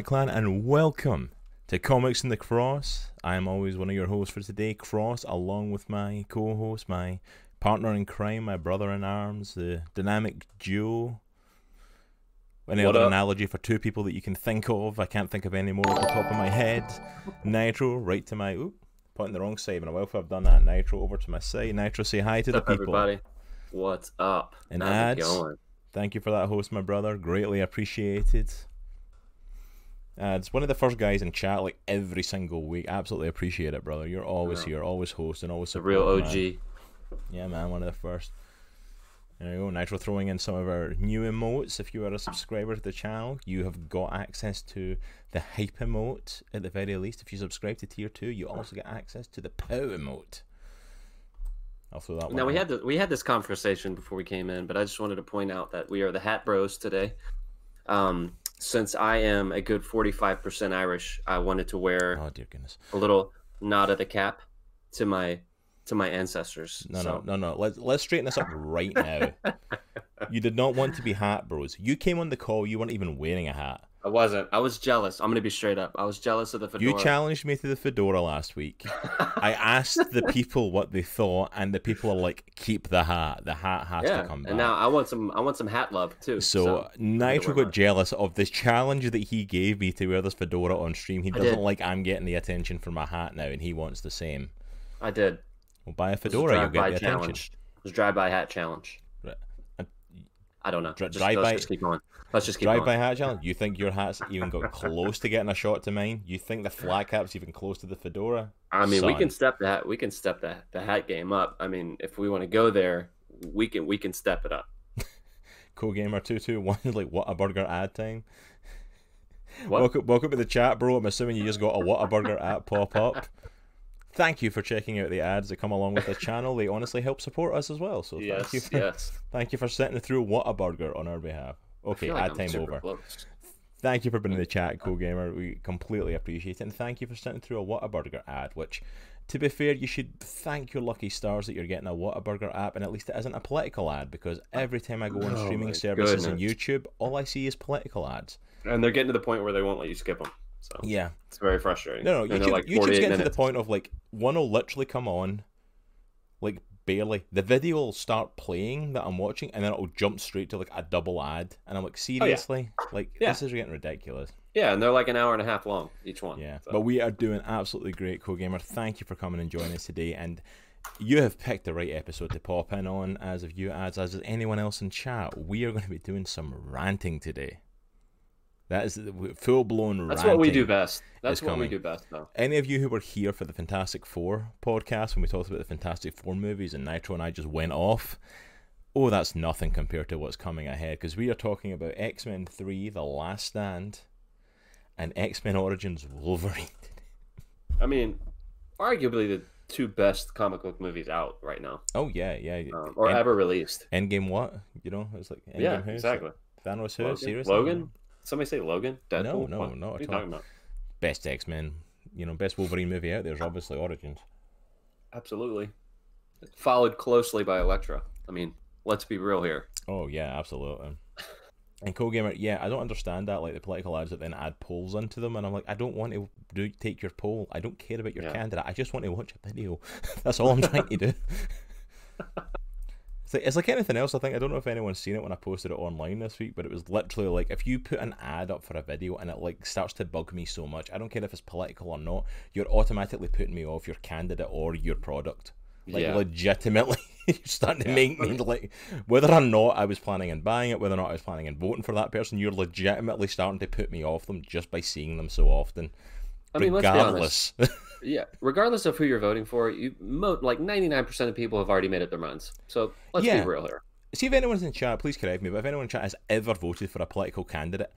Comic Clan, and welcome to Comics in the Cross. I am always one of your hosts for today, Cross, along with my co host, my partner in crime, my brother in arms, the dynamic duo. Any What other up? analogy for two people that you can think of? I can't think of any more off the top of my head. Nitro, right to my. Oop, pointing the wrong side. And well, if I've done that, Nitro, over to my side. Nitro, say hi to the What's up, people. everybody? What's up? And How's ads. Thank you for that host, my brother. Greatly appreciated. Uh, it's one of the first guys in chat like every single week. Absolutely appreciate it, brother. You're always here, always hosting, always The real OG. man. Yeah, man, one of the first. There you go. Nitro throwing in some of our new emotes. If you are a subscriber to the channel, you have got access to the hype emote at the very least. If you subscribe to tier two, you also get access to the pow emote. I'll throw that one. Now we in. had the, we had this conversation before we came in, but I just wanted to point out that we are the Hat Bros today. Um, since I am a good forty-five percent Irish, I wanted to wear Oh dear goodness. a little nod of the cap to my to my ancestors. No, So- no, no, no. Let's let's straighten this up right now. you did not want to be hat bros. You came on the call. You weren't even wearing a hat. I wasn't. I was jealous. I'm gonna be straight up. I was jealous of the fedora. You challenged me to the fedora last week. I asked the people what they thought, and the people are like, "Keep the hat. The hat has yeah, to come back." and now I want some. I want some hat love too. so, Nitro got jealous of this challenge that he gave me to wear this fedora on stream. He doesn't like I'm getting the attention for my hat now, and he wants the same. I did. Well, buy a fedora, you'll get the attention. challenge. It was drive by hat challenge. Right. I don't know. Dri- Just- drive-by- Let's just keep going. Let's just keep Drive going. by hat challenge. You think your hat's even got close to getting a shot to mine? You think the flat cap's even close to the fedora? I mean, we can step that. We can step the the hat game up. I mean, if we want to go there, we can we can step it up. Co-gamer two two one like Whataburger ad time. What? Welcome, welcome to the chat, bro. I'm assuming you just got a Whataburger ad pop up. Thank you for checking out the ads that come along with the channel. They honestly help support us as well. So yes, thank you, for, yes. thank you for sitting through Whataburger on our behalf. Okay, like ad I'm time over. close. Thank you for being in the chat, Cool Gamer. We completely appreciate it, and thank you for sitting through a Whataburger ad. Which, to be fair, you should thank your lucky stars that you're getting a Whataburger app, and at least it isn't a political ad. Because ah. every time I go on Oh streaming services and goodness. YouTube, all I see is political ads. And they're getting to the point where they won't let you skip them. So Yeah, it's very frustrating. no, no. YouTube, like YouTube's 48 getting to the point of like one will literally come on, like barely. The video will start playing that I'm watching, and then it'll jump straight to like a double ad, and I'm like, oh, seriously, like Oh, Yeah. this is getting ridiculous. Yeah, and they're like an hour and a half long each one. Yeah, So- but we are doing absolutely great, Co-Gamer. Thank you for coming and joining us today. And you have picked the right episode to pop in on, as of you ads, as is anyone else in chat. We are going to be doing some ranting today. That is full blown that's what we do best. That's what we do best, though. Any of you who were here for the Fantastic Four podcast when we talked about the Fantastic Four movies and Nitro and I just went off, oh, that's nothing compared to what's coming ahead because we are talking about X Men 3 The Last Stand and X Men Origins Wolverine. I mean, arguably the two best comic book movies out right now, Oh, yeah, yeah. um, or End- ever released. Endgame what? You know, it's like Endgame yeah, who? exactly. Thanos who? Logan? Seriously? Logan? Somebody say Logan? Deadpool? No, no, What? not What are at you all. talking about? Best X Men, you know, best Wolverine movie out there is obviously Origins. Absolutely. Followed closely by Elektra. I mean, let's be real here. Oh yeah, absolutely. And co-gamer, yeah, I don't understand that like the political ads that then add polls into them, and I'm like, I don't want to do take your poll. I don't care about your Yeah. candidate. I just want to watch a video. That's all I'm trying to do. It's like, anything else. I think I don't know if anyone's seen it when I posted it online this week, but it was literally like if you put an ad up for a video and it like starts to bug me so much, I don't care if it's political or not. You're automatically putting me off your candidate or your product. Like Yeah. legitimately, you're starting to Yeah. make me like whether or not I was planning on buying it, whether or not I was planning on voting for that person. You're legitimately starting to put me off them just by seeing them so often. I mean, let's be honest. Yeah, regardless of who you're voting for, you mo- like 99% of people have already made up their minds. So let's Yeah. be real here. see if anyone's in chat, please correct me. But if anyone in chat has ever voted for a political candidate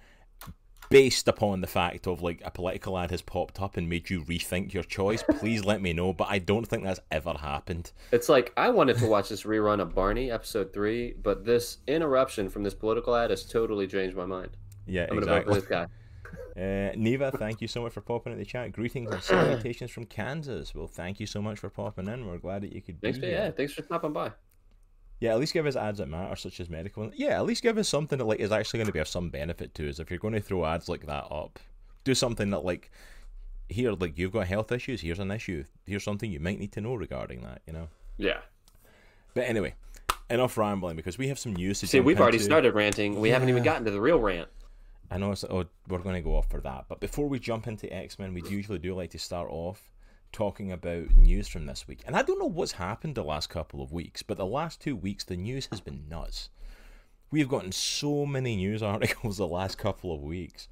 based upon the fact of like a political ad has popped up and made you rethink your choice, please let me know. But I don't think that's ever happened. It's like I wanted to watch this rerun of Barney episode three, but this interruption from this political ad has totally changed my mind. Yeah, I'm gonna vote for exactly. this guy. Uh, Neva, thank you so much for popping in the chat. Greetings and salutations from Kansas. Well, thank you so much for popping in. We're glad that you could Thanks be for here. yeah, thanks for stopping by. Yeah, at least give us ads that matter, such as medical. Yeah, at least give us something that like is actually going to be of some benefit to us. If you're going to throw ads like that up, do something that like here, like you've got health issues. Here's an issue. Here's something you might need to know regarding that. You know. Yeah. But anyway, enough rambling because we have some news to See, we've already into. started ranting. We haven't even gotten to the real rant. I know it's, oh, we're going to go off for that. But before we jump into X Men, we usually do like to start off talking about news from this week. And I don't know what's happened the last couple of weeks, but the last two weeks, the news has been nuts. We've gotten so many news articles the last couple of weeks.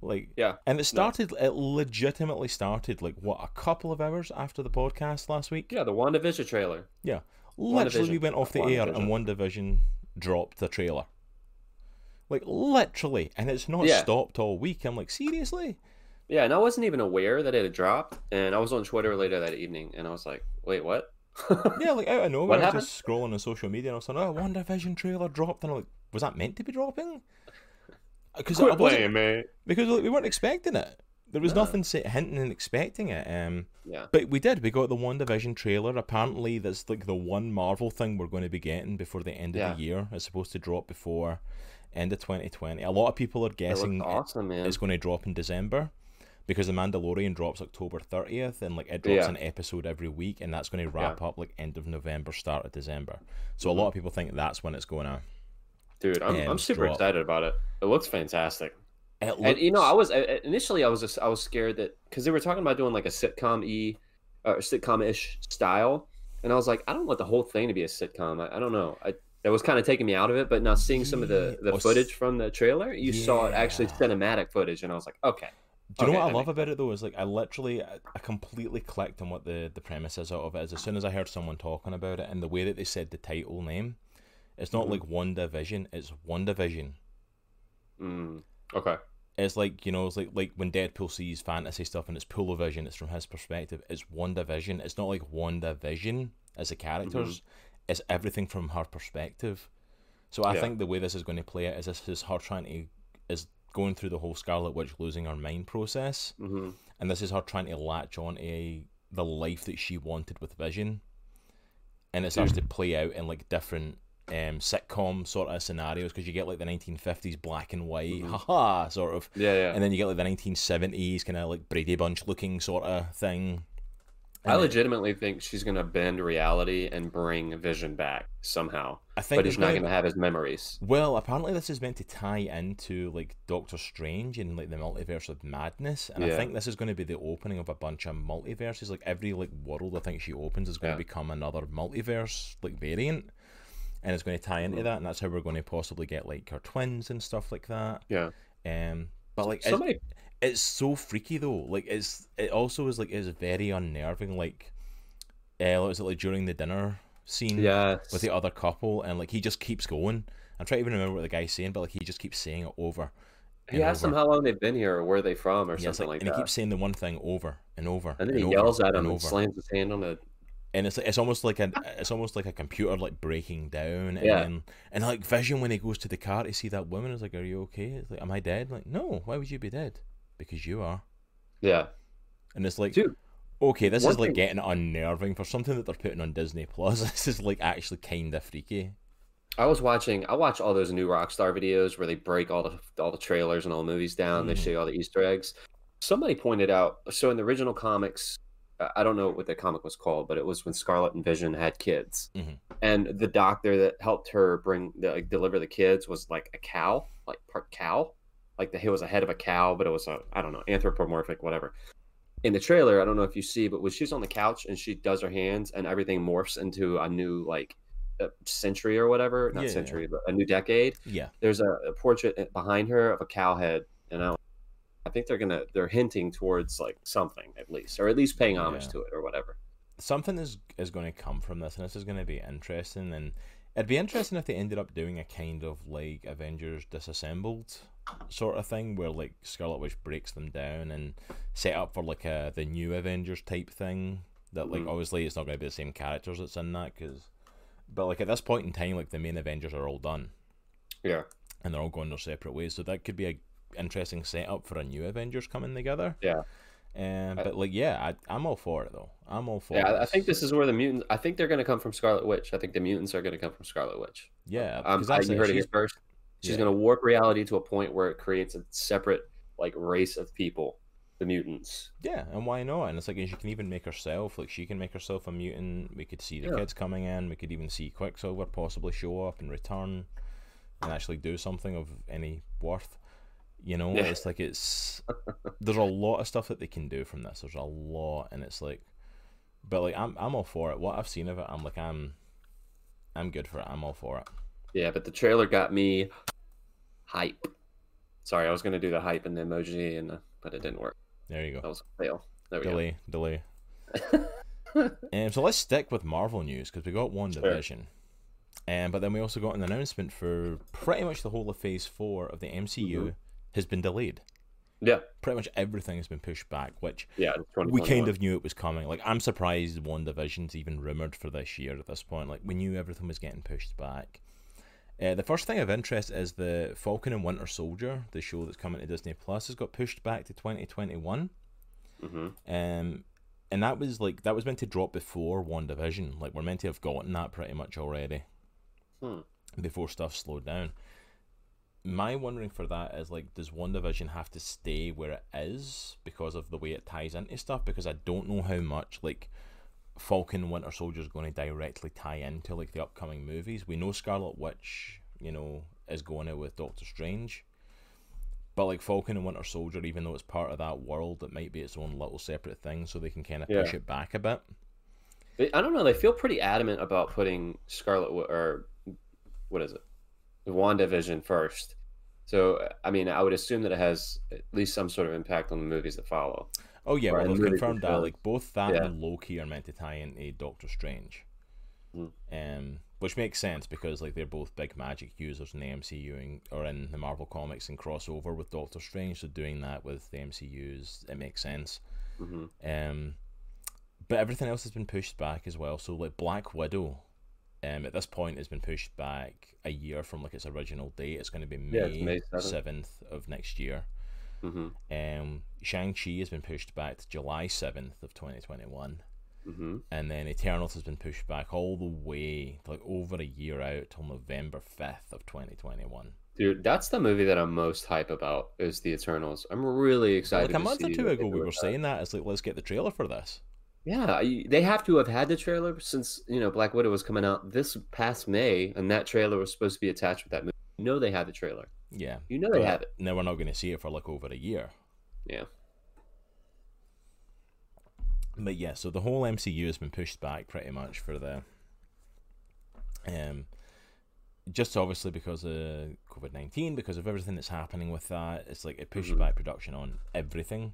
Like, Yeah. and it started, it legitimately started like what, a couple of hours after the podcast last week? Yeah, the WandaVision trailer. Yeah. Literally, we went off the air and WandaVision. One Division dropped the trailer. Like, literally. And it's not Yeah. stopped all week. I'm like, seriously? Yeah, and I wasn't even aware that it had dropped. And I was on Twitter later that evening, and I was like, "Wait, what?" Yeah, like out of nowhere, I was just scrolling on social media and I was like, oh, WandaVision trailer dropped. And I'm like, was that meant to be dropping? Because I Quit wasn't, playing, because like, we weren't expecting it. There was No. nothing hinting and expecting it. Um, Yeah. But we did. We got the WandaVision trailer. Apparently, that's like the one Marvel thing we're going to be getting before the end of Yeah. the year. It's supposed to drop before end of 2020. A lot of people are guessing it- awesome, it's going to drop in December because the Mandalorian drops October 30th, and like it drops Yeah. an episode every week, and that's going to Yeah. wrap up like end of November, start of December. So Mhm. a lot of people think that's when it's going to. Dude, I'm, Yeah, it I'm super dropped. excited about it. It looks fantastic. It And you know, I was I- initially I was just, I was scared that because they were talking about doing like a sitcom e, or sitcom ish style, and I was like, I don't want the whole thing to be a sitcom. I, I don't know. I that was kind of taking me out of it. But now seeing some of the the footage from the trailer, you saw it actually cinematic footage, and I was like, okay, Do you know what I love about it though? Is like I literally I, completely clicked on what the the premise is out of it. Is as soon as I heard someone talking about it and the way that they said the title name, it's not Mhm. like One Division. It's One Division. mm, okay, It's like you know, it's like like when Deadpool sees fantasy stuff and it's Pull Vision. It's from his perspective. It's One Division. It's not like One Division as the characters. It's everything from her perspective. So I Yeah. think the way this is going to play it is this is her trying to is going through the whole Scarlet Witch losing her mind process. hmm and this is her trying to latch on to the life that she wanted with Vision, and it starts to play out in like different um, sitcom sort of scenarios because you get like the 1950s black and white, Mhm. haha, sort of, yeah, yeah. and then you get like the 1970s kind of like Brady Bunch looking sort of thing. I legitimately think she's gonna bend reality and bring Vision back somehow, I think but he's not gonna- have his memories. Well, apparently this is meant to tie into like Doctor Strange and like the multiverse of madness, and I think this is going to be the opening of a bunch of multiverses. Like every like world I think she opens is going Yeah. to become another multiverse like variant, and it's going to tie into Mhm. that, and that's how we're going to possibly get like her twins and stuff like that. Yeah. Um, but like it's, Somebody, it's so freaky though. Like it's it also is like is very unnerving. Like, uh, was it like during the dinner scene? yeah, with the other couple, and like he just keeps going. I'm trying to even remember what the guy's saying, but like he just keeps saying it over. he and asked them how long they've been here or where they from or Yeah, something like, like, and that. he keeps saying the one thing over and over. and then he over yells at him and, over. slams his hand on the. and it's it's almost like a it's almost like a computer like breaking down. And Yeah. then, and like Vision when he goes to the car to see that woman is like, "Are you okay?" It's like, "Am I dead?" Like, no. Why would you be dead? Because you are. Yeah, And it's like, dude. okay, this is like thing- getting unnerving for something that they're putting on Disney Plus. This is like actually kind of freaky. I was watching. I watch all those new Rockstar videos where they break all the all the trailers and all the movies down. They Mhm. show you all the Easter eggs. Somebody pointed out. So in the original comics, I don't know what the comic was called, but it was when Scarlet and Vision had kids, Mhm. and the doctor that helped her bring the, like, deliver the kids was like a cow, like part cow, like the he was a head of a cow, but it was a I don't know anthropomorphic whatever. In the trailer, I don't know if you see, but when she's on the couch and she does her hands and everything morphs into a new like a century or whatever, not Yeah. century, but a new decade. Yeah. There's a, a portrait uh, behind her of a cow head, and I, I think they're gonna they're hinting towards like something at least, or at least paying homage Yeah. to it or whatever. something is is going to come from this, and this is going to be interesting. And it'd be interesting if they ended up doing a kind of like Avengers disassembled sort of thing, where like Scarlet Witch breaks them down and set up for like a the new Avengers type thing. That like Mhm. obviously it's not going to be the same characters that's in that, because but like at this point in time, like the main Avengers are all done Yeah, and they're all going their separate ways. So that could be a interesting setup for a new Avengers coming together. Yeah. Um, but like, yeah, I, I'm all for it though. I'm all for. yeah. I- I think this is where the mutants. I think they're gonna come from Scarlet Witch. I think the mutants are gonna come from Scarlet Witch. Yeah, Um, because I, you heard it She's- here first. She's yeah. gonna warp reality to a point where it creates a separate like race of people, the mutants. Yeah, and why not? And it's like she can even make herself like she can make herself a mutant. We could see the Yeah. kids coming in. We could even see Quicksilver possibly show up and return, and actually do something of any worth. You know, Yeah. it's like it's there's a lot of stuff that they can do from this. There's a lot, and it's like, but like I'm I'm all for it. What I've seen of it, I'm like I'm I'm good for it. I'm all for it. Yeah, but the trailer got me hype. Sorry, I was gonna do the hype and the emoji, and the, but it didn't work. There you go. That was a fail. There we Delay, delay. Um, so let's stick with Marvel news because we got WandaVision. sure. Um, but then we also got an announcement for pretty much the whole of Phase Four of the MCU Mhm. has been delayed. Yeah, Pretty much everything has been pushed back, which yeah. we kind of knew it was coming. Like I'm surprised WandaVision's even rumored for this year at this point. Like we knew everything was getting pushed back. Uh, the first thing of interest is the Falcon and Winter Soldier, the show that's coming to Disney Plus, has got pushed back to 2021. Mhm. Um, and that was like that was meant to drop before One Division. Like we're meant to have gotten that pretty much already Hmm. before stuff slowed down. My wondering for that is like, does WandaVision have to stay where it is because of the way it ties into stuff? Because I don't know how much like Falcon and Winter Soldier is going to directly tie into like the upcoming movies. We know Scarlet Witch, you know, is going out with Doctor Strange. But like Falcon and Winter Soldier, even though it's part of that world, it might be its own little separate thing, so they can kind of push it back a bit. They- I don't know. They feel pretty adamant about putting Scarlet or what is it, WandaVision first. So I mean, I would assume that it has at least some sort of impact on the movies that follow. Oh yeah, Right, well they've confirmed that like both that Yeah. and Loki are meant to tie into Doctor Strange, Hmm. um, which makes sense because like they're both big magic users in the MCU and, or in the Marvel comics and crossover with Doctor Strange. So doing that with the MCU's it makes sense. hmm Um, but everything else has been pushed back as well. So like Black Widow, um, at this point has been pushed back a year from like its original date. It's going to be May May 7th. seventh of next year. hmm Um, Shang Chi has been pushed back to July seventh of twenty twenty one, hmm and then Eternals has been pushed back all the way to like over a year out till November fifth of twenty twenty one. Dude, that's the movie that I'm most hype about is the Eternals. I'm really excited. Like a to month or two ago, we were that. saying that it's like let's get the trailer for this. Yeah, they have to have had the trailer since you know Black Widow was coming out this past May, and that trailer was supposed to be attached with that movie. You know they had the trailer. Yeah, You know they have it. Now we're not going to see it for like over a year. Yeah. But yeah, so the whole MCU has been pushed back pretty much for the um just obviously because of COVID nineteen, because of everything that's happening with that, it's like it pushed Mhm. back production on everything.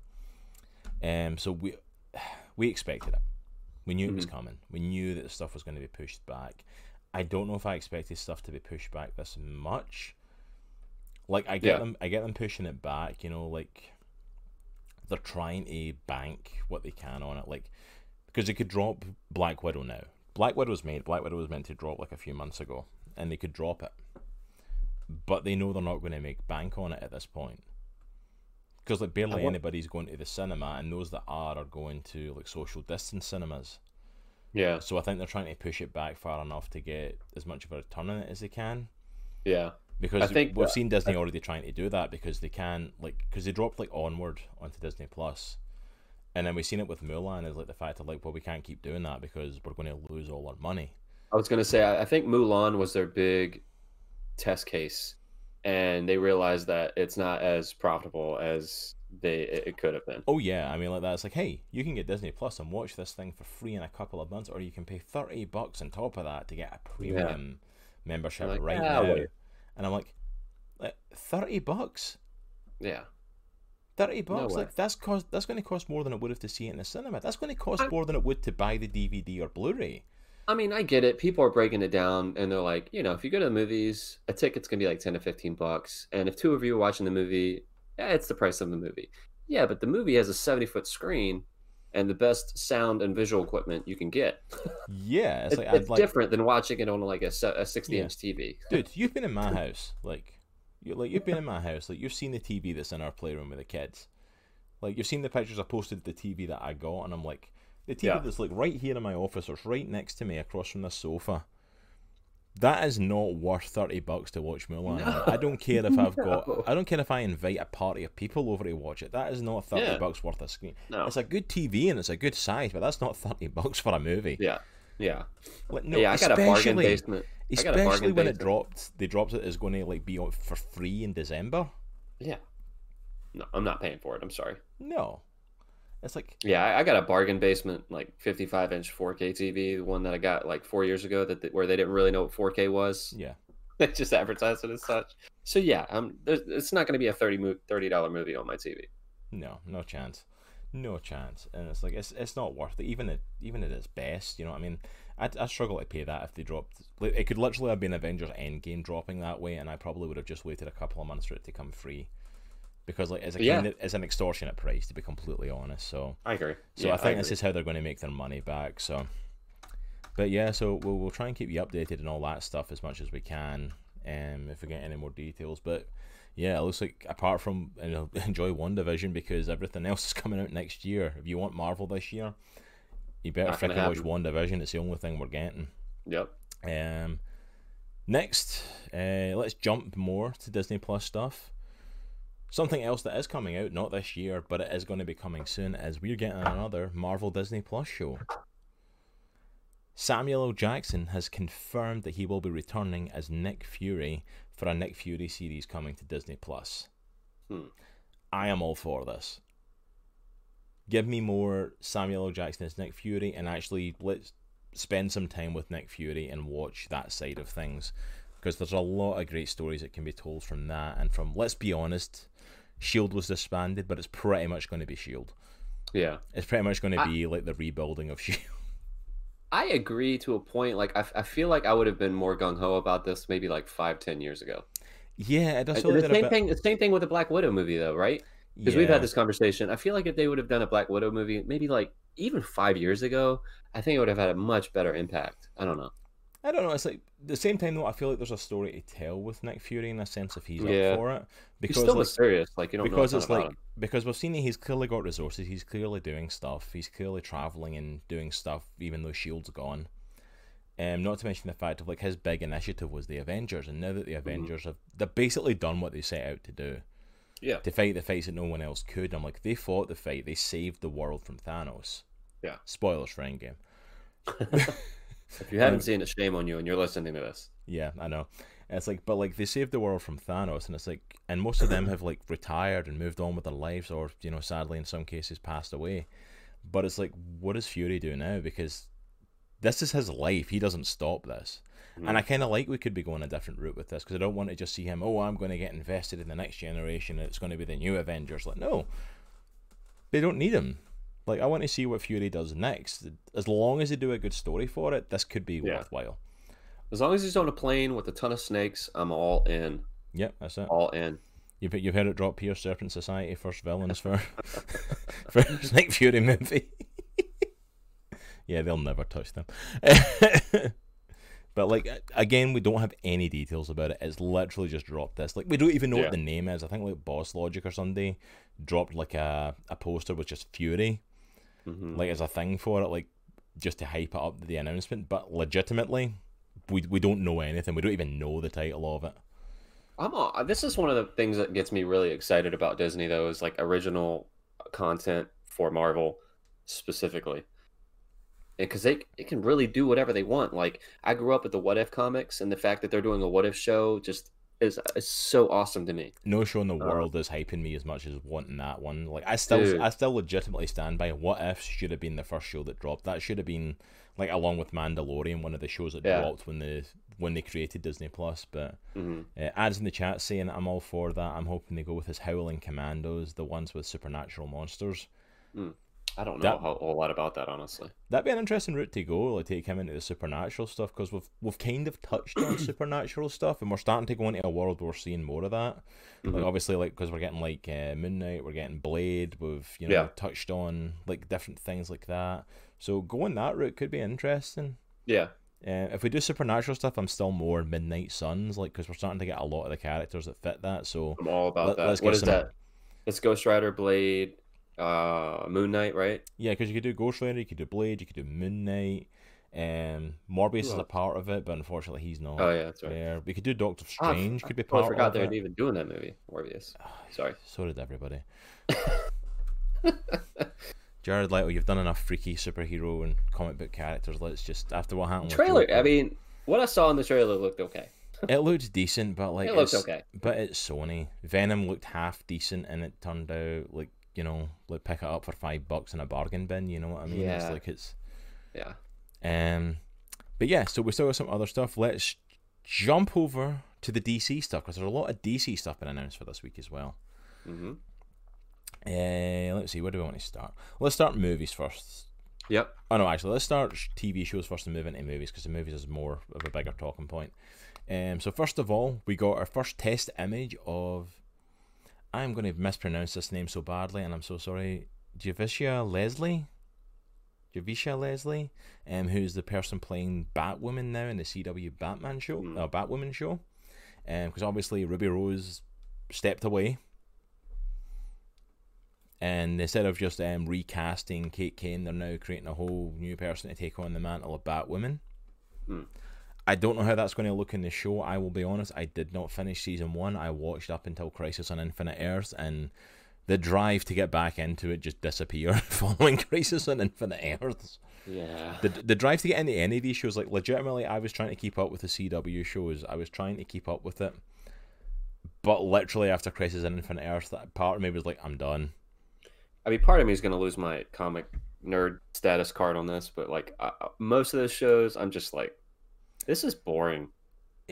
Um so we we expected it. We knew it was Mhm. coming. We knew that the stuff was going to be pushed back. I don't know if I expected stuff to be pushed back this much. Like I get Yeah. them I get them pushing it back, you know, like they're trying to bank what they can on it, like because they could drop Black Widow now. Black Widow was made. Black Widow was meant to drop like a few months ago, and they could drop it, but they know they're not going to make bank on it at this point. Because like barely I wa- anybody's going to the cinema, and those that are are going to like social distance cinemas. Yeah, So I think they're trying to push it back far enough to get as much of a return on it as they can. yeah, Because I think we've that- seen uh, Disney already trying to do that because they can like because they dropped like onward onto Disney Plus, and then we've seen it with Mulan is like the fact of like well we can't keep doing that because we're going to lose all our money. I was gonna say I I think Mulan was their big test case, and they realized that it's not as profitable as they it could have been. Oh yeah, I mean like that's like hey you can get Disney Plus and watch this thing for free in a couple of months, or you can pay thirty bucks on top of that to get a premium membership like, right "Ah, now. wait." And I'm like, like thirty bucks. Yeah, Thirty bucks, way. like that's cost. That's going to cost more than it would have to see it in the cinema. That's going to cost I- more than it would to buy the DVD or Blu-ray. I mean I get it. People are breaking it down, and they're like, you know, if you go to the movies, a ticket's gonna be like ten to fifteen bucks, and if two of you are watching the movie, yeah, it's the price of the movie. Yeah, but the movie has a seventy foot screen. And the best sound and visual equipment you can get. Yeah, it's like it's like, different than watching it on like a, a 60 Yeah. inch TV. dude, you've been in my house, like, you like you've been in my house, like you've seen the TV that's in our playroom with the kids, like you've seen the pictures I posted the TV that I got, and I'm like, the TV Yeah. that's like right here in my office, or it's right next to me, across from the sofa. That is not worth thirty bucks to watch Mulan. No. I don't care if I've got. No. I don't care if I invite a party of people over to watch it. That is not thirty Yeah. bucks worth a screen. No. It's a good TV and it's a good size, but that's not thirty bucks for a movie. Yeah. Yeah. Like, no, yeah, I got a bargain basement. I got a Especially when it dropped, they dropped it as going to like be on for free in December. Yeah. No, I'm not paying for it. I'm sorry. No, it's like Yeah, I, I got a bargain basement like 55 inch 4K TV, the one that I got like four years ago that where they didn't really know what 4K was. yeah, They just advertised it as such. So yeah, um, it's not going to be a 30 mo- thirty dollar movie on my TV. no, no chance, no chance. And it's like it's it's not worth it. Even at even at its best, you know what I mean. I I struggle to pay that if they dropped. It could literally have been Avengers Endgame dropping that way, and I probably would have just waited a couple of months for it to come free. Because like it's a Yeah. kind of, it's an extortionate price to be completely honest. So I agree. So Yeah, I think this is how they're going to make their money back. So, but yeah, so we'll we'll try and keep you updated and all that stuff as much as we can. Um, if we get any more details, but yeah, it looks like apart from you know enjoy WandaVision because everything else is coming out next year. If you want Marvel this year, you better freaking watch WandaVision. It's the only thing we're getting. Yep. Um, next, uh, let's jump more to Disney Plus stuff. Something else that is coming out, not this year, but it is going to be coming soon, is we're getting another Marvel Disney Plus show. Samuel L. Jackson has confirmed that he will be returning as Nick Fury for a Nick Fury series coming to Disney Plus. Hmm. I am all for this. Give me more Samuel L. Jackson as Nick Fury, and actually let's spend some time with Nick Fury and watch that side of things, because there's a lot of great stories that can be told from that, and from let's be honest, Shield was disbanded, but it's pretty much going to be Shield. Yeah. It's pretty much going to I- be like the rebuilding of Shield. I agree to a point. Like I, I feel like I would have been more gung ho about this maybe like five, ten years ago. Yeah, it does feel the same bit- thing. The same thing with the Black Widow movie, though, right? Because we've had this conversation. I feel like if they would have done a Black Widow movie, maybe like even five years ago, I think it would have had a much better impact. I don't know. I don't know. It's like the same time though. I feel like there's a story to tell with Nick Fury in a sense if he's Yeah. up for it, He's because still like, mysterious. Like you don't because it's like him. because we've seen that he's clearly got resources. He's clearly doing stuff. He's clearly traveling and doing stuff, even though Shield's gone. Um, not to mention the fact of like his big initiative was the Avengers, and now that Mm-hmm. the Avengers have they've basically done what they set out to do Yeah. to fight the fights that no one else could. I'm like they fought the fight, they saved the world from Thanos. Yeah. Spoilers for Endgame. If you haven't seen it, shame on you, and you're listening to this. Yeah, I know. It's like, but like they saved the world from Thanos, and it's like, and most of them have like retired and moved on with their lives, or you know, sadly in some cases passed away. But it's like, what does Fury do now? Because this is his life. He doesn't stop this. And I mm-hmm. kind of like we could be going a different route with this because I don't want to just see him. Oh, I'm going to get invested in the next generation. And it's going to be the new Avengers. Like, no, they don't need him. Like, I want to see what Fury does next. As long as they do a good story for it, this could be Yeah. worthwhile. As long as he's on a plane with a ton of snakes, I'm all in. Yep, that's it. All in. You've, you've heard it drop here, Serpent Society, first villains for for Nick Fury movie. yeah, they'll never touch them. but like again, we don't have any details about it. It's literally just dropped this. Like we don't even know Yeah. what the name is. I think like Boss Logic or somebody dropped like a, a poster with just Fury, hmm like as a thing for it, like just to hype it up the announcement. But legitimately, we we don't know anything. We don't even know the title of it. I'm all, this is one of the things that gets me really excited about Disney though is like original content for Marvel specifically. Because they it can really do whatever they want. Like I grew up with the What If comics, and the fact that they're doing a What If show just is is so awesome to me. no show in the Uh, world is hyping me as much as wanting that one. Like I still, Dude. I still legitimately stand by. What if should have been the first show that dropped? That should have been like along with Mandalorian, one of the shows that Yeah. dropped when the when they created Disney Plus. But hmm uh, ads in the chat saying I'm all for that. I'm hoping they go with his Howling Commandos, the ones with supernatural monsters. I don't know That- a whole, lot about that honestly. That'd be an interesting route to go, like take him into the supernatural stuff, because we've we've kind of touched on supernatural stuff, and we're starting to go into a world where we're seeing more of that. Like Mhm. obviously, like because we're getting like uh, Moon Knight, we're getting Blade, we've you know Yeah. touched on like different things like that. So going that route could be interesting. Yeah, Uh, if we do supernatural stuff, I'm still more Midnight Suns, like because we're starting to get a lot of the characters that fit that. So I'm all about Let- that. let's What some- that? It's Ghost Rider, Blade, uh, Moon Knight, right? yeah, because you could do Ghost Rider, you could do Blade, you could do Moon Knight. Um, Morbius is a part of it, but unfortunately he's not Oh yeah, that's right. there. We could do Doctor Ah, Strange. could be Oh, part I forgot of they were even doing that movie, Morbius. Sorry. So did everybody. Jared Leto, you've done enough freaky superhero and comic book characters. Let's just after what happened. Trailer. Joker, I mean, what I saw in the trailer looked okay. it looked decent, but like it looked it's- okay. But it's Sony. Venom looked half decent, and it turned out like you know, like pick it up for five bucks in a bargain bin. You know what I mean? It's Yeah. like it's Yeah. um, but yeah. So we still got some other stuff. Let's jump over to the DC stuff because there's a lot of DC stuff been announced for this week as well. Mm-hmm. Uh, let's see. Where do we want to start? Let's start movies first. Yep. Oh no, actually, let's start TV shows first and move into movies because the movies is more of a bigger talking point. Um, so first of all, we got our first test image of. I'm going to mispronounce this name so badly, and I'm so sorry. Javicia Leslie. Javicia Leslie, um, who's the person playing Batwoman now in the CW Batman show, Hmm. uh, Batwoman show, um, because obviously Ruby Rose stepped away, and instead of just um recasting Kate Kane, they're now creating a whole new person to take on the mantle of Batwoman. Hmm. I don't know how that's going to look in the show. I will be honest. I did not finish season one. I watched up until Crisis on Infinite Earths, and the drive to get back into it just disappeared following Crisis on Infinite Earths. Yeah. The the drive to get into any of these shows, like legitimately, I was trying to keep up with the CW shows. I was trying to keep up with it, but literally after Crisis on Infinite Earths, that part of me was like, I'm done. I mean, part of me is going to lose my comic nerd status card on this, but like uh, uh, most of those shows, I'm just like, this is boring,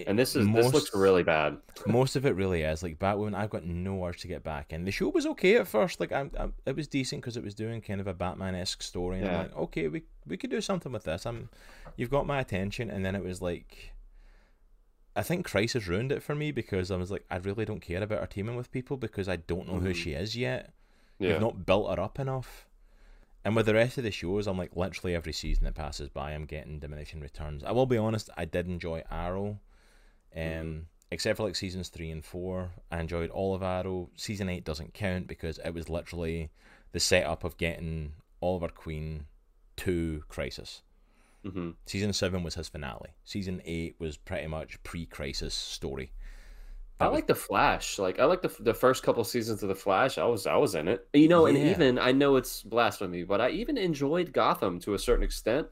and this is this looks really bad. most of it really is like Batwoman. I've got no urge to get back in. The show was okay at first, like I'm, I'm it was decent because it was doing kind of a Batman esque story, and I'm Yeah. like, okay, we we could do something with this. I'm, you've got my attention, and then it was like, I think Crisis ruined it for me because I was like, I really don't care about her teaming with people because I don't know who Mhm. she is yet. Yeah. We've not built her up enough. And with the rest of the shows, I'm like literally every season that passes by, I'm getting diminishing returns. I will be honest, I did enjoy Arrow, um, Mhm. except for like seasons three and four. I enjoyed all of Arrow. Season eight doesn't count because it was literally the setup of getting Oliver Queen to Crisis. hmm Season seven was his finale. Season eight was pretty much pre-Crisis story. I like the Flash. Like I like the the first couple seasons of the Flash. I was I was in it. You know, and even I know it's blasphemy, but I even enjoyed Gotham to a certain extent.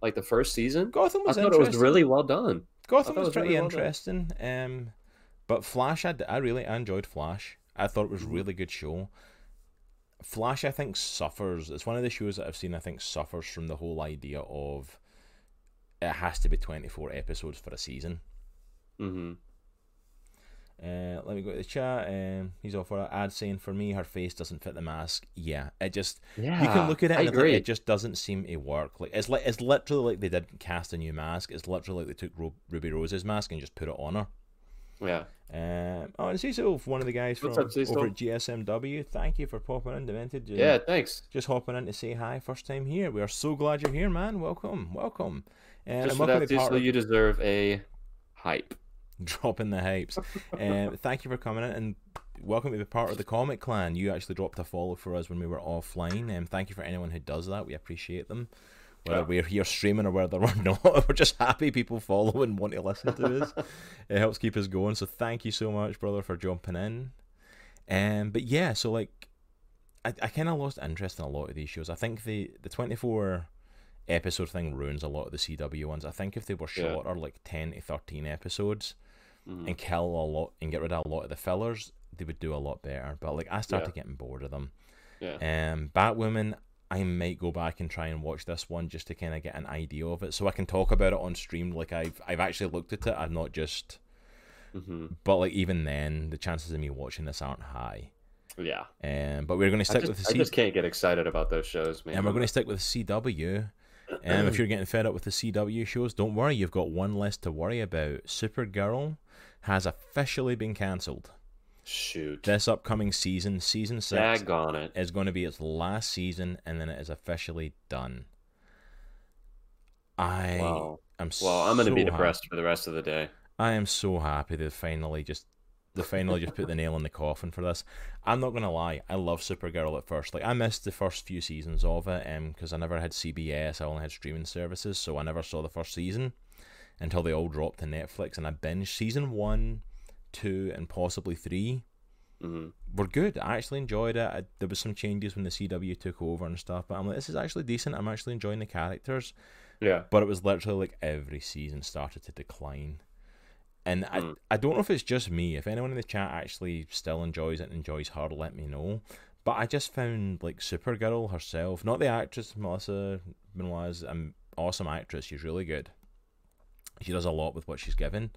Like the first season, Gotham I was thought it was really well done. Gotham was was really pretty well interesting. Um, but Flash, i really I enjoyed Flash. I thought it was a Mhm. really good show. Flash, I think suffers. It's one of the shows that I've seen. I think suffers from the whole idea of it has to be twenty four episodes for a season. hmm Uh, let me go to the chat. Um, he's all for an ad saying for me, her face doesn't fit the mask. Yeah, it just Yeah, you can look at it I and agree. it just doesn't seem to work. Like it's like it's literally like they didn't cast a new mask. It's literally like they took Ru- Ruby Rose's mask and just put it on her. yeah, Um, oh, and Cecil, one of the guys from up, over at GSMW. Thank you for popping in, Demented. Yeah. Thanks. Just hopping in to say hi, first time here. We are so glad you're here, man. Welcome, welcome. And Just I'm for that, Cecil, you deserve a hype. dropping the hypes. um, thank you for coming in and welcome to be part of the Comic Clan. You actually dropped a follow for us when we were offline. And um, thank you for anyone who does that. We appreciate them. Whether Yeah. we're here streaming or whether we're not, we're just happy people follow and want to listen to us. it helps keep us going. So thank you so much, brother, for jumping in. Um, but yeah, so like, I, I kind of lost interest in a lot of these shows. I think the the twenty four episode thing ruins a lot of the CW ones. I think if they were Yeah. shorter, like ten to thirteen episodes, Mhm. and kill a lot and get rid of a lot of the fillers, they would do a lot better. But like I started getting bored of them. Yeah. Um, Batwoman, I might go back and try and watch this one just to kind of get an idea of it, so I can talk about it on stream. Like I've I've actually looked at it. I've not just. hmm But like even then, the chances of me watching this aren't high. Yeah. Um, but we're going to stick just, with the I C- just can't get excited about those shows, man. and we're going to stick with CW. Um, if you're getting fed up with the CW shows, don't worry. You've got one less to worry about. Supergirl has officially been cancelled. shoot. This upcoming season, season six, on it. is going to be its last season, and then it is officially done. I Wow. am Well, I'm going to be so depressed for the rest of the day. I am so happy they finally just they finally just put the nail in the coffin for this. I'm not gonna lie, I love Supergirl at first. Like I missed the first few seasons of it, um, because I never had CBS. I only had streaming services, so I never saw the first season until they all dropped to Netflix, and I binged season one, two, and possibly three. hmm Were good. I actually enjoyed it. I, there was some changes when the CW took over and stuff, but I'm like, this is actually decent. I'm actually enjoying the characters Yeah. but it was literally like every season started to decline. And I, Mm. I don't know if it's just me. If anyone in the chat actually still enjoys it and enjoys her, let me know. But I just found like Supergirl herself, not the actress Melissa Benoist is an awesome actress. She's really good. She does a lot with what she's given.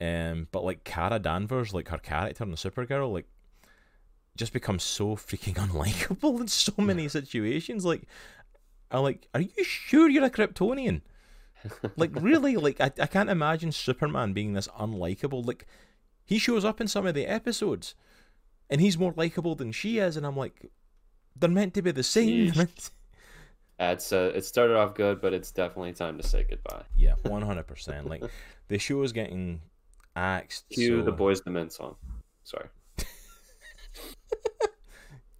Um, but like Kara Danvers, like her character in the Supergirl, like just becomes so freaking unlikable in so many situations. Like, I like, are you sure you're a Kryptonian? like really like I, I can't imagine superman being this unlikable like he shows up in some of the episodes and he's more likable than she is and i'm like they're meant to be the same It's uh, it started off good, but it's definitely time to say goodbye. yeah 100% like the show is getting axed Cue so the Boys the Men song. Sorry.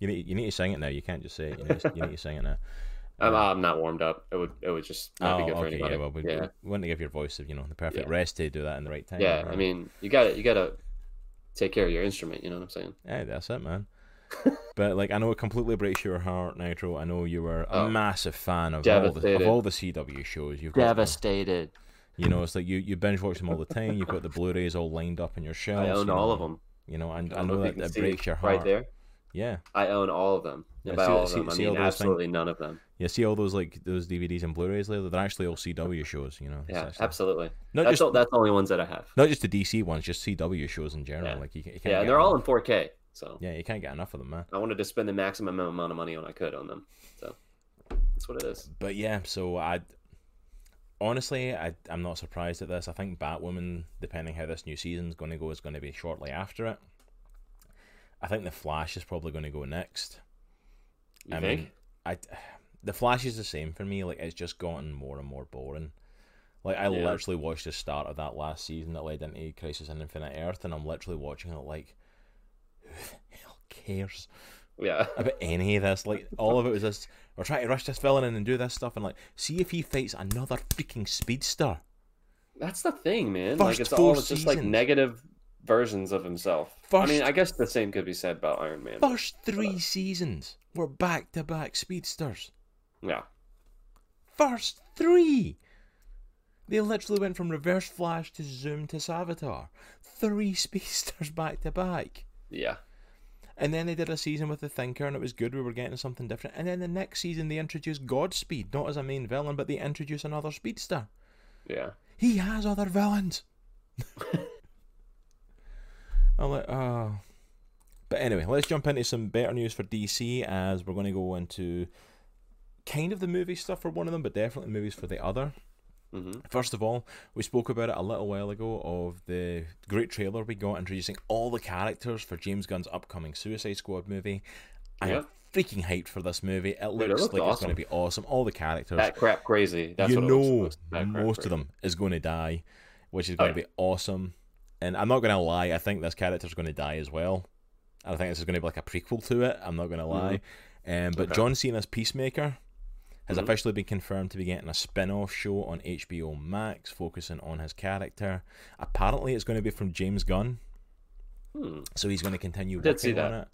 you need, you need to sing it now you can't just say it you need to, you need to sing it now I'm, Uh, I'm not warmed up. It would it would just not be good for anybody. Oh, yeah, well, we, yeah. we want to give your voice, of you know, the perfect Yeah. rest to do that in the right time. yeah. right? I mean, you got to You got to take care of your instrument. You know what I'm saying? Hey, that's it, man. but like, I know it completely breaks your heart, Nitro. I know you were a Oh. massive fan of all the of all the CW shows. You've got. Devastated. you know, it's like you you binge watch them all the time. You've got the Blu-rays all lined up in your shelves. I own you all of them. You know, and I, don't know that that breaks your heart. right there. Yeah, I own all of them. Yeah, by see- all of them, see all mean those things- absolutely none of them. you see all those like those DVDs and Blu-rays later. They're actually all CW shows. You know, Yeah, actually- absolutely. Not That's just all, that's the only ones that I have. not just the DC ones, just CW shows in general. Yeah. Like you, you can't Yeah, and they're all in 4K. So Yeah, you can't get enough of them, man. I wanted to spend the maximum amount of money on I could on them. So that's what it is. But yeah, so I honestly I I'm not surprised at this. I think Batwoman, depending how this new season's going to go, is going to be shortly after it. I think the Flash is probably going to go next. You I think? mean, I the Flash is the same for me. Like it's just gotten more and more boring. Like I Yeah. literally watched the start of that last season that led into Crisis on Infinite Earth, and I'm literally watching it like, who the hell cares? yeah. about any of this. Like all of it was this we're trying to rush this villain in and do this stuff and like see if he fights another freaking speedster. That's the thing, man. First like it's all it's just like negative versions of himself. I mean, I guess the same could be said about Iron Man. First three uh, seasons were back to back speedsters. Yeah. First three. They literally went from Reverse Flash to Zoom to Savitar. Three speedsters back to back. Yeah. And then they did a season with the Thinker and it was good. We were getting something different. And then the next season they introduced Godspeed, not as a main villain, but they introduced another speedster. Yeah. He has other villains. I'm like, oh. But anyway, let's jump into some better news for DC as we're going to go into kind of the movie stuff for one of them, but definitely movies for the other. Hmm First of all, we spoke about it a little while ago of the great trailer we got introducing all the characters for James Gunn's upcoming Suicide Squad movie. I am freaking hyped for this movie. It it looks like it's going to be awesome. All the characters That crap crazy. That's you what know looks like. That crap most of them is going to die, which is Oh, going to be awesome. And I'm not going to lie, I think this character's going to die as well. I think this is going to be like a prequel to it. I'm not going to lie. Um, but Okay. John Cena's Peacemaker has Mhm. officially been confirmed to be getting a spin-off show on HBO Max focusing on his character. Apparently, it's going to be from James Gunn, Hmm. so he's going to continue working on it.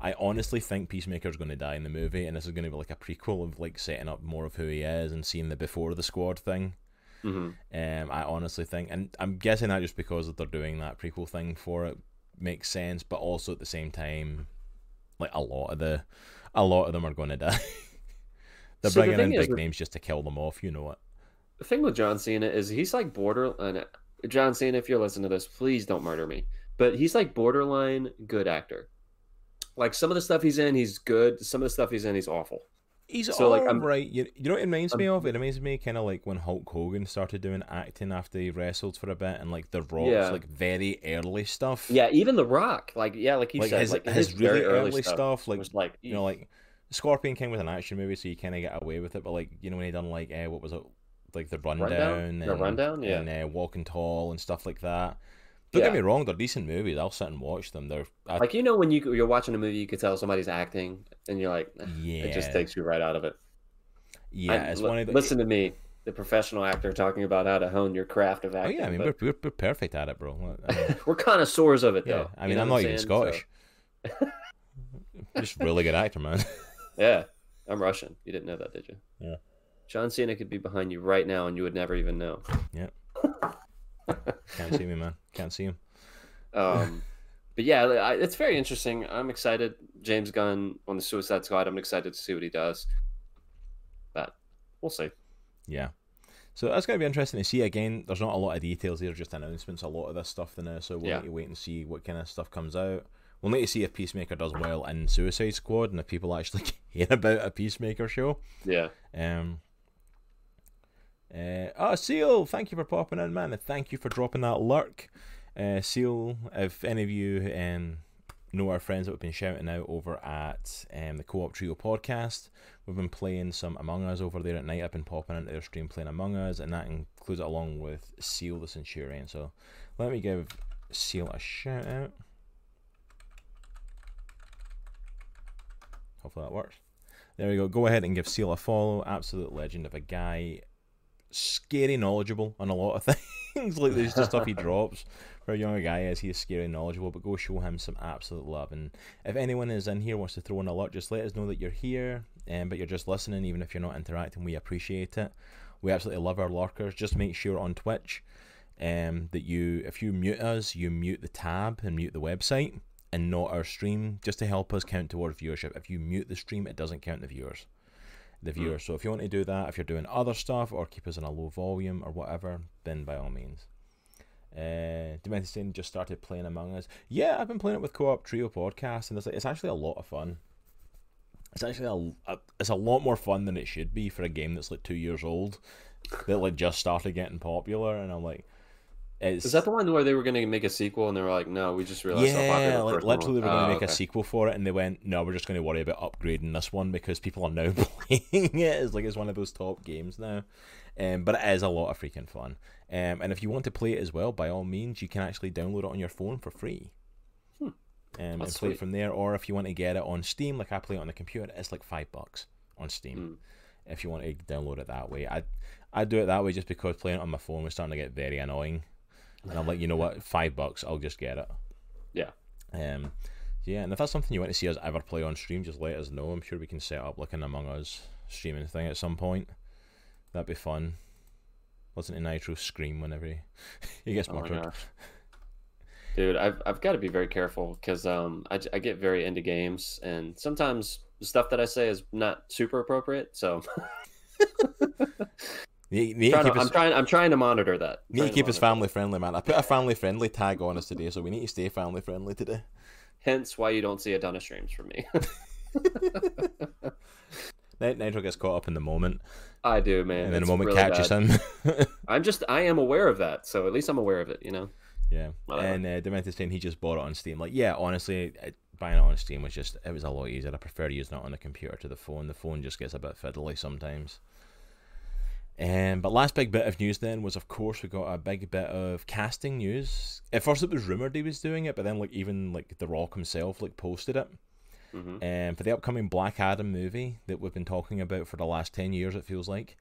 I honestly think Peacemaker's going to die in the movie, and this is going to be like a prequel of like setting up more of who he is and seeing the before the squad thing. hmm Um, I honestly think, and I'm guessing that just because they're doing that prequel thing for it makes sense, but also at the same time, like a lot of the, a lot of them are going to die. They're So the bringing in thing is big with- names just to kill them off. You know it. The thing with John Cena is he's like border. And John Cena, if you're listening to this, please don't murder me. But he's like borderline good actor. Like some of the stuff he's in, he's good. Some of the stuff he's in, he's awful. He's So, like, all I'm- right. You, you know what it reminds me I'm- of? It reminds me kind of like when Hulk Hogan started doing acting after he wrestled for a bit, and like The Rock's Yeah. like very early stuff. Yeah, even The Rock, like yeah, like you like said, his, like his, really very early, stuff, like was like you know, like Scorpion King was an action movie, so you kind of get away with it. But like, you know, when he done like, uh, what was it, like the rundown, Rundown? The and, Rundown? Yeah. and uh, Walking Tall and stuff like that. Don't Yeah. get me wrong, they're decent movies. I'll sit and watch them. They're I, Like you know when you you're watching a movie, you could tell somebody's acting, and you're like, yeah, it just takes you right out of it. yeah. I- it's li- one of the listen to me, the professional actor, talking about how to hone your craft of acting. Oh yeah, I mean but we're, we're perfect at it, bro. I mean, we're connoisseurs of it, yeah, though. I you mean know I'm not even saying? Scottish. So, just really good actor, man. Yeah, I'm Russian. You didn't know that, did you? Yeah. John Cena could be behind you right now, and you would never even know. Yeah. Can't see me, man. Can't see him. Um, but yeah, I, it's very interesting. I'm excited. James Gunn on the Suicide Squad. I'm excited to see what he does. But we'll see. Yeah. So that's going to be interesting to see. Again, there's not a lot of details there, just announcements, a lot of this stuff now. So we'll Yeah. need to wait and see what kind of stuff comes out. We'll need to see if Peacemaker does well in Suicide Squad and if people actually care about a Peacemaker show. Yeah. Um. Uh, oh, Seal, thank you for popping in, man, and thank you for dropping that lurk. Uh, Seal, if any of you um, know our friends that we've been shouting out over at um, the Co-op Trio podcast, we've been playing some Among Us over there at night. I've been popping into their stream playing Among Us, and that includes it along with Seal the Centurion. So let me give Seal a shout out. Hopefully that works. There we go. Go ahead and give Seal a follow. Absolute legend of a guy. Scary knowledgeable on a lot of things. like there's the stuff he drops. For a younger guy as he is scary knowledgeable, but go show him some absolute love. And if anyone is in here wants to throw in a lot, just let us know that you're here. Um, but you're just listening, even if you're not interacting, we appreciate it. We absolutely love our lurkers. Just make sure on Twitch um, that you, if you mute us, you mute the tab and mute the website and not our stream, just to help us count towards viewership. If you mute the stream, it doesn't count the viewers. The viewers. So if you want to do that, if you're doing other stuff or keep us in a low volume or whatever, then by all means. Uh, Demented just started playing Among Us. Yeah, I've been playing it with Co-op Trio podcast, and it's like it's actually a lot of fun. It's actually a, a it's a lot more fun than it should be for a game that's like two years old, that like just started getting popular, and I'm like, it's Is that the one where they were going to make a sequel and they were like, no, we just realized yeah, like literally they was." were going to Oh, make a sequel for it, and they went, "No, we're just going to worry about upgrading this one because people are now playing it. It's like it's one of those top games now." Um, but it is a lot of freaking fun. Um, and if you want to play it as well, by all means, you can actually download it on your phone for free. Hmm. Um, and play it from there, or if you want to get it on Steam, like I play it on the computer, it's like five bucks on Steam. Mm. If you want to download it that way, I I do it that way just because playing it on my phone was starting to get very annoying, and I'm like, you know what, five bucks, I'll just get it. Yeah. Um, yeah, and if that's something you want to see us ever play on stream, just let us know. I'm sure we can set up like an Among Us streaming thing at some point. That'd be fun. Listen to Nitro scream whenever he, he gets Oh murdered. Dude, I've, I've got to be very careful because um, I, I get very into games and sometimes the stuff that I say is not super appropriate. So need, need trying to keep I'm trying I'm trying to monitor that. need to keep us family friendly, man. I put a family friendly tag on us today, so we need to stay family friendly today. Hence why you don't see a ton of streams from me. Nitro gets caught up in the moment, I do, man. and then the moment really catches bad. him. I'm just I am aware of that, so at least I'm aware of it. You know. Yeah, Whatever. and uh, Demented saying he just bought it on Steam. Like, yeah, honestly, buying it on Steam was just it was a lot easier. I prefer using it on the computer to the phone. The phone just gets a bit fiddly sometimes. Um, but last big bit of news then was, of course, we got a big bit of casting news. At first, it was rumored he was doing it, but then, like, even like The Rock himself, like, posted it. hmm Um, for the upcoming Black Adam movie that we've been talking about for the last 10 years, it feels like.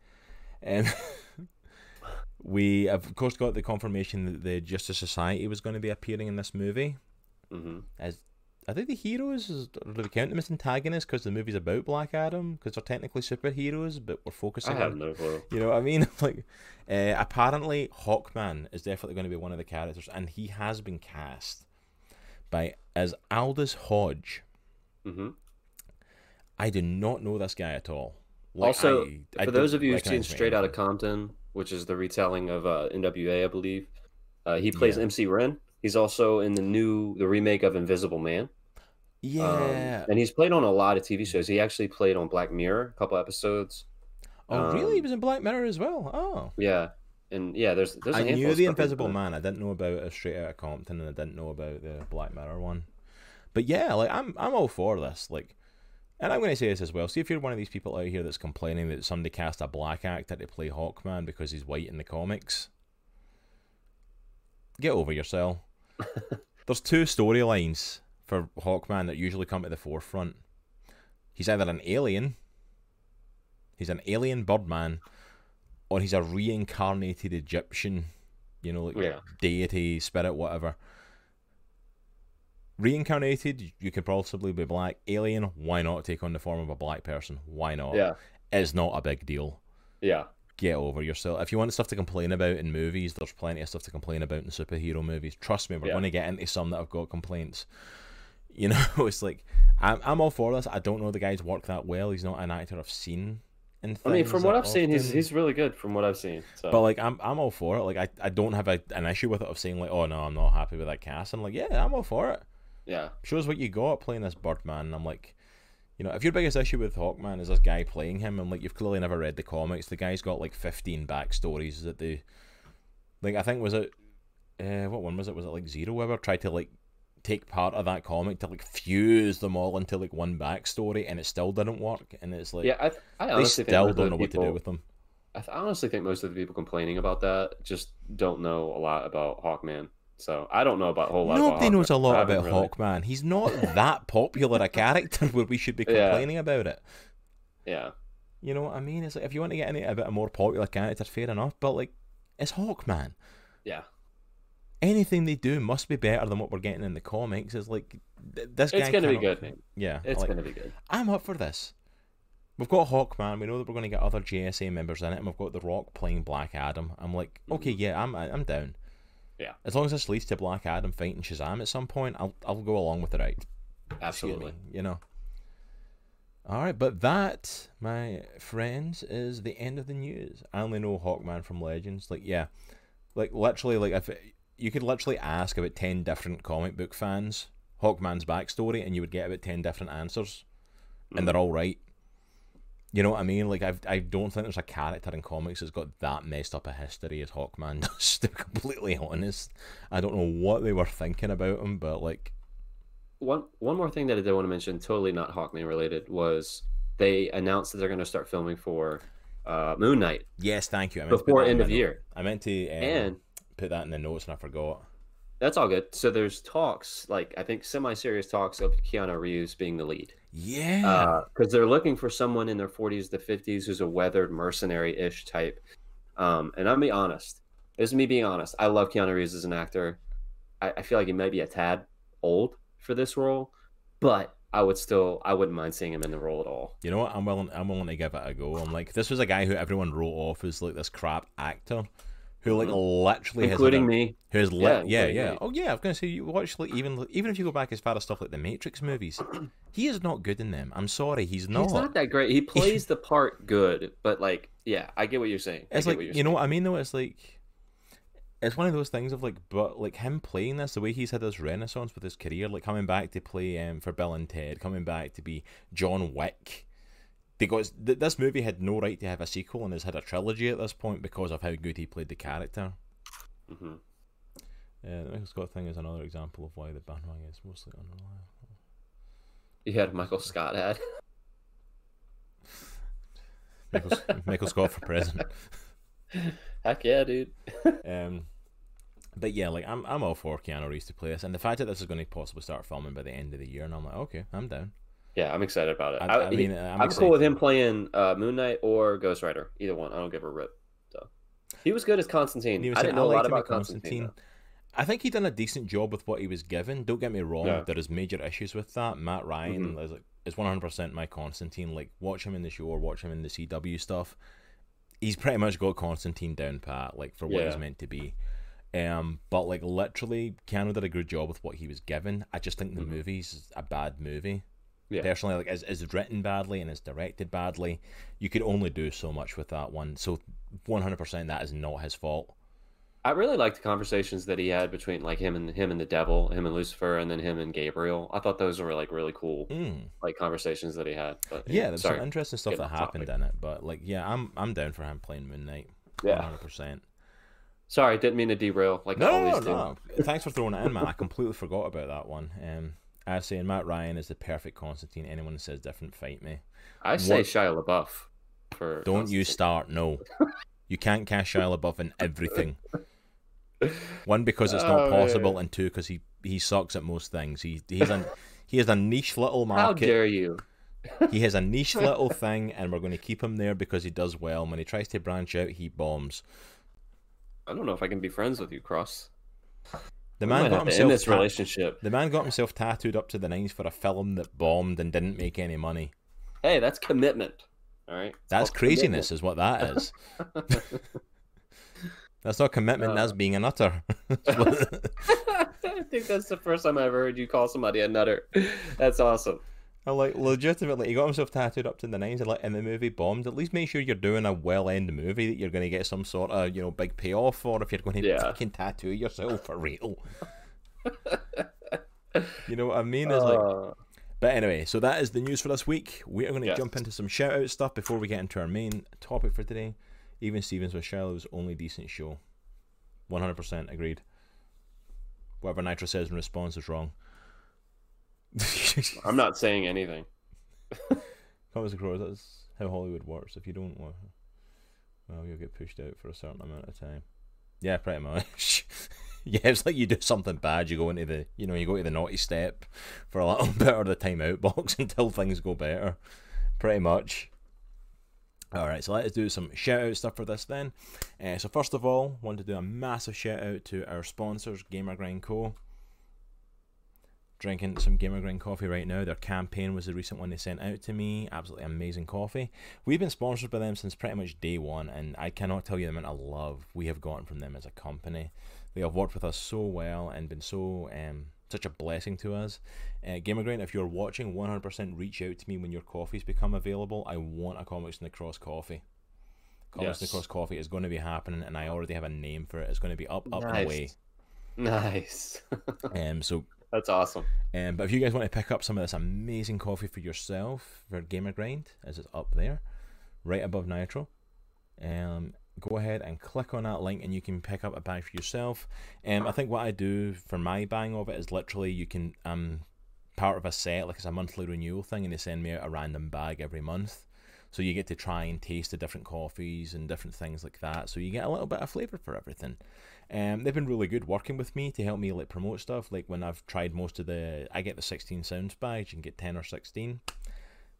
Um, we have, of course, got the confirmation that the Justice Society was going to be appearing in this movie. hmm As Are they the heroes? Do we count them as antagonists because the movie's about Black Adam? Because they're technically superheroes, but we're focusing. I have on. no clue. You know what I mean? like, uh, apparently, Hawkman is definitely going to be one of the characters, and he has been cast by as Aldis Hodge. hmm I do not know this guy at all. Like, also, I- I for those of you who've seen Straight Outta anything. Compton, which is the retelling of uh, NWA, I believe, uh, he plays Yeah. MC Ren. He's also in the new the remake of Invisible Man. Um, yeah. and he's played on a lot of TV shows. He actually played on Black Mirror, a couple episodes. oh, really? He um, was in Black Mirror as well. Oh. Yeah, and yeah, there's there's. a I handful knew the Invisible done. Man. I didn't know about a Straight Outta Compton, and I didn't know about the Black Mirror one. But yeah, like I'm, I'm all for this. Like, and I'm going to say this as well. See if you're one of these people out here that's complaining that somebody cast a black actor to play Hawkman because he's white in the comics. Get over yourself. There's two storylines for Hawkman that usually come to the forefront. He's either an alien, he's an alien Birdman, or he's a reincarnated Egyptian, you know, like Yeah. deity, spirit, whatever. Reincarnated, you could possibly be black. Alien, why not take on the form of a black person? Why not? Yeah. It's not a big deal. Yeah. Get over yourself. If you want stuff to complain about in movies, there's plenty of stuff to complain about in superhero movies. Trust me, we're Yeah. going to get into some that have got complaints. You know, it's like I'm, I'm all for this. I don't know the guy's work that well. He's not an actor I've seen. In I mean, from what I've seen, he's he's really good. From what I've seen. So. But like I'm I'm all for it. Like I, I don't have a, an issue with it of saying like, oh no, I'm not happy with that cast. I'm like, yeah, I'm all for it. yeah. Shows what you got playing this Birdman. And I'm like, you know, if your biggest issue with Hawkman is this guy playing him, I'm like, you've clearly never read the comics. The guy's got like 15 backstories that they, like, I think was it, uh, what one was it? Was it like Zero Hour tried to like take part of that comic to like fuse them all into like one backstory, and it still didn't work. And it's like, Yeah. I, I honestly still don't know what to do with them. I honestly think most of the people complaining about that just don't know a lot about Hawkman. So I don't know about a whole lot. Nobody knows a lot about really- Hawkman. He's not that popular a character where we should be Yeah. complaining about it. Yeah. You know what I mean? It's like if you want to get into a bit more popular character, fair enough. But like, it's Hawkman. Yeah. Anything they do must be better than what we're getting in the comics. It's like th- this guy. It's gonna be good. Yeah, It's like, gonna be good. I'm up for this. We've got Hawkman. We know that we're going to get other JSA members in it, and we've got The Rock playing Black Adam. I'm like, okay, yeah, I'm I'm down. Mm-hmm. Yeah. As long as this leads to Black Adam fighting Shazam at some point, I'll I'll go along with it. me, Absolutely. you know. All right, but that, my friends, is the end of the news. I only know Hawkman from Legends. Like, yeah, like literally, like if you could literally ask about ten different comic book fans Hawkman's backstory, and you would get about ten different answers, and they're all right. You know what I mean? Like, I've, I don't think there's a character in comics that's got that messed up a history as Hawkman does. To be completely honest, I don't know what they were thinking about him, but like, One one more thing that I did want to mention, totally not Hawkman related, was they announced that they're going to start filming for uh, Moon Knight yes, thank you. I meant before end of year, I meant to um, and put that in the notes and I forgot. that's all good. So there's talks, like I think semi-serious talks of Keanu Reeves being the lead. Yeah. because they're looking for someone in their 40s to 50s who's a weathered mercenary-ish type um, and i'm be honest this is me being honest i love keanu reeves as an actor I, I feel like he might be a tad old for this role but i would still i wouldn't mind seeing him in the role at all you know what? I'm willing. I'm willing to give it a go. I'm like, this was a guy who everyone wrote off as like this crap actor, who like literally Mm-hmm. including had a- me Who has Yeah? Yeah, yeah. me. Oh yeah. I was gonna say you watch like even even if you go back as far as stuff like the Matrix movies, he is not good in them. I'm sorry, he's not. he's not that great he plays the part good but like yeah i get what you're saying I It's get like what you're you know what I mean though. It's like it's one of those things of like, but like him playing this, the way he's had this renaissance with his career, like coming back to play um, for Bill and Ted, coming back to be John Wick. Got th- this movie had no right to have a sequel and has had a trilogy at this point because of how good he played the character. hmm Yeah, the Michael Scott thing is another example of why the bandwagon is mostly unreliable. you had michael scott had. Michael, Michael Scott for president. heck yeah dude Um, but yeah, like I'm, I'm all for Keanu Reeves to play this, and the fact that this is going to possibly start filming by the end of the year, and I'm like, okay, I'm down. Yeah i'm excited about it I, I, I mean, I'm, I'm, cool with him playing uh, Moon Knight or Ghost Rider. Either one. I don't give a rip. So he was good as Constantine. Was I didn't know a lot about at Constantine. I think he done a decent job with what he was given. Don't get me wrong, Yeah. there is major issues with that. Matt Ryan Mm-hmm. is is 100% my Constantine. Like watch him in the show or watch him in the CW stuff. He's pretty much got Constantine down pat, like for what he's meant to be. Um, but like literally, Keanu did a good job with what he was given. I just think the Mhm. movie's a bad movie. Yeah. Personally, like is is written badly and is directed badly. You could only do so much with that one. So 100% that is not his fault. I really liked the conversations that he had between like him and him and the devil, him and Lucifer, and then him and Gabriel. I thought those were like really cool, Mm. like conversations that he had. But Yeah, there's sorry. some interesting stuff that happened topic. in it, but like, yeah, I'm I'm down for him playing Moon Knight. Yeah. 100. percent Sorry, didn't mean to derail. Like I No, always no, do. no. Thanks for throwing it in, man. I completely forgot about that one. Um, I was saying Matt Ryan is the perfect Constantine. Anyone who says different, fight me. I say What- Shia LaBeouf. For Don't you start? No, you can't cast Shia LaBeouf in everything. One because it's not Oh, possible, and two because he he sucks at most things. He he's a he has a niche little market. How dare you? He has a niche little thing, and we're going to keep him there because he does well. When he tries to branch out, he bombs. I don't know if I can be friends with you, Cross. The man got himself end this ta- relationship. the man got himself tattooed up to the nines for a film that bombed and didn't make any money. Hey, that's commitment. All right. It's That's craziness, is what that is. That's not commitment. that's Uh. being a nutter. I think that's the first time I ever heard you call somebody a nutter. That's awesome. I like legitimately, he got himself tattooed up to the nines, and like in the movie bombed. At least make sure you're doing a well-end movie that you're going to get some sort of you know big payoff for. If you're going to Yeah. fucking tattoo yourself for real, you know what I mean? It's like, Uh, but anyway, so that is the news for this week. We are going to Yes. jump into some shout out stuff before we get into our main topic for today. Even Stevens with Shiloh's only decent show. 100% agreed. Whatever Nitro says in response is wrong. I'm not saying anything. Comes across that's how Hollywood works. If you don't, well, well, you'll get pushed out for a certain amount of time. Yeah, pretty much. yeah, it's like you do something bad, you go into the, you know, you go to the naughty step for a little bit or the timeout box until things go better. Pretty much. All right, so let's do some shout out stuff for this then. Uh, so first of all, want to do a massive shout out to our sponsors, Gamer Grind Co. Drinking some Gamer Grind coffee right now. Their campaign was the recent one they sent out to me. Absolutely amazing coffee. We've been sponsored by them since pretty much day one, and I cannot tell you the amount of love we have gotten from them as a company. They have worked with us so well and been so um, such a blessing to us. Uh, Gamer Grind, if you're watching, 100% reach out to me when your coffees become available. I want a Comics in the Cross coffee. Comics in the Yes. Cross coffee is going to be happening, and I already have a name for it. It's going to be up, up, and away. Nice. Um, so That's awesome. um, but if you guys want to pick up some of this amazing coffee for yourself for Gamer Grind, as it's up there, right above Nitro, um, go ahead and click on that link and you can pick up a bag for yourself. Um, I think what I do for my buying of it is literally you can um part of a set like it's a monthly renewal thing and they send me out a random bag every month. So you get to try and taste the different coffees and different things like that. So you get a little bit of flavour for everything. Um, they've been really good working with me to help me like promote stuff. Like when I've tried most of the, I get the 16 sounds badge. and get 10 or 16.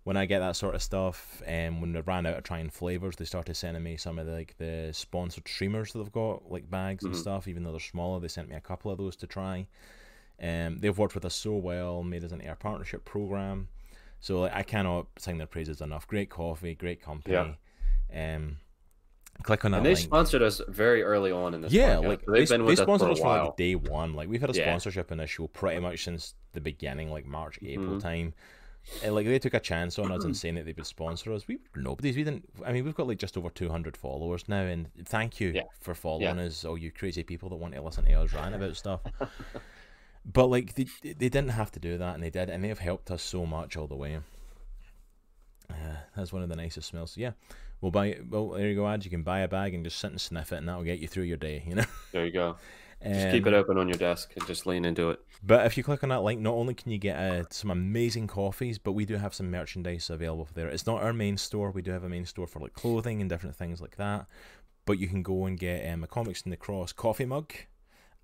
When I get that sort of stuff, um, when they ran out of trying flavors, they started sending me some of the, like the sponsored streamers that they've got, like bags and Mhm. stuff. Even though they're smaller, they sent me a couple of those to try. Um, they've worked with us so well, made us into our partnership program. So like, I cannot sing their praises enough. Great coffee, great company. Yeah. Um, click on that And they link. sponsored us very early on in this. Yeah, podcast. like So they, they've been they with us for sponsored us from like day one. Like we've had a Yeah. sponsorship in this show pretty much since the beginning, like March, April Mhm. time. And like they took a chance on us and saying that they would sponsor us. We were nobodies. We didn't. I mean, we've got like just over two hundred followers now, and thank you Yeah. for following us, all you crazy people that want to listen to us rant about stuff. But like they, they didn't have to do that, and they did, and they have helped us so much all the way. Uh, that's one of the nicest smells. Yeah, we'll buy. Well, there you go, Ad. You can buy a bag and just sit and sniff it, and that'll get you through your day. You know. There you go. Just keep Um, it open on your desk and just lean into it. But if you click on that link, not only can you get uh, some amazing coffees, but we do have some merchandise available there. It's not our main store. We do have a main store for like clothing and different things like that. But you can go and get um, a Comics in the Cross coffee mug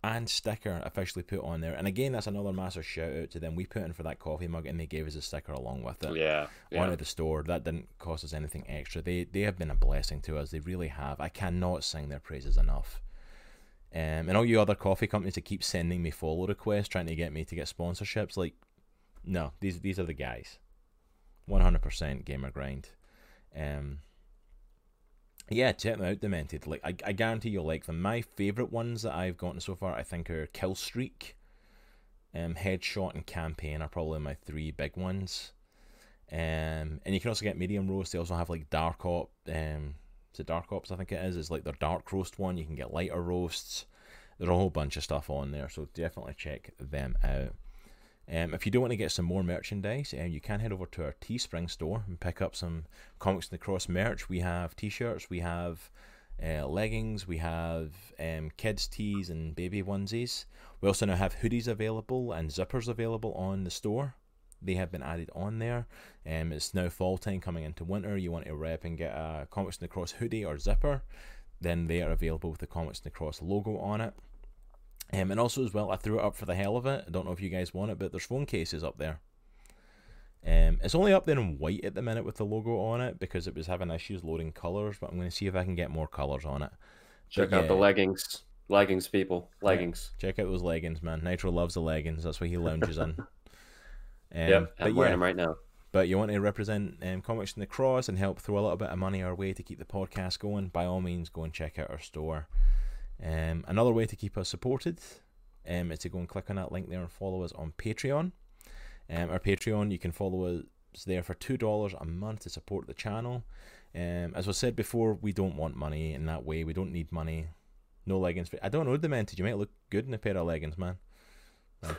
and sticker officially put on there. And again, that's another massive shout out to them. We put in for that coffee mug and they gave us a sticker along with it. Yeah. yeah. Onto the store. That didn't cost us anything extra. They they have been a blessing to us. They really have. I cannot sing their praises enough. Um, and all you other coffee companies that keep sending me follow requests trying to get me to get sponsorships, like, no, these these are the guys. One hundred percent gamer grind. Um, yeah, check them out, Demented. Like, I, I guarantee you'll like them. My favorite ones that I've gotten so far, I think, are Kill Streak, um, Headshot, and Campaign are probably my three big ones. Um, and you can also get medium roast. They also have like dark op. Um, is it dark ops? I think it is. It's like their dark roast one. You can get lighter roasts. There's a whole bunch of stuff on there, so definitely check them out. Um, if you do want to get some more merchandise, um, you can head over to our Teespring store and pick up some Comics in the Cross merch. We have T-shirts, we have uh, leggings, we have um, kids tees and baby onesies. We also now have hoodies available and zippers available on the store. They have been added on there. Um, it's now fall time coming into winter. You want to rep and get a Comics in the Cross hoodie or zipper, then they are available with the Comics in the Cross logo on it. Um, and also as well, I threw it up for the hell of it. I don't know if you guys want it, but there's phone cases up there. Um, it's only up there in white at the minute with the logo on it because it was having issues loading colors. But I'm going to see if I can get more colors on it. Check But out the leggings. Leggings, people. Leggings. Check out those leggings, man. Nitro loves the leggings. That's what he lounges in. Um, yep, I'm wearing yeah, them right now. but you want to represent um, Comics in the Cross and help throw a little bit of money our way to keep the podcast going, by all means, go and check out our store. Um, another way to keep us supported um, is to go and click on that link there and follow us on Patreon. Um, our Patreon, you can follow us there for $2 a month to support the channel. Um, as I said before, we don't want money in that way. We don't need money. No leggings. I don't know, Demented. You might look good in a pair of leggings, man.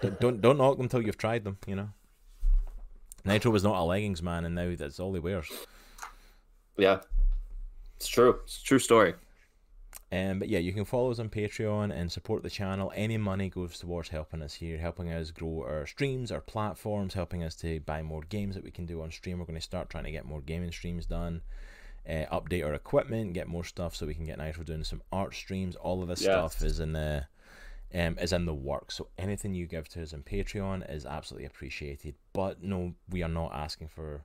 Don't, don't don't knock them until you've tried them, you know. Nitro was not a leggings man, and now that's all he wears. Yeah. It's true. It's a true story. Um, but yeah, you can follow us on Patreon and support the channel. Any money goes towards helping us here, helping us grow our streams, our platforms, helping us to buy more games that we can do on stream. We're going to start trying to get more gaming streams done, uh, update our equipment, get more stuff so we can get Nitro doing some art streams. All of this Yes. stuff is in the um, is in the works. So anything you give to us on Patreon is absolutely appreciated. But no, we are not asking for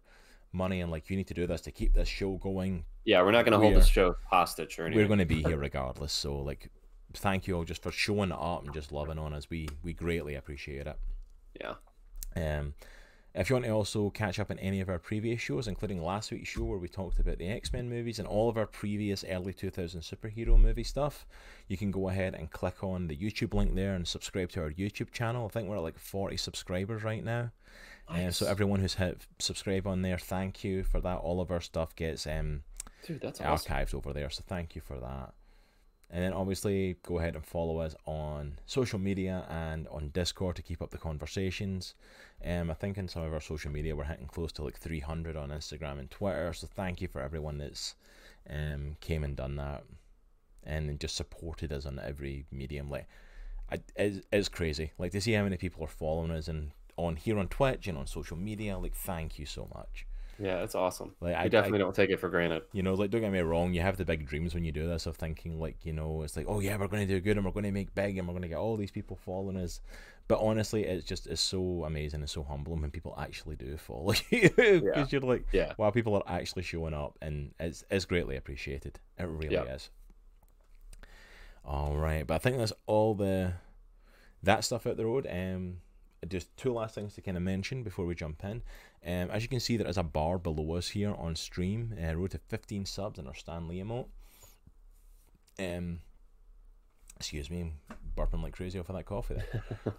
money and like you need to do this to keep this show going. Yeah, we're not going to hold this show hostage or anything. We're going to be here regardless. So like, thank you all just for showing up and just loving on us. We we greatly appreciate it. Yeah. Um, if you want to also catch up on any of our previous shows, including last week's show where we talked about the X Men movies and all of our previous early 2000 superhero movie stuff, you can go ahead and click on the YouTube link there and subscribe to our YouTube channel. I think we're at like 40 subscribers right now. Um, so everyone who's hit subscribe on there, thank you for that. All of our stuff gets um, Dude, that's awesome. archived over there. So thank you for that. And then obviously go ahead and follow us on social media and on Discord to keep up the conversations. Um, I think in some of our social media we're hitting close to like 300 on Instagram and Twitter. So thank you for everyone that's um came and done that and just supported us on every medium. Like, I, it's, it's crazy. Like to see how many people are following us and on here on Twitch and on social media. Like, thank you so much. Yeah, that's awesome. Like, I I definitely don't take it for granted. you know, like don't get me wrong, you have the big dreams when you do this of thinking like, you know, it's like, oh yeah, we're going to do good and we're going to make big and we're going to get all these people following us. But honestly, it's just it's so amazing and so humbling when people actually do follow you because Yeah. you're like, Yeah. wow, people are actually showing up and it's it's greatly appreciated. It really is. All right, but I think that's all the that stuff out the road. Um, just two last things to kind of mention before we jump in. Um, as you can see, there is a bar below us here on stream. Uh, road to 15 subs in our Stan Lee emote. Um, excuse me, I'm burping like crazy off of that coffee.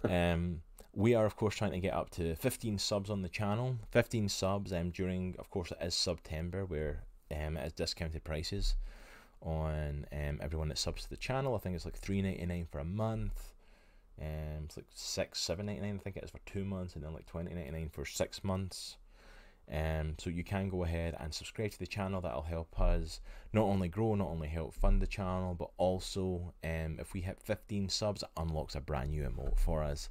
There. um, we are of course trying to get up to 15 subs on the channel. 15 subs. Um, during of course it is September where um it is discounted prices on um everyone that subs to the channel. I think it's like 3.99 for a month. Um, it's like six, seven ninety nine. I think it is for two months, and then like twenty ninety nine for six months. Um, so you can go ahead and subscribe to the channel. That'll help us not only grow, not only help fund the channel, but also um, if we hit fifteen subs, it unlocks a brand new emote for us.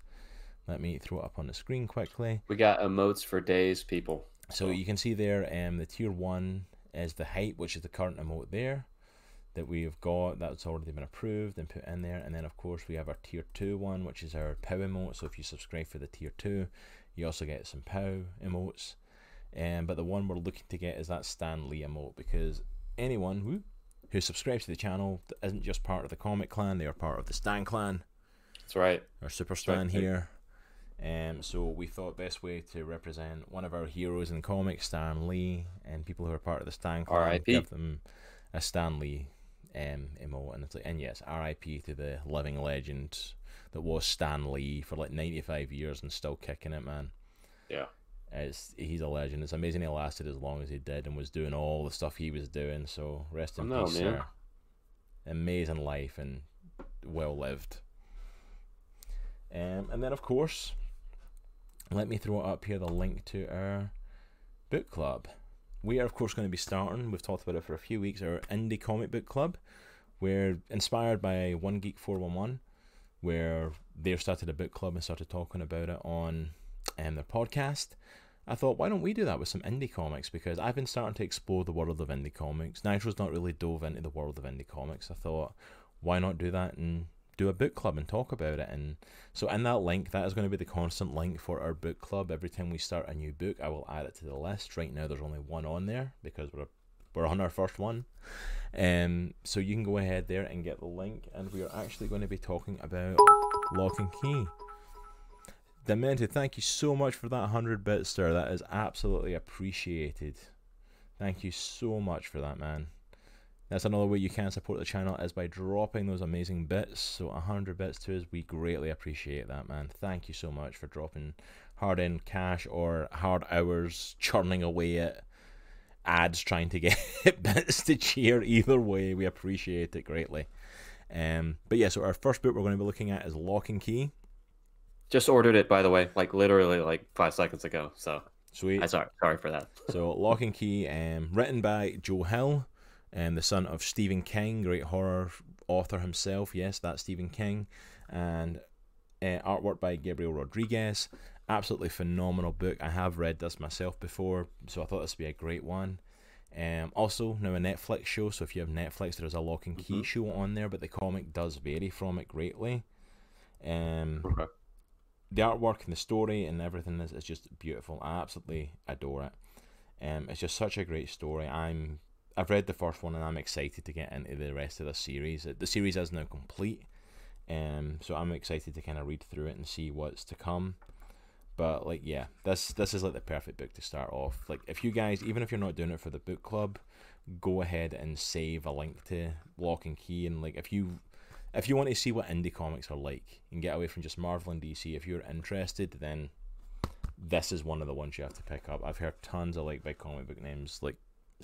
Let me throw it up on the screen quickly. We got emotes for days, people. So you can see there, um, the tier one is the hype, which is the current emote there that we've got. That's already been approved and put in there. And then of course we have our tier two one, which is our POW emote. So if you subscribe for the tier two, you also get some POW emotes. Um, but the one we're looking to get is that Stan Lee emote because anyone who who subscribes to the channel that isn't just part of the comic clan, they are part of the Stan clan That's right. our super stan right. here. Um, so we thought best way to represent one of our heroes in comics, Stan Lee, and people who are part of the Stan clan, give them a Stan Lee um, emote, and it's like, and yes, R.I.P. to the living legend that was Stan Lee for like ninety five years and still kicking it, man. Yeah. It's, he's a legend. It's amazing he lasted as long as he did and was doing all the stuff he was doing. So rest in know, peace, man. sir. Amazing life and well lived. Um, and then, of course, let me throw up here the link to our book club. We are, of course, going to be starting, we've talked about it for a few weeks, our indie comic book club. We're inspired by One Geek 411, where they started a book club and started talking about it on um, their podcast. I thought, why don't we do that with some indie comics? Because I've been starting to explore the world of indie comics. Nitro's not really dove into the world of indie comics. I thought, why not do that and do a book club and talk about it. And so in that link, that is going to be the constant link for our book club. Every time we start a new book, I will add it to the list. Right now, there's only one on there because we're we're on our first one. Um, so you can go ahead there and get the link, and we are actually going to be talking about Locke and Key. Demented, thank you so much for that 100 bits, sir. That is absolutely appreciated. Thank you so much for that, man. That's another way you can support the channel is by dropping those amazing bits. So 100 bits to us, we greatly appreciate that, man. Thank you so much for dropping hard in cash or hard hours churning away at ads trying to get bits to cheer. Either way, we appreciate it greatly. Um, but yeah, so our first book we're going to be looking at is Locke and Key. Just ordered it, by the way, like literally like five seconds ago. So sweet. I sorry, sorry for that. so Locke and Key, um, written by Joe Hill, and um, the son of Stephen King, great horror author himself. Yes, that's Stephen King, and uh, artwork by Gabriel Rodriguez. Absolutely phenomenal book. I have read this myself before, so I thought this would be a great one. Um, also, now a Netflix show, so if you have Netflix, there is a Locke and Key mm-hmm. show on there, but the comic does vary from it greatly. Um, okay. The artwork and the story and everything is, is just beautiful. I absolutely adore it. Um, it's just such a great story. I'm I've read the first one and I'm excited to get into the rest of the series. The series is now complete, um, so I'm excited to kind of read through it and see what's to come. But like, yeah, this this is like the perfect book to start off. Like, if you guys, even if you're not doing it for the book club, go ahead and save a link to Locke and Key. And like, if you if you want to see what indie comics are like and get away from just Marvel and DC, if you're interested, then this is one of the ones you have to pick up. I've heard tons of like big comic book names like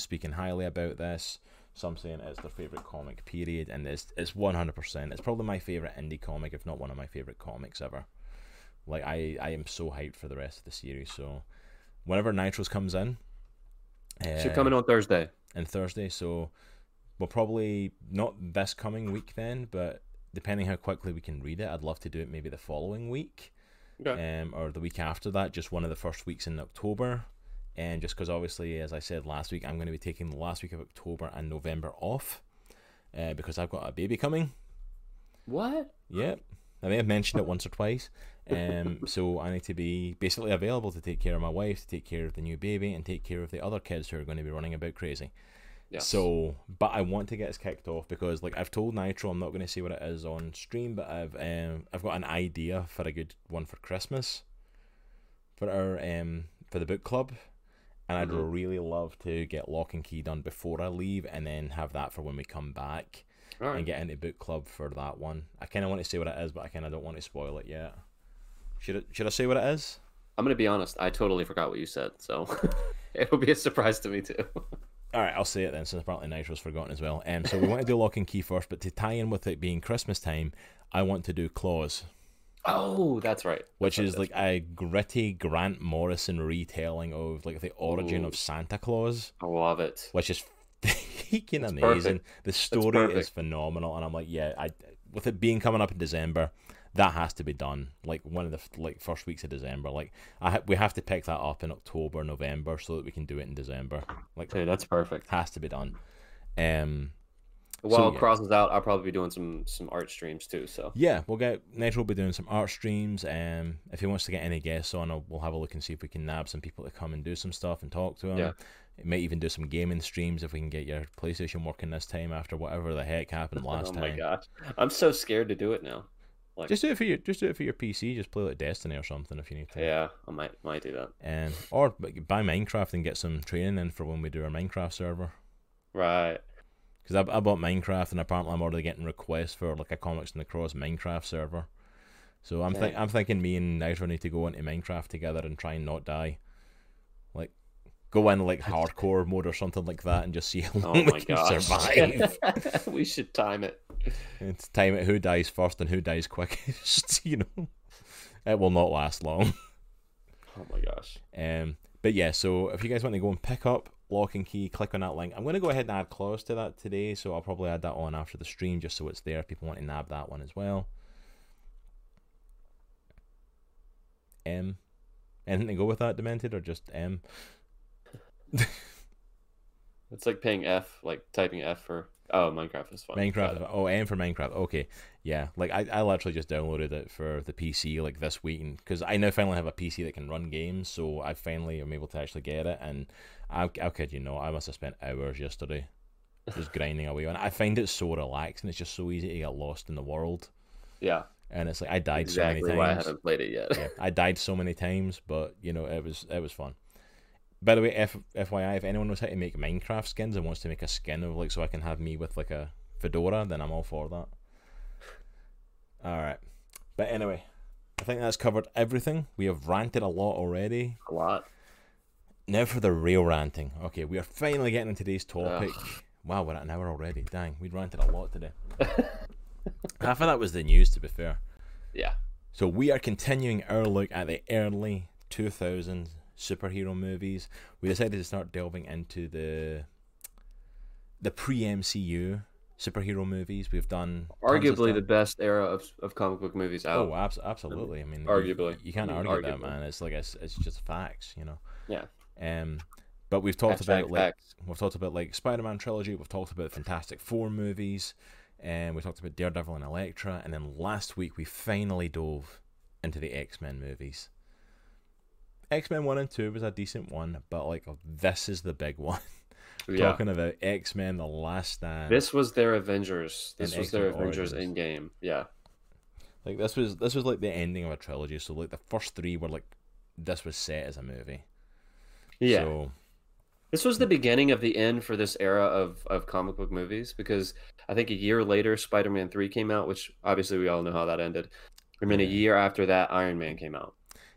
speaking highly about this. Some saying it's their favorite comic period, and it's it's one hundred percent. It's probably my favorite indie comic, if not one of my favorite comics ever. Like I, I am so hyped for the rest of the series. So whenever Nitros comes in, uh, should come in on Thursday. And Thursday, so we'll probably not this coming week then, but depending how quickly we can read it, I'd love to do it maybe the following week, okay. um, or the week after that, just one of the first weeks in October. And just because obviously, as I said last week, I'm going to be taking the last week of October and November off, uh, because I've got a baby coming. What? Yep. I may have mentioned it once or twice. Um, so I need to be basically available to take care of my wife, to take care of the new baby, and take care of the other kids who are going to be running about crazy. Yes. So, but I want to get us kicked off because, like, I've told Nitro I'm not going to say what it is on stream, but I've um, I've got an idea for a good one for Christmas, for our um for the book club, and I'd mm-hmm. really love to get Locke and Key done before I leave, and then have that for when we come back right. and get into book club for that one. I kind of want to say what it is, but I kind of don't want to spoil it yet. Should I, should I say what it is? I'm gonna be honest. I totally forgot what you said, so it'll be a surprise to me too. All right, I'll say it then, since apparently Nitro's forgotten as well. Um, so we want to do Locke and Key first, but to tie in with it being Christmas time, I want to do Klaus. Oh, that's right. Which right, is like right. a gritty Grant Morrison retelling of like the origin Ooh. of Santa Claus. I love it. Which is freaking amazing. Perfect. The story is phenomenal, and I'm like, yeah, I with it being coming up in December, that has to be done. Like one of the like first weeks of December. Like I ha- we have to pick that up in October, November, so that we can do it in December. Like, that's perfect. Has to be done. Um. While so, yeah. crosses out, I'll probably be doing some some art streams too. So yeah, we'll get Nitro will be doing some art streams. Um, if he wants to get any guests on, we'll have a look and see if we can nab some people to come and do some stuff and talk to him. Yeah. It might even do some gaming streams if we can get your PlayStation working this time after whatever the heck happened last time. oh my time. gosh, I'm so scared to do it now. Like, just do it for your just do it for your PC. Just play like Destiny or something if you need to. Yeah, I might might do that. And or buy Minecraft and get some training in for when we do our Minecraft server. Right. Because I, I bought Minecraft and apparently I'm already getting requests for like a Comics and the Cross Minecraft server. So I'm think I'm thinking me and Nitro need to go into Minecraft together and try and not die. Like go in like hardcore mode or something like that and just see how oh long oh we can gosh. survive. we should time it. It's time it who dies first and who dies quickest. you know, it will not last long. Oh my gosh. Um, but yeah, so if you guys want to go and pick up Locke and Key, click on that link. I'm going to go ahead and add Klaus to that today, so I'll probably add that on after the stream just so it's there. If people want to nab that one as well. M. Anything to go with that, Demented, or just M? it's like paying F, like typing F for Oh, Minecraft is fun. Minecraft. Oh, and for Minecraft. Okay, yeah. Like I, I literally just downloaded it for the PC like this week, because I now finally have a PC that can run games. So I finally am able to actually get it, and I, I'll kid you not, I must have spent hours yesterday just grinding away on it. I find it so relaxing. It's just so easy to get lost in the world, Yeah, and it's like I died exactly so many why I haven't played it yet. yeah, I died so many times, but you know it was it was fun. By the way, F, FYI, if anyone knows how to make Minecraft skins and wants to make a skin of like so I can have me with like a fedora, then I'm all for that. All right, but anyway, I think that's covered everything. We have ranted a lot already. A lot. Now for the real ranting. Okay, we are finally getting into today's topic. Wow, we're at an hour already. Dang, we ranted a lot today. Half of that was the news, to be fair. Yeah. So we are continuing our look at the early 2000s superhero movies. We decided to start delving into the the pre MCU superhero movies. We've done Arguably the best era of, of comic book movies out. Oh, abs- absolutely. I mean, you- Arguably. you, can't I mean, argue that, man. It's like it's, it's just facts, you know. Yeah. Um, but we've talked Hashtag about like facts. we've talked about like Spider-Man trilogy. We've talked about Fantastic Four movies, and we talked about Daredevil and Elektra. And then last week we finally dove into the X-Men movies. X-Men one and two was a decent one, but like this is the big one. yeah. Talking about X-Men: The Last Stand. This was their Avengers. This was their X-Men Avengers Origins. in game. Yeah. Like this was this was like the ending of a trilogy. So like the first three were like this was set as a movie. Yeah. So This was the beginning of the end for this era of, of comic book movies because I think a year later Spider Man 3 came out, which obviously we all know how that ended. And then a year after that, Iron Man came out.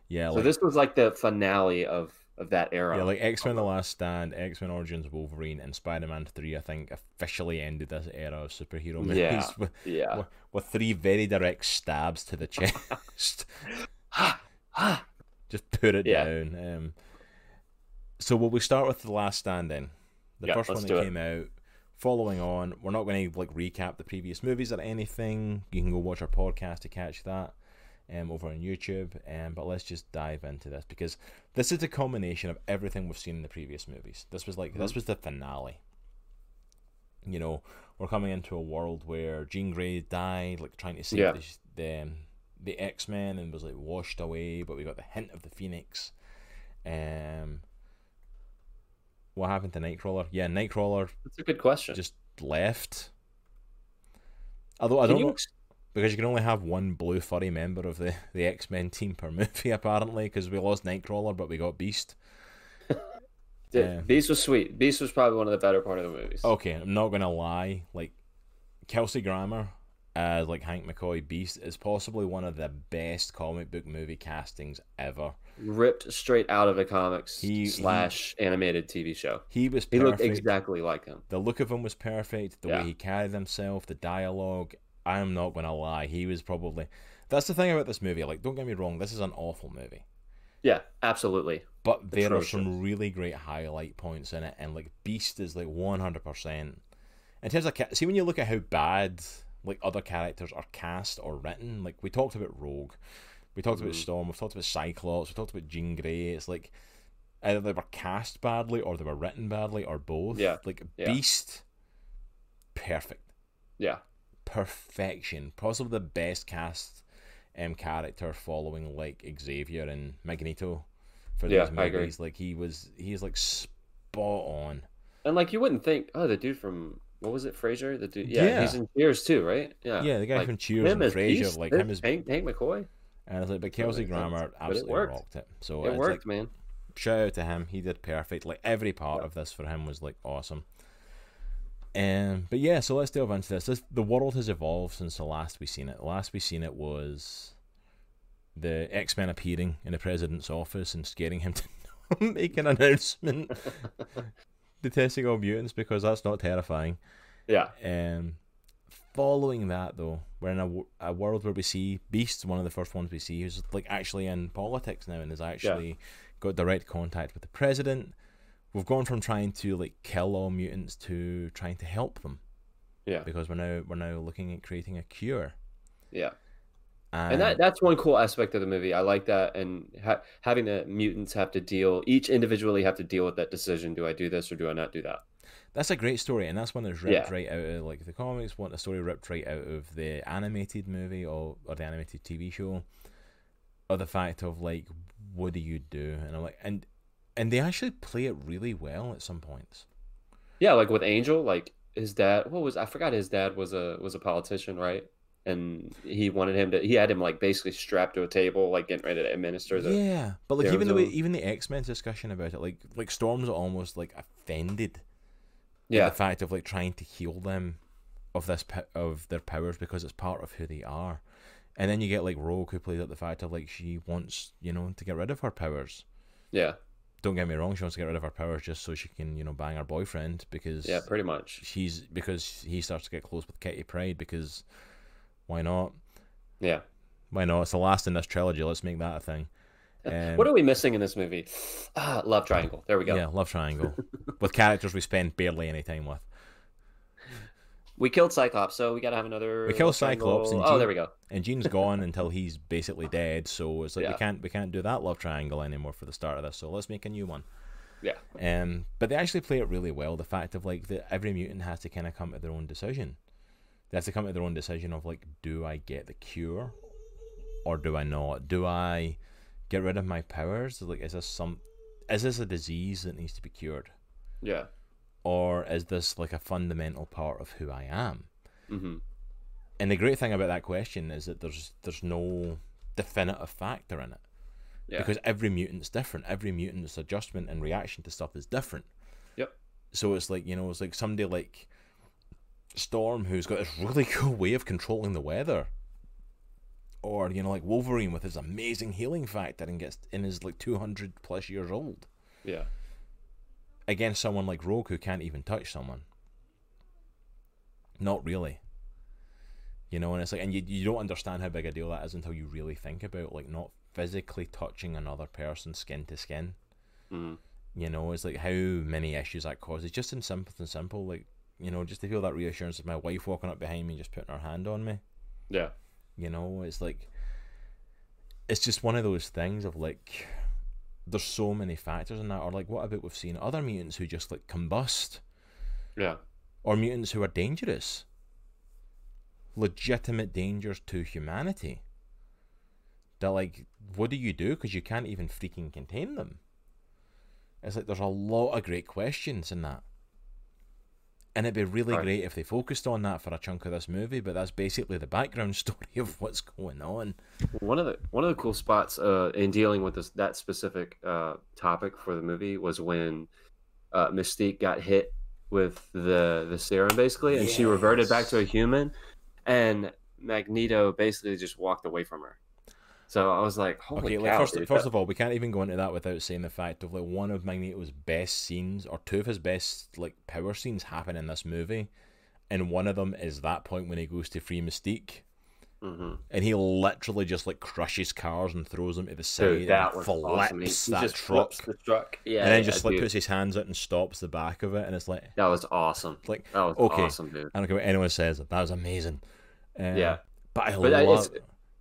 yeah, So like, this was like the finale of, of that era. Yeah, like X Men: The Last Stand, X Men Origins Wolverine, and Spider Man Three. I think officially ended this era of superhero movies Yeah. with, yeah. with, with three very direct stabs to the chest. Ha. Just put it Yeah. down. Um, so will we start with The Last Stand then? The Yeah, first one that came out. Following on, we're not going to like recap the previous movies or anything. You can go watch our podcast to catch that um, over on YouTube. Um, but let's just dive into this because this is a combination of everything we've seen in the previous movies. This was like this Mhm. was the finale. You know, we're coming into a world where Jean Grey died, like trying to save Yeah. the the, um, the X Men, and was like washed away. But we got the hint of the Phoenix. Um, what happened to Nightcrawler? Yeah, Nightcrawler That's a good question. just left. Although I Can don't you know because you can only have one blue furry member of the, the X Men team per movie apparently because we lost Nightcrawler but we got Beast. Yeah, Yeah. Um, Beast was sweet. Beast was probably one of the better part of the movies. Okay, I'm not gonna lie. Like Kelsey Grammer as like Hank McCoy Beast is possibly one of the best comic book movie castings ever. Ripped straight out of a comics He- slash animated TV show. He was He perfect. looked exactly like him. The look of him was perfect. The Yeah. way he carried himself, the dialogue. I am not gonna lie. He was probably. That's the thing about this movie. Like, don't get me wrong. This is an awful movie. Yeah, absolutely. But there are some really great highlight points in it, and like Beast is like one hundred percent. In terms of see, when you look at how bad like other characters are cast or written, like we talked about Rogue, we talked about Mhm. Storm, we've talked about Cyclops, we talked about Jean Grey. It's like either they were cast badly or they were written badly or both. Yeah, Like yeah. Beast, perfect, Yeah. perfection. Possibly the best cast um character following like Xavier and Magneto for Yeah, these I agree. movies. Like he was he's like spot on. And like you wouldn't think, oh, the dude from what was it, Frasier? The dude, yeah, Yeah. he's in Cheers too, right? Yeah, Yeah, the guy Like, from Cheers and as Frasier, like him as Hank, Hank McCoy. And it's like but Kelsey sense. Grammer But it absolutely rocked it. So It worked, like man. shout out to him. He did perfect. Like every part Yeah. of this for him was like awesome. Um, but yeah, so let's delve into this. this. The world has evolved since the last we seen it. The last we seen it was the X Men appearing in the president's office and scaring him to make an announcement detesting all mutants because that's not terrifying. Yeah, Um, following that though, we're in a, a world where we see Beast, one of the first ones we see, who's like actually in politics now and has actually got direct contact with the president. We've gone from trying to like kill all mutants to trying to help them yeah, because we're now we're now looking at creating a cure. yeah. And, And that that's one cool aspect of the movie. I like that, and ha- having the mutants have to deal each individually have to deal with that decision: do I do this or do I not do that? That's a great story, and that's one that's ripped Yeah. right out of like the comics. One a story ripped right out of the animated movie or or the animated TV show, or the fact of like, what do you do? And I'm like, and and they actually play it really well at some points. Yeah, like with Angel, like his dad. What was I forgot? His dad was a was a politician, right? And he wanted him to. He had him like basically strapped to a table, like getting ready to administer the. yeah, but like even the way even the x-men discussion about it, like like Storm's almost like offended. Yeah, the fact of like trying to heal them of this of their powers because it's part of who they are. And then you get like Rogue who plays up the fact of like she wants, you know, to get rid of her powers. yeah, Don't get me wrong, she wants to get rid of her powers just so she can, you know, bang her boyfriend because yeah, pretty much. she's because he starts to get close with Kitty Pryde because why not? Yeah. Why not? It's the last in this trilogy. Let's make that a thing. What are we missing in this movie? Ah, love triangle. There we go. Yeah, love triangle with characters we spend barely any time with. We killed Cyclops, so we gotta have another. We triangle. Cyclops and Oh, there we go. and Jean's gone until he's basically dead. So it's like we can't we can't do that love triangle anymore for the start of this. So let's make a new one. Yeah. Um, but they actually play it really well. The fact of like that every mutant has to kind of come to their own decision. They have to come to their own decision of like, do I get the cure, or do I not? Do I get rid of my powers? Like, is this some, is this a disease that needs to be cured, Yeah. or is this like a fundamental part of who I am? hmm And the great thing about that question is that there's there's no definitive factor in it. Yeah. Because every mutant's different. Every mutant's adjustment and reaction to stuff is different. Yep. So it's like, you know, it's like somebody like Storm who's got this really cool way of controlling the weather. Or, you know, like Wolverine with his amazing healing factor and gets in his like two hundred plus years old. Yeah. Against someone like Rogue who can't even touch someone. Not really. You know, and it's like, and you, you don't understand how big a deal that is until you really think about like not physically touching another person skin to skin. Mhm. You know, it's like how many issues that causes. Just in simple and simple, like you know, just to feel that reassurance of my wife walking up behind me and just putting her hand on me. Yeah. You know, it's like it's just one of those things of like there's so many factors in that. Or like what about we've seen other mutants who just like combust Yeah. or mutants who are dangerous, legitimate dangers to humanity. That like, what do you do? Because you can't even freaking contain them. It's like there's a lot of great questions in that, and it'd be really Right. great if they focused on that for a chunk of this movie. But that's basically the background story of what's going on. One of the one of the cool spots uh, in dealing with this that specific uh, topic for the movie was when uh, Mystique got hit with the the serum basically, and she reverted back to a human, and Magneto basically just walked away from her. So I was like, "Holy Okay, cow!" like first, dude, first that- of all, we can't even go into that without saying the fact of like one of Magneto's best scenes, or two of his best like power scenes, happen in this movie, and one of them is that point when he goes to free Mystique, Mhm. and he literally just like crushes cars and throws them to the side, Dude, that and flips awesome. He, he that just truck, the truck. Yeah, and then yeah, just like dude. puts his hands out and stops the back of it, and it's like, that was awesome. like That was okay, awesome, dude. I don't care what anyone says, that was amazing. Um, Yeah. but I But love.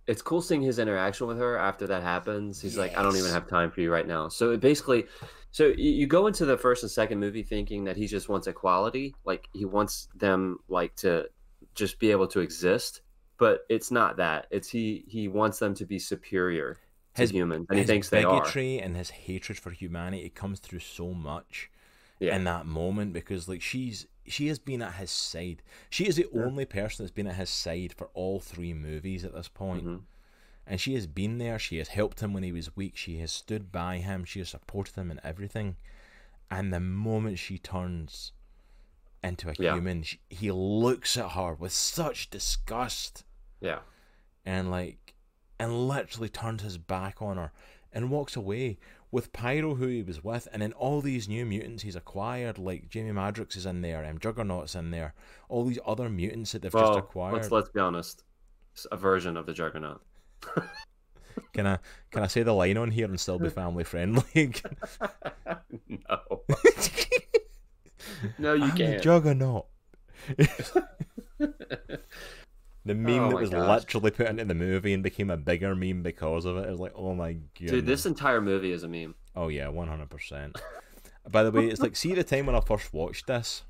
It's cool seeing his interaction with her after that happens. He's like, I don't even have time for you right now. So it basically, so you, go into the first and second movie thinking that he just wants equality, like he wants them like to just be able to exist. But it's not that. It's he he wants them to be superior to His- humans, and he thinks they are. bigotry and his hatred for humanity comes through so much Yeah. in that moment because like she's she has been at his side. She is the Yeah. only person that's been at his side for all three movies at this point. Mhm. And she has been there, she has helped him when he was weak, she has stood by him, she has supported him in everything. And the moment she turns into a Yeah. human, she, he looks at her with such disgust Yeah. and like and literally turns his back on her and walks away with Pyro who he was with and then all these new mutants he's acquired like Jamie Madrox is in there um, and Juggernaut's in there all these other mutants that they've just acquired let's let's be honest. It's a version of the Juggernaut. can I can I say the line on here and still be family friendly no. No, you I'm can't. Juggernaut the oh meme Oh that was gosh. literally put into the movie and became a bigger meme because of it. It was like, oh my god. Dude, this entire movie is a meme. Oh yeah, one hundred percent. By the way, it's like see the time when I first watched this.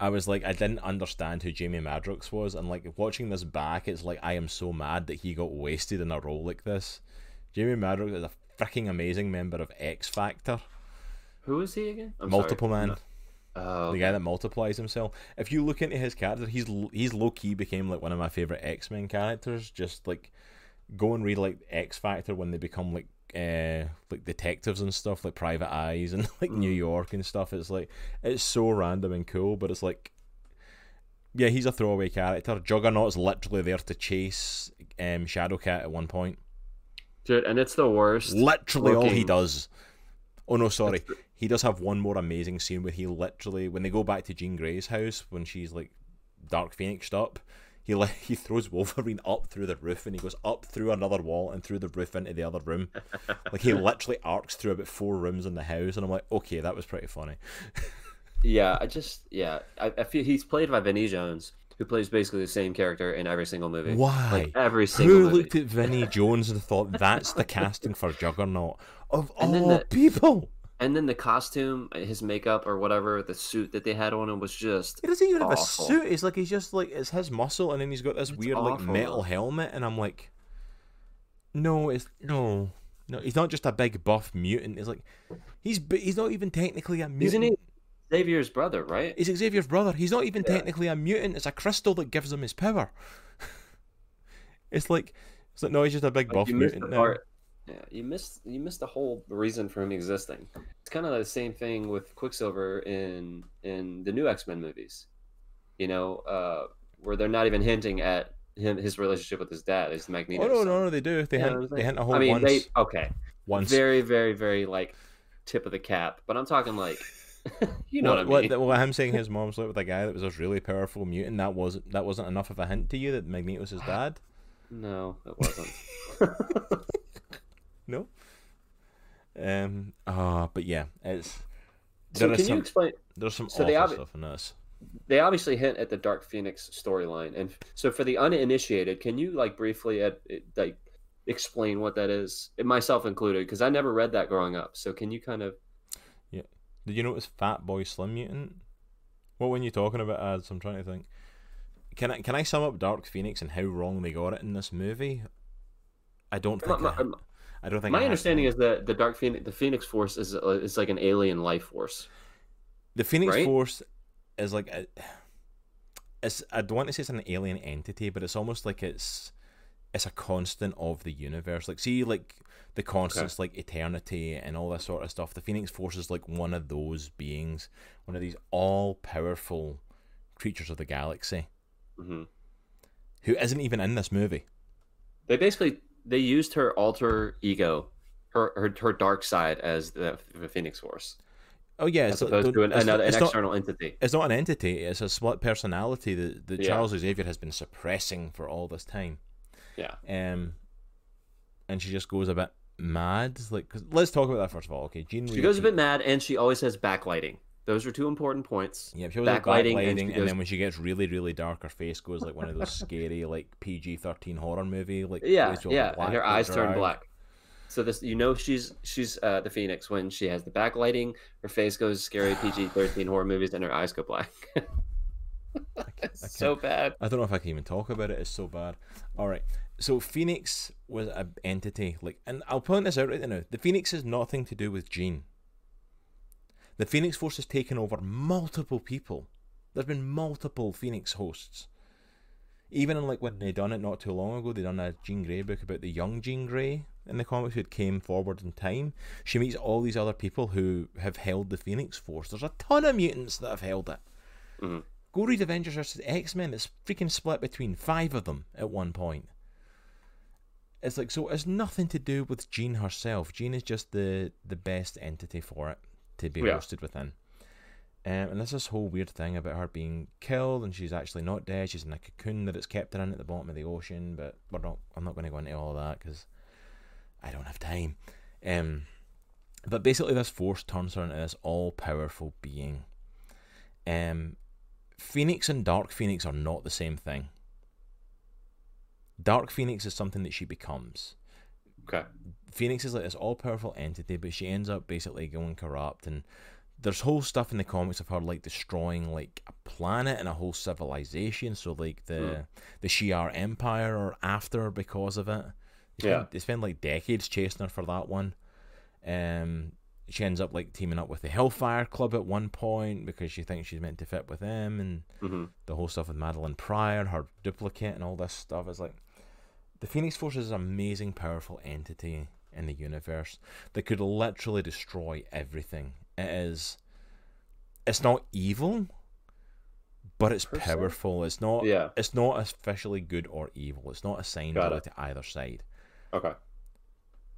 I was like, I didn't understand who Jamie Madrox was, and like watching this back, it's like I am so mad that he got wasted in a role like this. Jamie Madrox is a freaking amazing member of X Factor. Who is he again? I'm Multiple sorry. Man, Oh, the guy that multiplies himself. If you look into his character, he's he's low key became like one of my favorite X Men characters. Just like go and read like X Factor when they become like uh like detectives and stuff, like Private Eyes and like New Mm. York and stuff. It's like it's so random and cool, but it's like yeah, he's a throwaway character. Juggernaut's literally there to chase um Shadowcat at one point. dude, and it's the worst. Literally all he does. Oh no, sorry. He does have one more amazing scene where he literally, when they go back to Jean Grey's house when she's like Dark Phoenixed up, he le- he throws Wolverine up through the roof and he goes up through another wall and through the roof into the other room. like he literally arcs through about four rooms in the house, and I'm like, okay, that was pretty funny. Yeah, I just yeah, I, I feel he's played by Vinnie Jones, who plays basically the same character in every single movie. Why? Like every single Who movie. looked at Vinnie Jones and thought that's the casting for Juggernaut of And then all the- people? And then the costume, uh, his makeup or whatever, the suit that they had on him was just He doesn't even have a suit. It's like he's just like it's his muscle, and then he's got this It's weird like metal helmet, and I'm like, no, it's no, no. He's not just a big buff mutant. It's like he's he's not even technically a mutant. Isn't he Xavier's brother, right? He's Xavier's brother. He's not even Yeah. technically a mutant. It's a crystal that gives him his power. it's like it's like no, he's just a big Like, buff mutant. now. part. Yeah, you missed you missed the whole reason for him existing. It's kind of the same thing with Quicksilver in in the new X Men movies. You know, uh, where they're not even hinting at him his relationship with his dad. Is Magneto. Oh no, no, no, they do. They Yeah, hint, they hint a whole I mean, once. they okay, once. very, very, very like tip of the cap. But I'm talking like, you know what, what, I mean? what, what I'm saying his mom slept with a guy that was a really powerful mutant. That wasn't that wasn't enough of a hint to you that Magneto's his dad. No, it wasn't. No. Um. Ah, but yeah, it's so can some you explain? there's some so awful they stuff in this. They obviously hint at the Dark Phoenix storyline, and so for the uninitiated, can you like briefly at like explain what that is, myself included, because I never read that growing up. So can you kind of? Yeah. Did you notice Fat Boy Slim Mutant? What were you talking about Ads? I'm trying to think. Can I can I sum up Dark Phoenix and how wrong they got it in this movie? I don't think. My, I, my- I don't think. my understanding is that the Dark Phoenix, the Phoenix Force, is uh, is like an alien life force. the Phoenix right? Force is like a, it's I don't want to say it's an alien entity, but it's almost like it's it's a constant of the universe. Like see like the constants like eternity and all that sort of stuff. The Phoenix Force is like one of those beings, one of these all powerful creatures of the galaxy hmm who isn't even in this movie. They basically they used her alter ego, her her, her dark side as the, the Phoenix Force, Oh yeah, as it's, opposed don't- to an, another an it's not, external entity. it's not an entity. It's a split personality that, that Yeah. Charles Xavier has been suppressing for all this time. Yeah. um, and she just goes a bit mad. Like, 'cause- let's talk about that first of all. Okay, Jean. She goes a bit mad, and she always has backlighting. Those are two important points. Yeah, she was like backlighting, backlighting, and and, then when she gets really, really dark, her face goes like one of those scary, like PG thirteen horror movie, like Yeah, yeah, and her eyes turn black. So this, you know, she's she's uh, the Phoenix when she has the backlighting. Her face goes scary PG thirteen horror movies, and her eyes go black. So bad. I don't know if I can even talk about it. It's so bad. All right. So Phoenix was an entity, like, and I'll point this out right now. The Phoenix has nothing to do with Jean. The Phoenix Force has taken over multiple people. There's been multiple Phoenix hosts. Even in like when they done it not too long ago, they done a Jean Grey book about the young Jean Grey in the comics who came forward in time. She meets all these other people who have held the Phoenix Force. There's a ton of mutants that have held it. Mhm. Go read Avengers vs. X Men. It's freaking split between five of them at one point. It's like so. It's nothing to do with Jean herself. Jean is just the the best entity for it to be Yeah. hosted within. Um, and there's this whole weird thing about her being killed, and she's actually not dead. She's in a cocoon that it's kept her in at the bottom of the ocean. But we're not. I'm not going to go into all of that because I don't have time. Um, but basically, this force turns her into this all-powerful being. Um, Phoenix and Dark Phoenix are not the same thing. Dark Phoenix is something that she becomes. Okay. Phoenix is like this all powerful entity, but she ends up basically going corrupt and there's whole stuff in the comics of her like destroying like a planet and a whole civilization. So like the Mm. the Shi'ar Empire are after because of it. They Yeah. spend, they spend like decades chasing her for that one. Um, she ends up like teaming up with the Hellfire Club at one point because she thinks she's meant to fit with them, and hmm the whole stuff with Madelyne Pryor, her duplicate, and all this stuff is like the Phoenix Force is an amazing, powerful entity in the universe that could literally destroy everything. It is. It's not evil, but it's powerful. It's not. Yeah. It's not officially good or evil. It's not assigned it. to either side. Okay.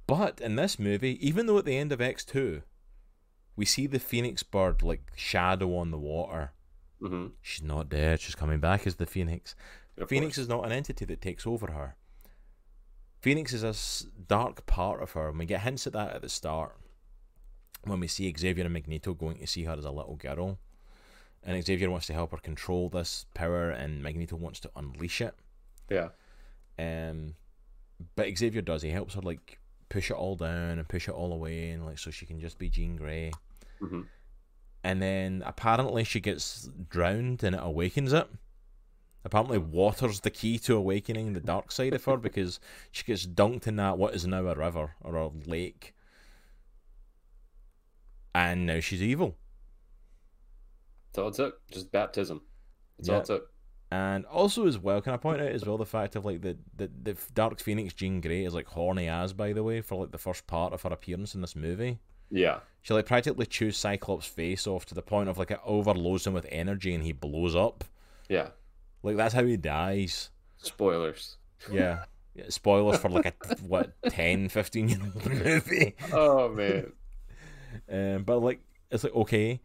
But in this movie, even though at the end of X two, we see the Phoenix bird like shadow on the water. hmm She's not dead. She's coming back as the Phoenix. Of Phoenix course. is not an entity that takes over her. Phoenix is a dark part of her, and we get hints at that at the start when we see Xavier and Magneto going to see her as a little girl. And Xavier wants to help her control this power, and Magneto wants to unleash it. Yeah. Um, but Xavier does. He helps her like push it all down and push it all away, and like so she can just be Jean Grey. hmm And then apparently she gets drowned, and it awakens it. Apparently, water's the key to awakening the dark side of her because she gets dunked in that what is now a river or a lake, and now she's evil. That's all it took. Just baptism. That's all Yeah. it took. And also as well, can I point out as well the fact of like the the, the Dark Phoenix Jean Grey is like horny as by the way for like the first part of her appearance in this movie. Yeah. She like practically chews Cyclops' face off to the point of like it overloads him with energy and he blows up. Yeah. Like that's how he dies. Spoilers. Yeah. yeah spoilers for like a what 10, 15 year old movie. Oh man. Um, but like it's like okay,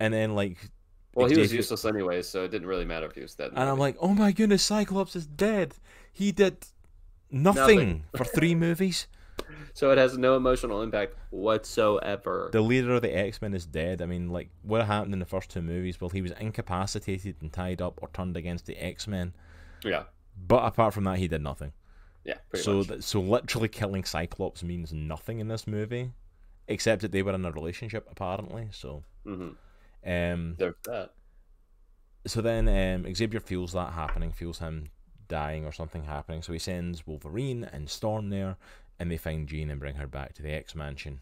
and then like Well, he was useless anyway, so it didn't really matter if he was dead. And I'm like, oh my goodness, Cyclops is dead. He did nothing, Nothing. for three movies. So it has no emotional impact whatsoever. The leader of the X Men is dead. I mean, like, what happened in the first two movies? Well, he was incapacitated and tied up or turned against the X Men. Yeah. But apart from that, he did nothing. Yeah. Pretty so, much. th- so literally killing Cyclops means nothing in this movie, except that they were in a relationship apparently. So, Mm-hmm. um, There's that. so then um, Xavier feels that happening, feels him dying or something happening. So he sends Wolverine and Storm there, and they find Jean and bring her back to the X Mansion.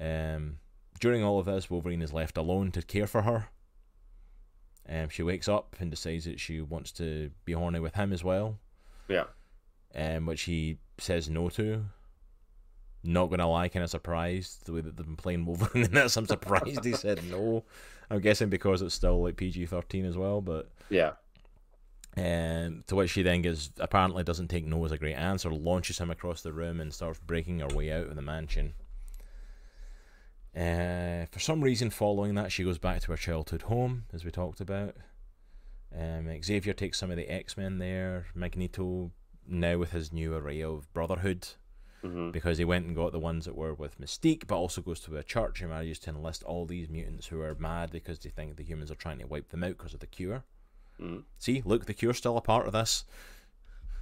Um, during all of this, Wolverine is left alone to care for her. Um, she wakes up and decides that she wants to be horny with him as well, Yeah. um, which he says no to. Not gonna lie, kind of surprised the way that they've been playing Wolverine in this. I'm surprised he said no. I'm guessing because it's still like PG 13 as well, but Yeah. Um, to which she then gives apparently doesn't take no as a great answer, launches him across the room and starts breaking her way out of the mansion. Uh, for some reason, following that, she goes back to her childhood home, as we talked about. Um, Xavier takes some of the X Men there. Magneto, now with his new array of Brotherhood, hmm because he went and got the ones that were with Mystique, but also goes to a church and manages to enlist all these mutants who are mad because they think the humans are trying to wipe them out because of the cure. Mhm. See, look, the cure's still a part of this.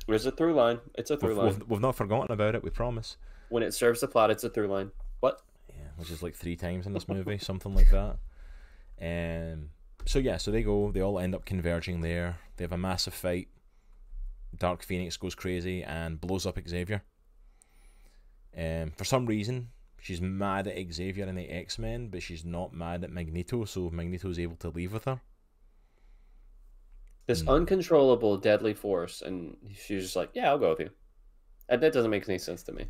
There's a through line. It's a through We've, line. we've, we've not forgotten about it, we promise. When it serves the plot, it's a through line. What? Yeah, which is like three times in this movie, something like that. Um, so yeah, so they go, they all end up converging there. They have a massive fight. Dark Phoenix goes crazy and blows up Xavier. Um, for some reason, she's mad at Xavier and the X Men, but she's not mad at Magneto, so Magneto's able to leave with her. This Mm. uncontrollable deadly force, and she's just like, "Yeah, I'll go with you." And that doesn't make any sense to me.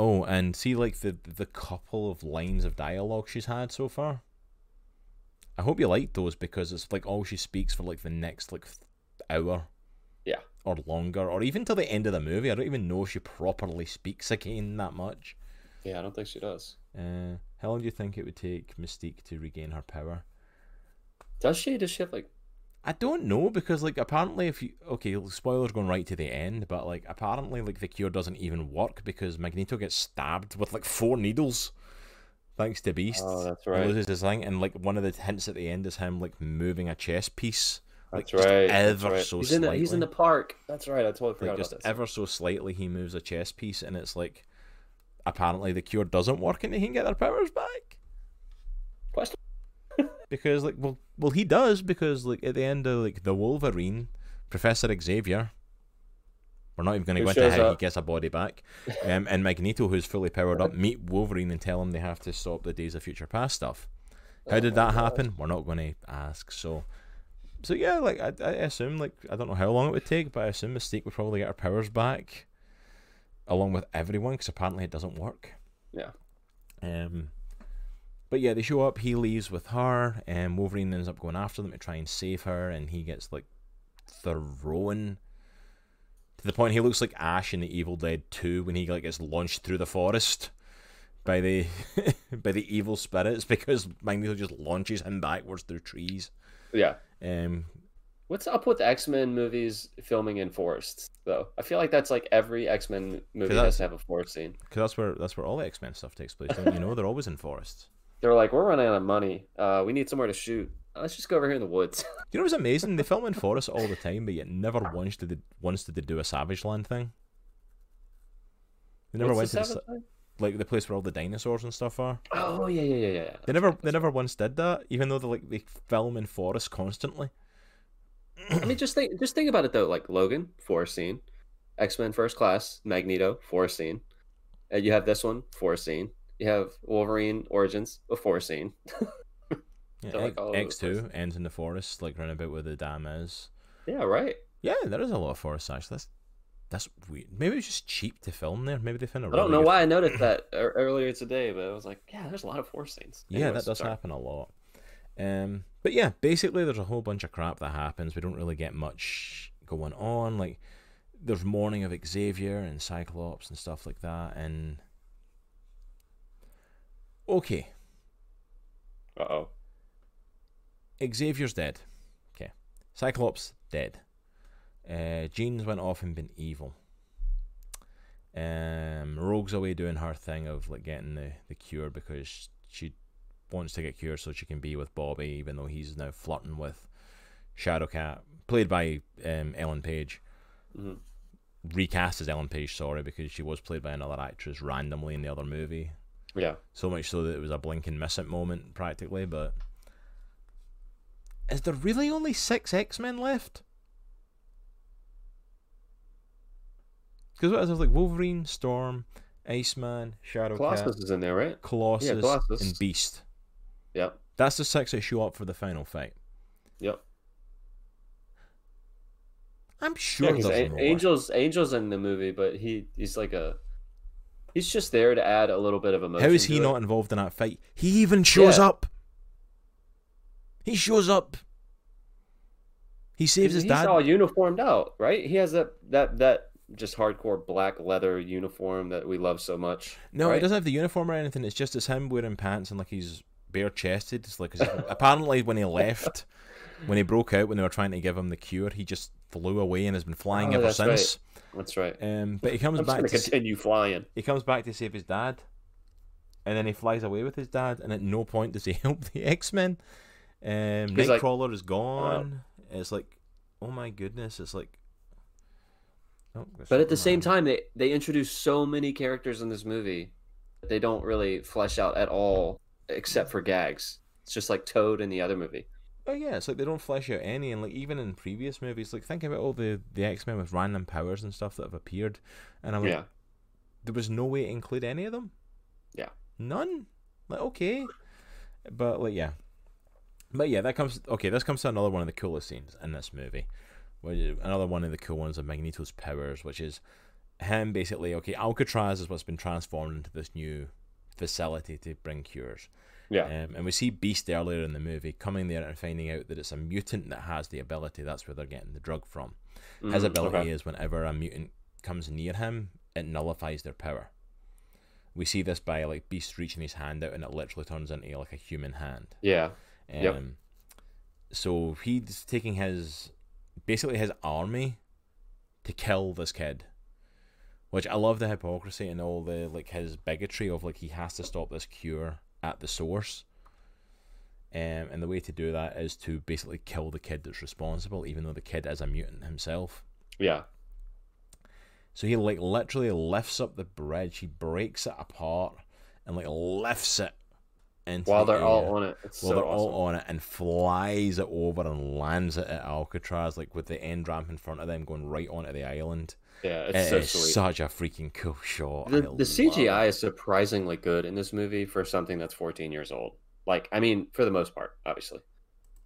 Oh, and see like the the couple of lines of dialogue she's had so far. I hope you liked those because it's like all she speaks for like the next like hour. Yeah. Or longer, or even till the end of the movie. I don't even know if she properly speaks again that much. Yeah, I don't think she does. Uh, how long do you think it would take Mystique to regain her power? Does she? Does she have like? I don't know because like apparently if you okay spoilers going right to the end, but like apparently like the cure doesn't even work because Magneto gets stabbed with like four needles, thanks to Beast. Oh, that's He right. loses his thing, and like one of the hints at the end is him like moving a chess piece Like, That's just right. that's Ever right. so he's in the he's in slightly. the park. That's right. I totally like forgot just about this. ever so slightly he moves a chess piece and it's like apparently the cure doesn't work and they can get their powers back Question. because like well well he does because like at the end of like the wolverine professor xavier we're not even going to go into how he gets a body back um, and magneto who's fully powered up meet wolverine and tell him they have to stop the days of future past stuff how Oh did that God. happen we're not going to ask so so yeah like I, I assume like i don't know how long it would take but i assume mystique would probably get her powers back along with everyone because apparently it doesn't work. Yeah. Um. But yeah, they show up. He leaves with her, and Wolverine ends up going after them to try and save her, and he gets like thrown to the point he looks like Ash in the Evil Dead Two when he like gets launched through the forest by the by the evil spirits because Magneto just launches him backwards through trees. Yeah. Um. What's up with X Men movies filming in forests though? I feel like that's like every X Men movie has to have a forest scene. Because that's where that's where all the X Men stuff takes place. You know? They're always in forests. They're like, we're running out of money. Uh, we need somewhere to shoot. Uh, Let's just go over here in the woods. You know what's amazing? They film in forests all the time, but yet never once did they once did they do a Savage Land thing. They never What's went the to the, like the place where all the dinosaurs and stuff are. Oh yeah, yeah, yeah, yeah. They never they never once did that, even though they like they film in forests constantly. I mean, just think, just think about it though. Like Logan, forest scene. X Men First Class, Magneto, forest scene. And you have this one, forest scene. You have Wolverine Origins, a forest scene. Yeah, like, all over the X two ends in the forest, like round about where the dam is. Yeah, right. Yeah, there is a lot of forest actually. That's that's weird. Maybe it's just cheap to film there. Maybe they found a I don't really know good- why I noticed that earlier today, but I was like, yeah, there's a lot of forest scenes. Yeah, that does sorry. happen a lot. Um, but yeah, basically, there's a whole bunch of crap that happens. We don't really get much going on. Like, there's mourning of Xavier and Cyclops and stuff like that. And okay, Uh-oh. Xavier's dead. Okay, Cyclops dead. Uh, Jean's went off and been evil. Um, Rogue's away doing her thing of like getting the, the cure because she wants to get cured so she can be with Bobby, even though he's now flirting with Shadowcat, played by um, Ellen Page. Mhm. Recast as Ellen Page, sorry, because she was played by another actress randomly in the other movie. Yeah. So much so that it was a blink and miss it moment practically, but is there really only six X Men left? Because what is there like Wolverine, Storm, Iceman, Shadow Colossus is in there, right? Colossus, Colossus. and Beast. Yep. That's the six that show up for the final fight. Yep. I'm Yeah, A- more. Angel's Angel's in the movie, but he he's like a he's just there to add a little bit of emotion. How is he to it. not involved in that fight? He even shows Yeah. up. He shows up. He saves his he's dad. He's all uniformed out, right? He has that that that just hardcore black leather uniform that we love so much. No, he doesn't have the uniform or anything. It's just it's him wearing pants and like he's bare chested. It's like apparently when he left, when he broke out, when they were trying to give him the cure, he just flew away and has been flying Oh, ever since. right. Since. That's right. Um, but he comes I'm back gonna to s- continue flying. he comes back to save his dad, and then he flies away with his dad. And at no point does he help the X Men. Um, He's like, is gone. It's like, oh my goodness! It's like. Oh, But at the same time, they they introduce so many characters in this movie that they don't really flesh out at all, except for gags. It's just like Toad in the other movie. Oh yeah, it's like they don't flesh out any, and like even in previous movies, like think about all the the X Men with random powers and stuff that have appeared, and I'm like, Yeah. there was no way to include any of them. Yeah. none. Like okay, but like yeah, but yeah, that comes okay. This comes to another one of the coolest scenes in this movie, which is another one of the cool ones of Magneto's powers, which is him basically okay. Alcatraz is what's been transformed into this new facility to bring cures. Yeah. Um, and we see Beast earlier in the movie coming there and finding out that it's a mutant that has the ability. That's where they're getting the drug from. His Mhm, ability okay. is whenever a mutant comes near him, it nullifies their power. We see this by like Beast reaching his hand out and it literally turns into like a human hand. Yeah. Um, Yep. So he's taking his basically his army to kill this kid. Which I love the hypocrisy and all the like his bigotry of like he has to stop this cure at the source. Um, and the way to do that is to basically kill the kid that's responsible, even though the kid is a mutant himself. Yeah. So he like literally lifts up the bridge, he breaks it apart, and like lifts it into While the they're all on it. It's while so they're awesome. all on it and flies it over and lands it at Alcatraz, like with the end ramp in front of them going right onto the island. Yeah, It it's so is sweet. such a freaking cool shot. the, the CGI it. is surprisingly good in this movie for something that's 14 years old. Like, I mean, for the most part, obviously.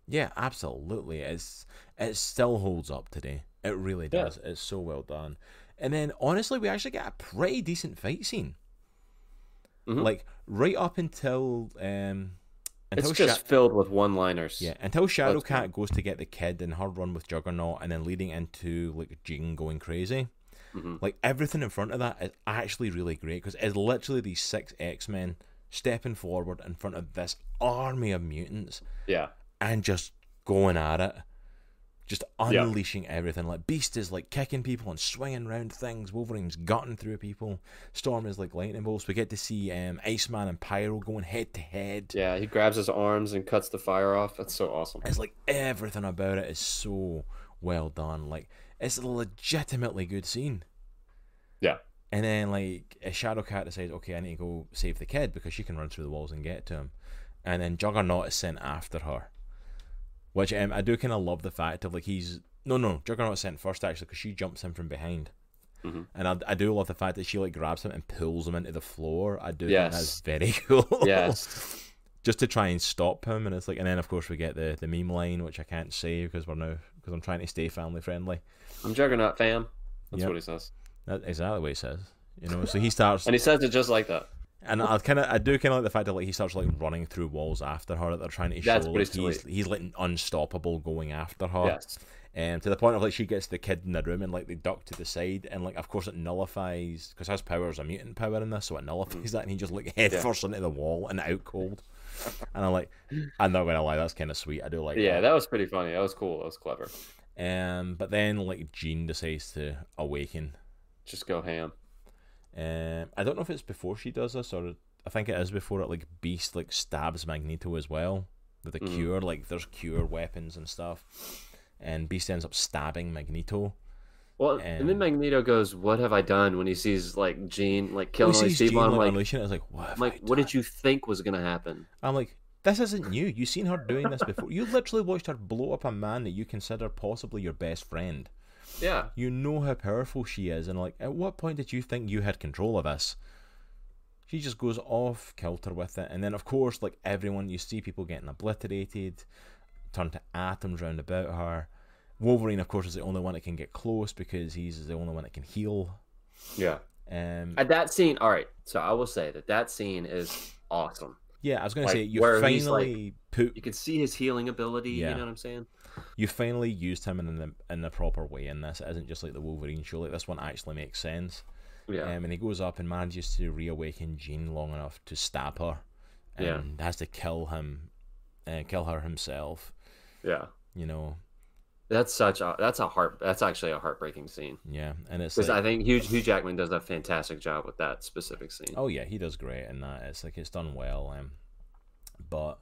Yeah, absolutely. It's it still holds up today. It really Yeah. does. It's so well done. And then honestly, we actually get a pretty decent fight scene. Mhm. Like right up until um until It's just Sha- filled with one-liners. yeah, until That's Shadowcat goes to get the kid and her run with Juggernaut and then leading into like Jean going crazy. Mhm. Like everything in front of that is actually really great because it's literally these six X Men stepping forward in front of this army of mutants Yeah. and just going at it, just Yeah. unleashing everything. Like Beast is like kicking people and swinging around things. Wolverine's gutting through people. Storm is like lightning bolts. We get to see um, Iceman and Pyro going head to head. Yeah, he grabs his arms and cuts the fire off. That's so awesome. It's like everything about it is so well done. Like it's a legitimately good scene. Yeah. And then like a Shadowcat decides, okay, I need to go save the kid because she can run through the walls and get to him. And then Juggernaut is sent after her, which um, I do kind of love the fact of like he's no no Juggernaut sent first actually because she jumps him from behind. Mhm. And I, I do love the fact that she like grabs him and pulls him into the floor. I do Yes. that's very cool. Yes. Just to try and stop him and it's like and then of course we get the the meme line which i can't say because we're now because i'm trying to stay family friendly I'm Juggernaut fam. That's Yep. what he says. that's exactly what he says you know so he starts And he says it just like that. and i kind of i do kind of like the fact that like he starts like running through walls after her that they're trying to That's show like he's he's like unstoppable going after her Yes. um, to the point of like she gets the kid in the room and like they duck to the side and like of course it nullifies because his power is a mutant power in this so it nullifies that and he just like head Mm. Yeah. first into the wall and out cold and i'm like i'm not gonna lie that's kind of sweet i do like Yeah, that. that was pretty funny. That was cool. That was clever. Um, but then like Jean decides to awaken. Just go ham. Um, I don't know if it's before she does this or I think it is before it. Like Beast like stabs Magneto as well with a Mhm. cure. Like there's cure weapons and stuff, and Beast ends up stabbing Magneto. Well, and then Um, Magneto goes, "What have I done?" When he sees like Jean like killing all these people, Jean I'm like, like, unleashing it. I was like, what? I'm like, what did you think was gonna happen? I'm like, this isn't new. You've seen her doing this before. You literally watched her blow up a man that you consider possibly your best friend. Yeah, You know how powerful she is, and like, at what point did you think you had control of this? She just goes off kilter with it, and then of course, like everyone, you see people getting obliterated, turn to atoms round about her. Wolverine, of course, is the only one that can get close because he's the only one that can heal. yeah. Um, At that scene, all right. So I will say that that scene is awesome. yeah, I was gonna say you where he's, like- finally put You can see his healing ability. Yeah. You know what I'm saying? you finally used him in the in the proper way in this. It isn't just like the Wolverine show. Like this one actually makes sense. Yeah. Um, and he goes up and manages to reawaken Jean long enough to stab her, Yeah. and has to kill him, uh, kill her himself. yeah. You know, That's such a that's a heart that's actually a heartbreaking scene yeah, and it's because like, I think Hugh Hugh Jackman does a fantastic job with that specific scene. oh yeah, he does great in that. It's like it's done well. Um, but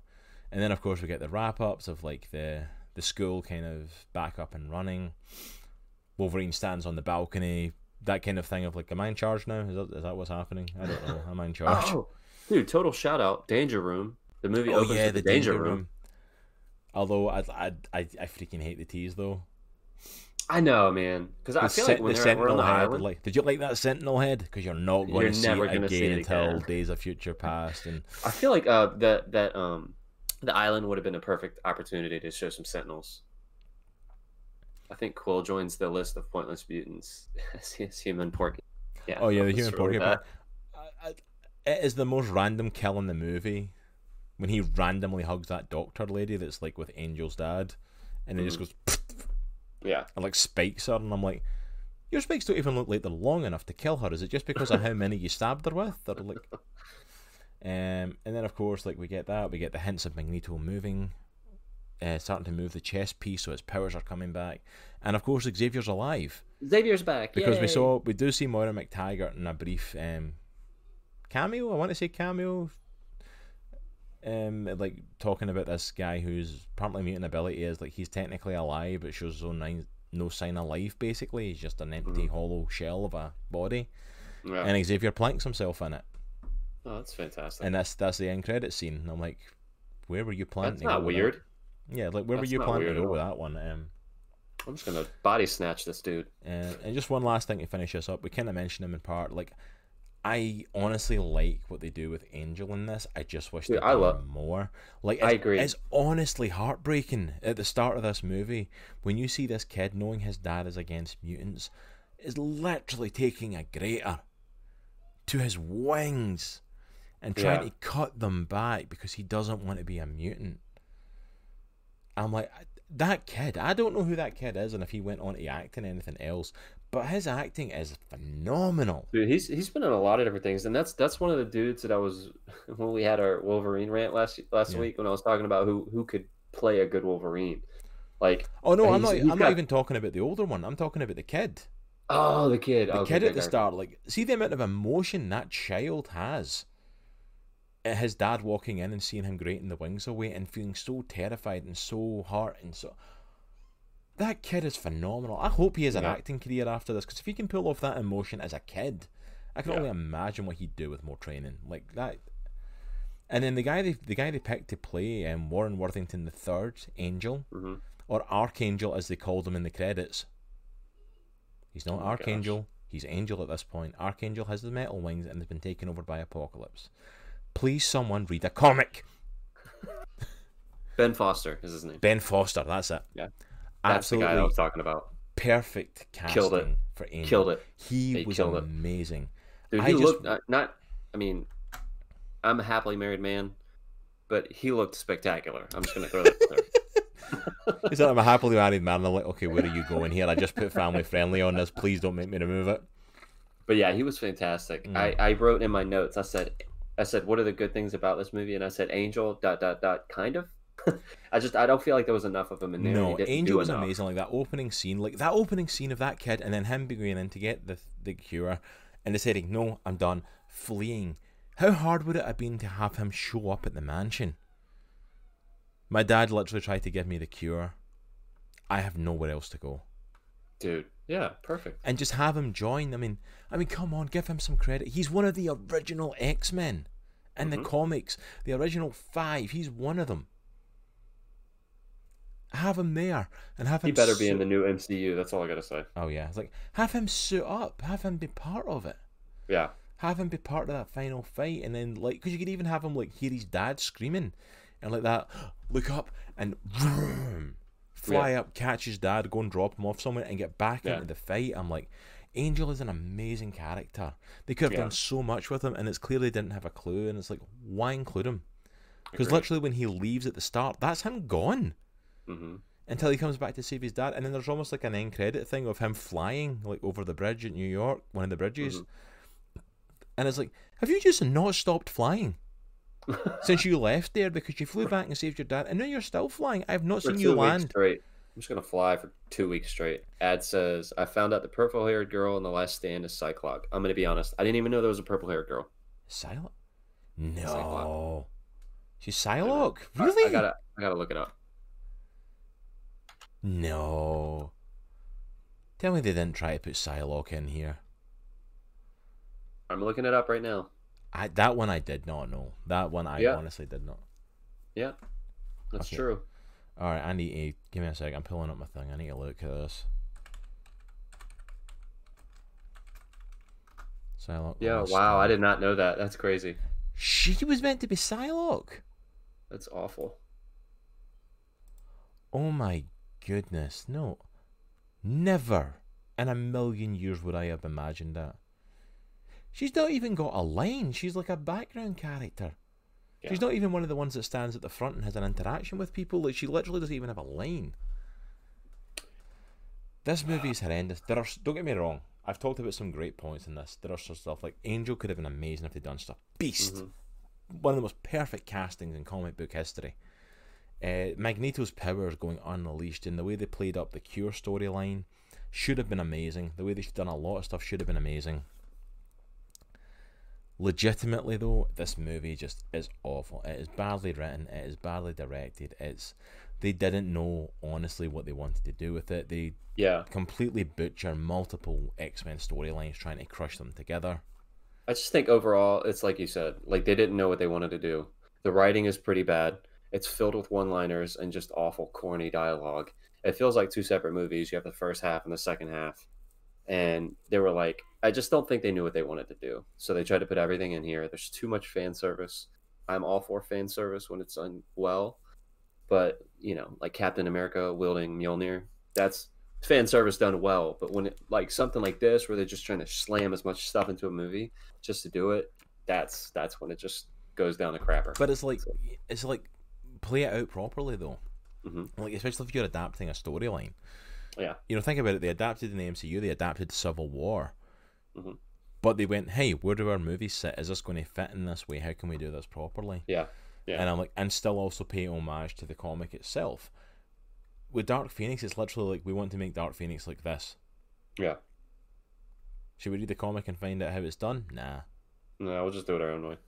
and then of course we get the wrap ups of like the the school kind of back up and running. Wolverine stands on the balcony. That kind of thing of like, am I in charge now? Is that, is that what's happening? I don't know. Am I in charge? Oh, dude! Total shout out, Danger Room. The movie opens with the, Danger, room. Although I, I, I, I freaking hate the tease though. I know, man. Because I feel like when the on Sentinel the head, island, like, did you like that Sentinel head? Because you're not going You're to see it again see it until again. Days of Future Past. And I feel like uh that that um the island would have been a perfect opportunity to show some Sentinels. I think Quill joins the list of pointless mutants as human porky. Yeah. oh yeah, the human roll with porcupine. that. I- I- It is the most random kill in the movie when he randomly hugs that doctor lady that's like with Angel's dad, and then just goes Yeah. and like spikes her, and I'm like. Your spikes don't even look like they're long enough to kill her. Is it just because of how many you stabbed her with? Like, um, and then of course, like we get that, we get the hints of Magneto moving, uh, starting to move the chest piece, so his powers are coming back, and of course Xavier's alive Xavier's back because we saw we do see Moira MacTaggert in a brief um, cameo. I want to say cameo. Um, like talking about this guy who's apparently mutant ability is like he's technically alive but shows no, ni- no sign of life. Basically, he's just an empty, Mhm. hollow shell of a body. Yeah. And Xavier planks himself in it, oh, that's fantastic. and that's that's the end credit scene. And I'm like, where were you planning? that's not with that? weird. Yeah, like where That's were you not planning to go with that one? Um, I'm just gonna body snatch this dude. Uh, and just one last thing to finish this up, we kind of mentioned him in part. Like, I honestly like what they do with Angel in this. I just wish Dude, they I love- more. Like, I agree. It's honestly heartbreaking at the start of this movie when you see this kid knowing his dad is against mutants, is literally taking a grater to his wings and trying Yeah. to cut them back because he doesn't want to be a mutant. I'm like, that kid, I don't know who that kid is and if he went on to acting anything else, but his acting is phenomenal. Dude, he's he's been in a lot of different things, and that's that's one of the dudes that I was when we had our Wolverine rant last last Yeah. week when I was talking about who who could play a good Wolverine. Like, Oh no, I'm not. I'm not even talking about the older one. I'm talking about the kid. oh, the kid, The okay, kid at the start, like, see the amount of emotion that child has. His dad walking in and seeing him grating the wings away and feeling so terrified and so hurt and so. That kid is phenomenal. I hope he has an Yeah. acting career after this because if he can pull off that emotion as a kid, I can Yeah. only imagine what he'd do with more training like that. And then the guy they the guy they picked to play um, Warren Worthington the third, Angel, hmm or Archangel as they called him in the credits. He's not Oh my gosh. Archangel, he's Angel at this point. Archangel has the metal wings and has been taken over by Apocalypse. Please, someone read a comic. Ben Foster is his name. Ben Foster, that's it. Yeah. That's Absolutely the guy I was talking about. perfect casting Killed it. for Angel. Killed it, He He was amazing. dude. I He just- looked uh, not. I mean, I'm a happily married man, but he looked spectacular. I'm just gonna throw that there. He said, I'm a happily married man. I'm like, okay, where are you going here? I just put family friendly on this. Please don't make me remove it. But yeah, he was fantastic. Mm. I, I wrote in my notes. I said, I said, what are the good things about this movie? And I said, Angel. Dot dot dot. Kind of. I just I don't feel like there was enough of him in there. No, Angel was enough. amazing. Like that opening scene, like that opening scene of that kid, and then him going in to get the the cure, and deciding, no, I'm done, fleeing. How hard would it have been to have him show up at the mansion? My dad literally tried to give me the cure. I have nowhere else to go, Dude, yeah, perfect. and just have him join. I mean, I mean, come on, give him some credit. He's one of the original X Men in the Mhm. comics, the original five. He's one of them. Have him there and have him. He better be in the new MCU. That's all I gotta say. Oh yeah, it's like have him suit up, have him be part of it, Yeah, have him be part of that final fight, and then like, because you could even have him like hear his dad screaming, and like that, look up and vroom, fly up, catch his dad, go and drop him off somewhere, and get back Yeah. into the fight. I'm like, Angel is an amazing character. They could have Yeah. done so much with him, and it's clear they didn't have a clue, and it's like, why include him? Because literally when he leaves at the start, that's him gone hmm until he comes back to save his dad. And then there's almost like an end credit thing of him flying like over the bridge at New York, one of the bridges. And it's like, have you just not stopped flying since you left there because you flew back and saved your dad, and now you're still flying? I've not for seen you land. straight. I'm just gonna fly for two weeks straight. Ad says I found out the purple-haired girl in the last stand is Psylocke. I'm gonna be honest. I didn't even know there was a purple-haired girl. Psylocke? No. Psylocke. She's Psylocke? I- Really? I, gotta I gotta look it up. No. Tell me they didn't try to put Psylocke in here. I'm looking it up right now. I that one I did not know. That one I Yeah. honestly did not. Yeah, that's Okay. true. All right, I need to give me a sec. I'm pulling up my thing. I need to look at this. Psylocke. Yeah. Wow. I did not know that. That's crazy. She was meant to be Psylocke. That's awful. Oh my goodness! No, never in a million years would I have imagined that. She's not even got a line. She's like a background character. She's not even one of the ones that stands at the front and has an interaction with people. Like she literally doesn't even have a line. This movie is horrendous. There are don't get me wrong. I've talked about some great points in this. There are some stuff like Angel could have been amazing if they'd done stuff. Beast, Mhm. one of the most perfect castings in comic book history. Uh, Magneto's powers going unleashed and the way they played up the Cure storyline should have been amazing. The way they've done a lot of stuff should have been amazing. legitimately though, this movie just is awful. It is badly written. It is badly directed. It's they didn't know honestly what they wanted to do with it. They Yeah. completely butcher multiple X Men storylines trying to crush them together. I just think overall, it's like you said, like they didn't know what they wanted to do. The writing is pretty bad. It's filled with one-liners and just awful, corny dialogue. It feels like two separate movies. You have the first half and the second half, and they were like, I just don't think they knew what they wanted to do. So they tried to put everything in here. There's too much fan service. I'm all for fan service when it's done well, but you know, like Captain America wielding Mjolnir, that's fan service done well. But when it like something like this, where they're just trying to slam as much stuff into a movie just to do it, that's that's when it just goes down the crapper. But it's like it's like play it out properly though. Mhm. Like especially if you're adapting a storyline. Yeah. You know, think about it. They adapted in the MCU. They adapted Civil War. Mhm. But they went, "Hey, where do our movies sit? Is this going to fit in this way? How can we do this properly?" yeah, Yeah. And I'm like, and still also pay homage to the comic itself. With Dark Phoenix, it's literally like we want to make Dark Phoenix like this. yeah. Should we read the comic and find out how it's done? Nah. No, we'll just do it our own way.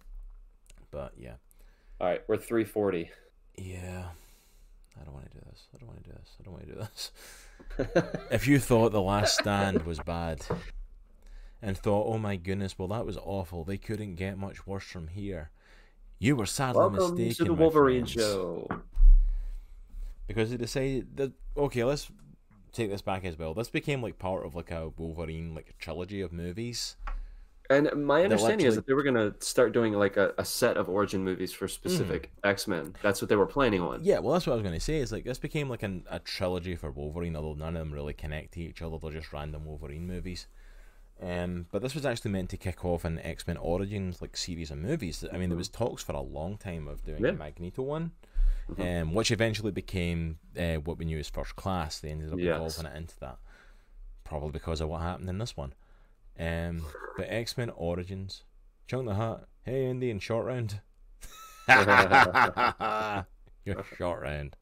But yeah, All right, we're 340. Yeah. I don't want to do this. I don't want to do this. I don't want to do this. if you thought The Last Stand was bad and thought, oh my goodness, well, that was awful, they couldn't get much worse from here, you were sadly Welcome mistaken. to the Wolverine show. Because they decided that, okay, let's take this back as well. This became like part of like a Wolverine like trilogy of movies. And my understanding is that they were going to start doing like a, a set of origin movies for specific X Men. That's what they were planning on. Yeah, well, that's what I was going to say. Is like this became like an, a trilogy for Wolverine, although none of them really connect to each other. They're just random Wolverine movies. Um, but this was actually meant to kick off an X Men Origins like series of movies. I mean, there was talks for a long time of doing Yeah. a Magneto one, Mhm. um, which eventually became uh, what we knew as First Class. They ended up Yes. evolving it into that, probably because of what happened in this one. Um, but X Men Origins, Chunk the Hut, hey Andy and Short Round. You're short round.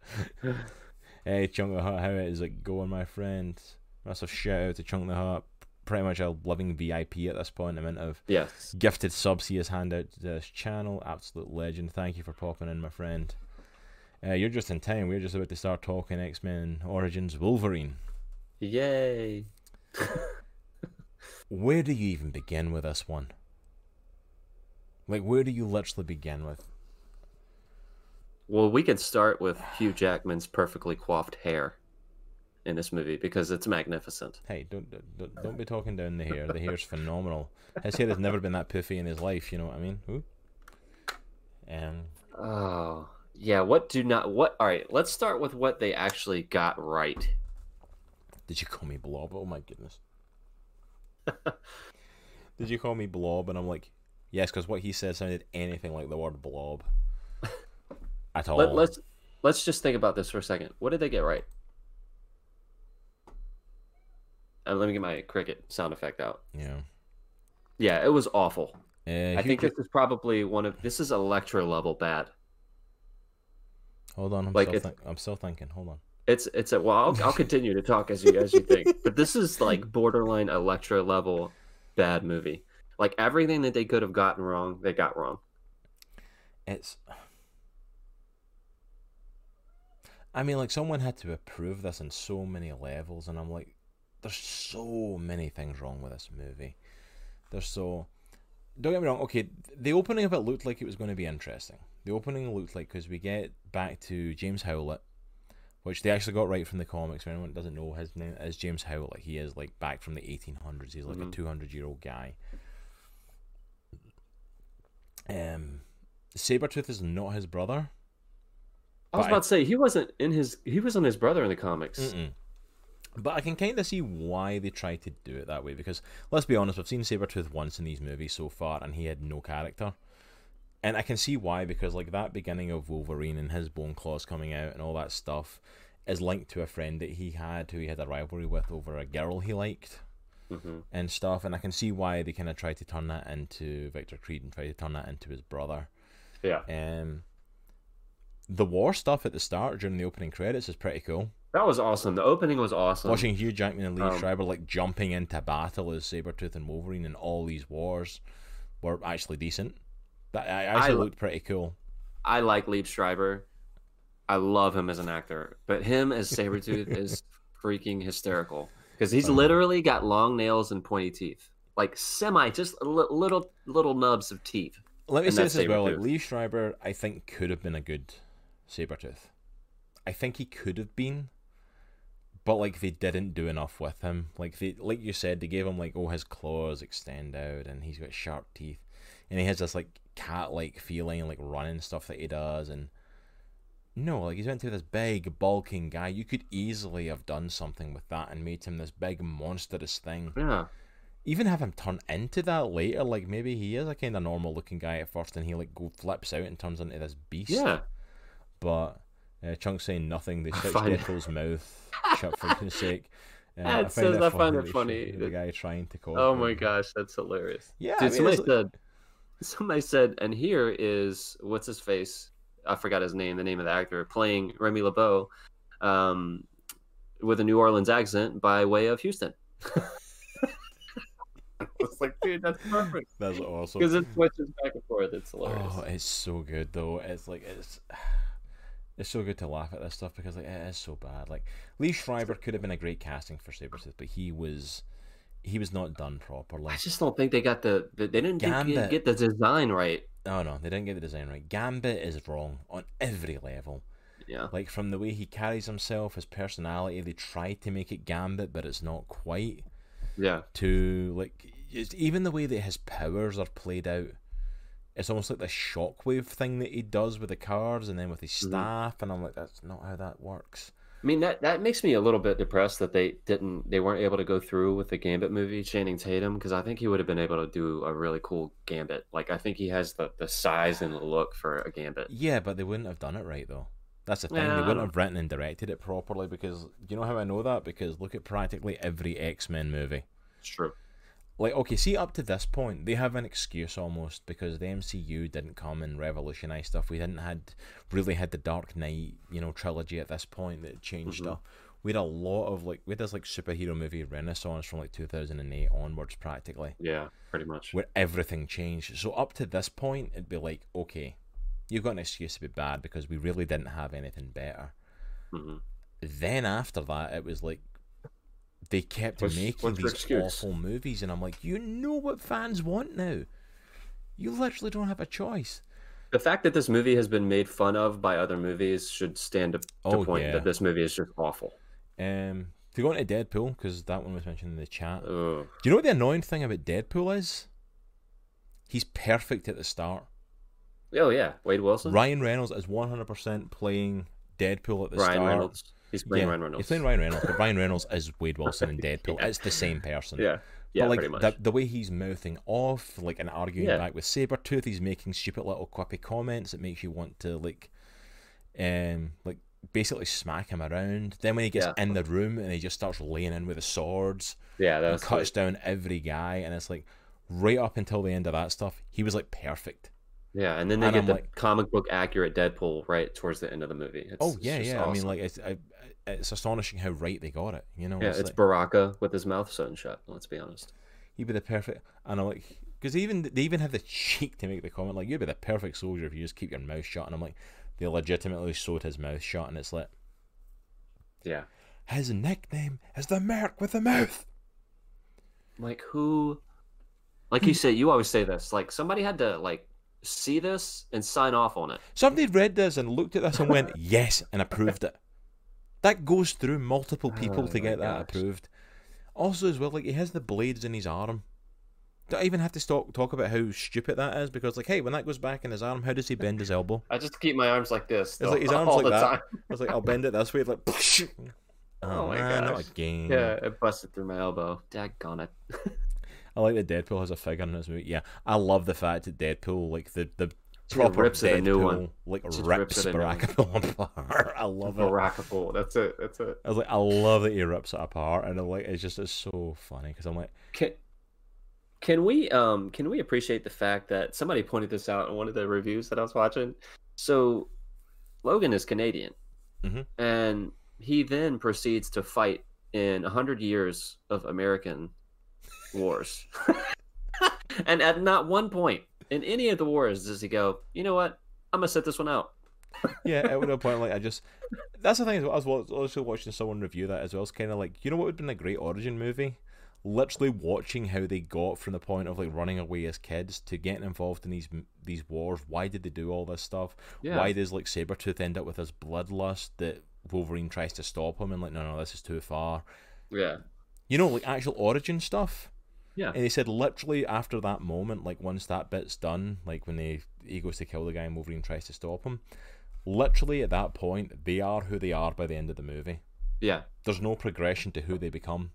hey, Chunk the Hut, how is it going, my friend? Massive shout out to Chunk the Hut. Pretty much a living VIP at this point. Amount of Yes. gifted subs he has handed out to this channel. Absolute legend. Thank you for popping in, my friend. Uh, you're just in time. We're just about to start talking X Men Origins Wolverine. Yay. Where do you even begin with this one? Like, where do you literally begin with? Well, we could start with Hugh Jackman's perfectly coiffed hair in this movie because it's magnificent. Hey, don't don't, don't be talking down the hair. The hair's phenomenal. His hair has never been that poofy in his life. You know what I mean? Ooh. Um, Oh, yeah. What do not what? All right, let's start with what they actually got right. did you call me Blob? Oh my goodness. did you call me Blob? And I'm like, yes, because what he said sounded anything like the word Blob. At all. Let, let's let's just think about this for a second. What did they get right? Uh, let me get my cricket sound effect out. Yeah. Yeah, it was awful. Uh, I think this is probably one of this is Elektra level bad. Hold on, I'm like still think- I'm still thinking. Hold on. It's it's a well. I'll, I'll continue to talk as you as you think, but this is like borderline Elektra level bad movie. Like everything that they could have gotten wrong, they got wrong. It's. I mean, like someone had to approve this on so many levels, and I'm like, there's so many things wrong with this movie. There's so. Don't get me wrong. Okay, the opening of it looked like it was going to be interesting. The opening looked like because we get back to James Howlett, which they actually got right from the comics. For anyone doesn't know, his name is James Howlett. He is like back from the 1800s. He's like a Mhm. 200 year old guy. Um, Sabretooth is not his brother. I was But I- about to say he wasn't in his he wasn't his brother in the comics. Mm-mm. But I can kind of see why they tried to do it that way because let's be honest, we've seen Sabretooth once in these movies so far and he had no character. And I can see why because like that beginning of Wolverine and his bone claws coming out and all that stuff is linked to a friend that he had who he had a rivalry with over a girl he liked hmm and stuff and I can see why they kind of tried to turn that into Victor Creed and try to turn that into his brother. Yeah, Um the war stuff at the start during the opening credits is pretty cool. that was awesome. The opening was awesome. Watching Hugh Jackman and Liev Um, Schreiber like jumping into battle as Sabretooth and Wolverine in all these wars. were actually decent. That I actually I- looked pretty cool. I like Liev Schreiber. I love him as an actor, but him as Sabretooth is freaking hysterical because he's literally got long nails and pointy teeth, like semi, just li- little little nubs of teeth. Let me say this as well. Like Liev Schreiber, I think could have been a good Sabretooth. I think he could have been, but like they didn't do enough with him. Like they, like you said, they gave him like oh his claws extend out and he's got sharp teeth, and he has this like cat-like feeling, like running stuff that he does, and no, like he's meant to be this big bulking guy. You could easily have done something with that and made him this big monstrous thing Yeah, even have him turn into that later. Like maybe he is a kind of normal looking guy at first, and he like go flips out and turns into this beast. yeah. But uh, Chunk saying nothing. They I stitched find- Deadpool's mouth shut for goodness sake. Uh, it says- I find it funny The guy trying to call. Oh my gosh, that's hilarious. Yeah, Dude, I mean, somebody said, somebody said, and here is what's his face? I forgot his name, the name of the actor playing Remy LeBeau, um, with a New Orleans accent by way of Houston. I was like, dude, that's perfect that's awesome. because it switches back and forth. It's hilarious. Oh, it's so good though. It's like it's it's so good to laugh at this stuff because like it is so bad. Like Liev Schreiber could have been a great casting for Sabretooth, but he was he was not done properly. I just don't think they got the, the they didn't Gambit. get the design right. Oh no, they didn't get the design right. Gambit is wrong on every level. Yeah, Like from the way he carries himself, his personality, they tried to make it Gambit, but it's not quite. yeah, To like, even the way that his powers are played out, it's almost like the shockwave thing that he does with the cards and then with his Mhm. staff, and I'm like, that's not how that works. I mean that that makes me a little bit depressed that they didn't they weren't able to go through with the Gambit movie Channing Tatum because I think he would have been able to do a really cool Gambit. Like I think he has the the size and the look for a Gambit. Yeah, but they wouldn't have done it right though. That's the thing. Yeah, they wouldn't have written and directed it properly because you know how I know that because look at practically every X Men movie. It's true. Like okay see up to this point they have an excuse almost because the mcu didn't come and revolutionize stuff. We hadn't had really had the dark knight you know trilogy at this point that changed Mhm. stuff. We had a lot of like we had this like superhero movie renaissance from like 2008 onwards practically Yeah, pretty much. where everything changed. So up to this point it'd be like okay you've got an excuse to be bad because we really didn't have anything better. Hmm then after that it was like they kept What's- making what's these awful movies and i'm like you know what fans want now. You literally don't have a choice. The fact that this movie has been made fun of by other movies should stand to, to Oh, point yeah. that this movie is just awful. um to go into deadpool because that one was mentioned in the chat. Do you know what the annoying thing about deadpool is? He's perfect at the start. Oh yeah, Wade Wilson, ryan reynolds is 100% playing deadpool at the Ryan start. Reynolds. He's playing yeah, Ryan Reynolds. he's playing ryan reynolds but ryan reynolds is wade wilson in deadpool Yeah. it's the same person Yeah, yeah, but like. The, the way he's mouthing off, like and arguing Yeah. back with Sabretooth, he's making stupid little quippy comments that makes you want to like um like basically smack him around. Then when he gets Yeah. in the room and he just starts laying in with the swords yeah, and that's cuts down every guy and it's like right up until the end of that stuff, he was like perfect. Yeah, and then they And get I'm the like- comic book accurate Deadpool right towards the end of the movie. It's, oh it's yeah, yeah. I mean like it's I, it's astonishing how right they got it. You know, yeah, it's like, Baraka with his mouth sewn shut. Let's be honest. he'd be the perfect. And I'm like, because even they even have the cheek to make the comment like, you'd be the perfect soldier if you just keep your mouth shut. And I'm like, they legitimately sewed his mouth shut, and it's like Yeah, his nickname is the Merc with the mouth. like who? Like you hmm. say, you always say this. Like somebody had to like see this and sign off on it. Somebody read this and looked at this and went yes and approved it. That goes through multiple people Oh to get that gosh. approved. Also, as well, like he has the blades in his arm. Do I even have to talk talk about how stupid that is? Because like, hey, when that goes back in his arm, how does he bend his elbow? I just keep my arms like this. It's like his arms all like the that. time. I was like, I'll bend it this way. Like, oh, Oh my man, not again. Yeah, it busted through my elbow. Daggone it. I like that Deadpool has a figure in this movie. Yeah, I love the fact that Deadpool, like the the proper rips it a Deadpool, new one. like Just rips rips it a new one. Baraka apart. I love it. Barakapool. That's it. That's it. I was like, I love that he rips it apart, and I'm like, it's just it's so funny because I'm like, Can can we um can we appreciate the fact that somebody pointed this out in one of the reviews that I was watching? So Logan is Canadian, Mhm. and he then proceeds to fight in a hundred years of American wars. and at not one point in any of the wars does he go, you know what? I'm gonna set this one out. yeah, at one point, like I just that's the thing. As well, I was also watching someone review that as well. It's kind of like you know what would have been a great origin movie. Literally watching how they got from the point of like running away as kids to getting involved in these these wars. Why did they do all this stuff? Yeah. Why does like Sabretooth end up with his bloodlust that Wolverine tries to stop him and like no no this is too far. Yeah. You know like actual origin stuff. Yeah. And they said literally after that moment, like once that bit's done, like when they he goes to kill the guy and Wolverine tries to stop him, literally at that point they are who they are by the end of the movie. Yeah. There's no progression to who they become.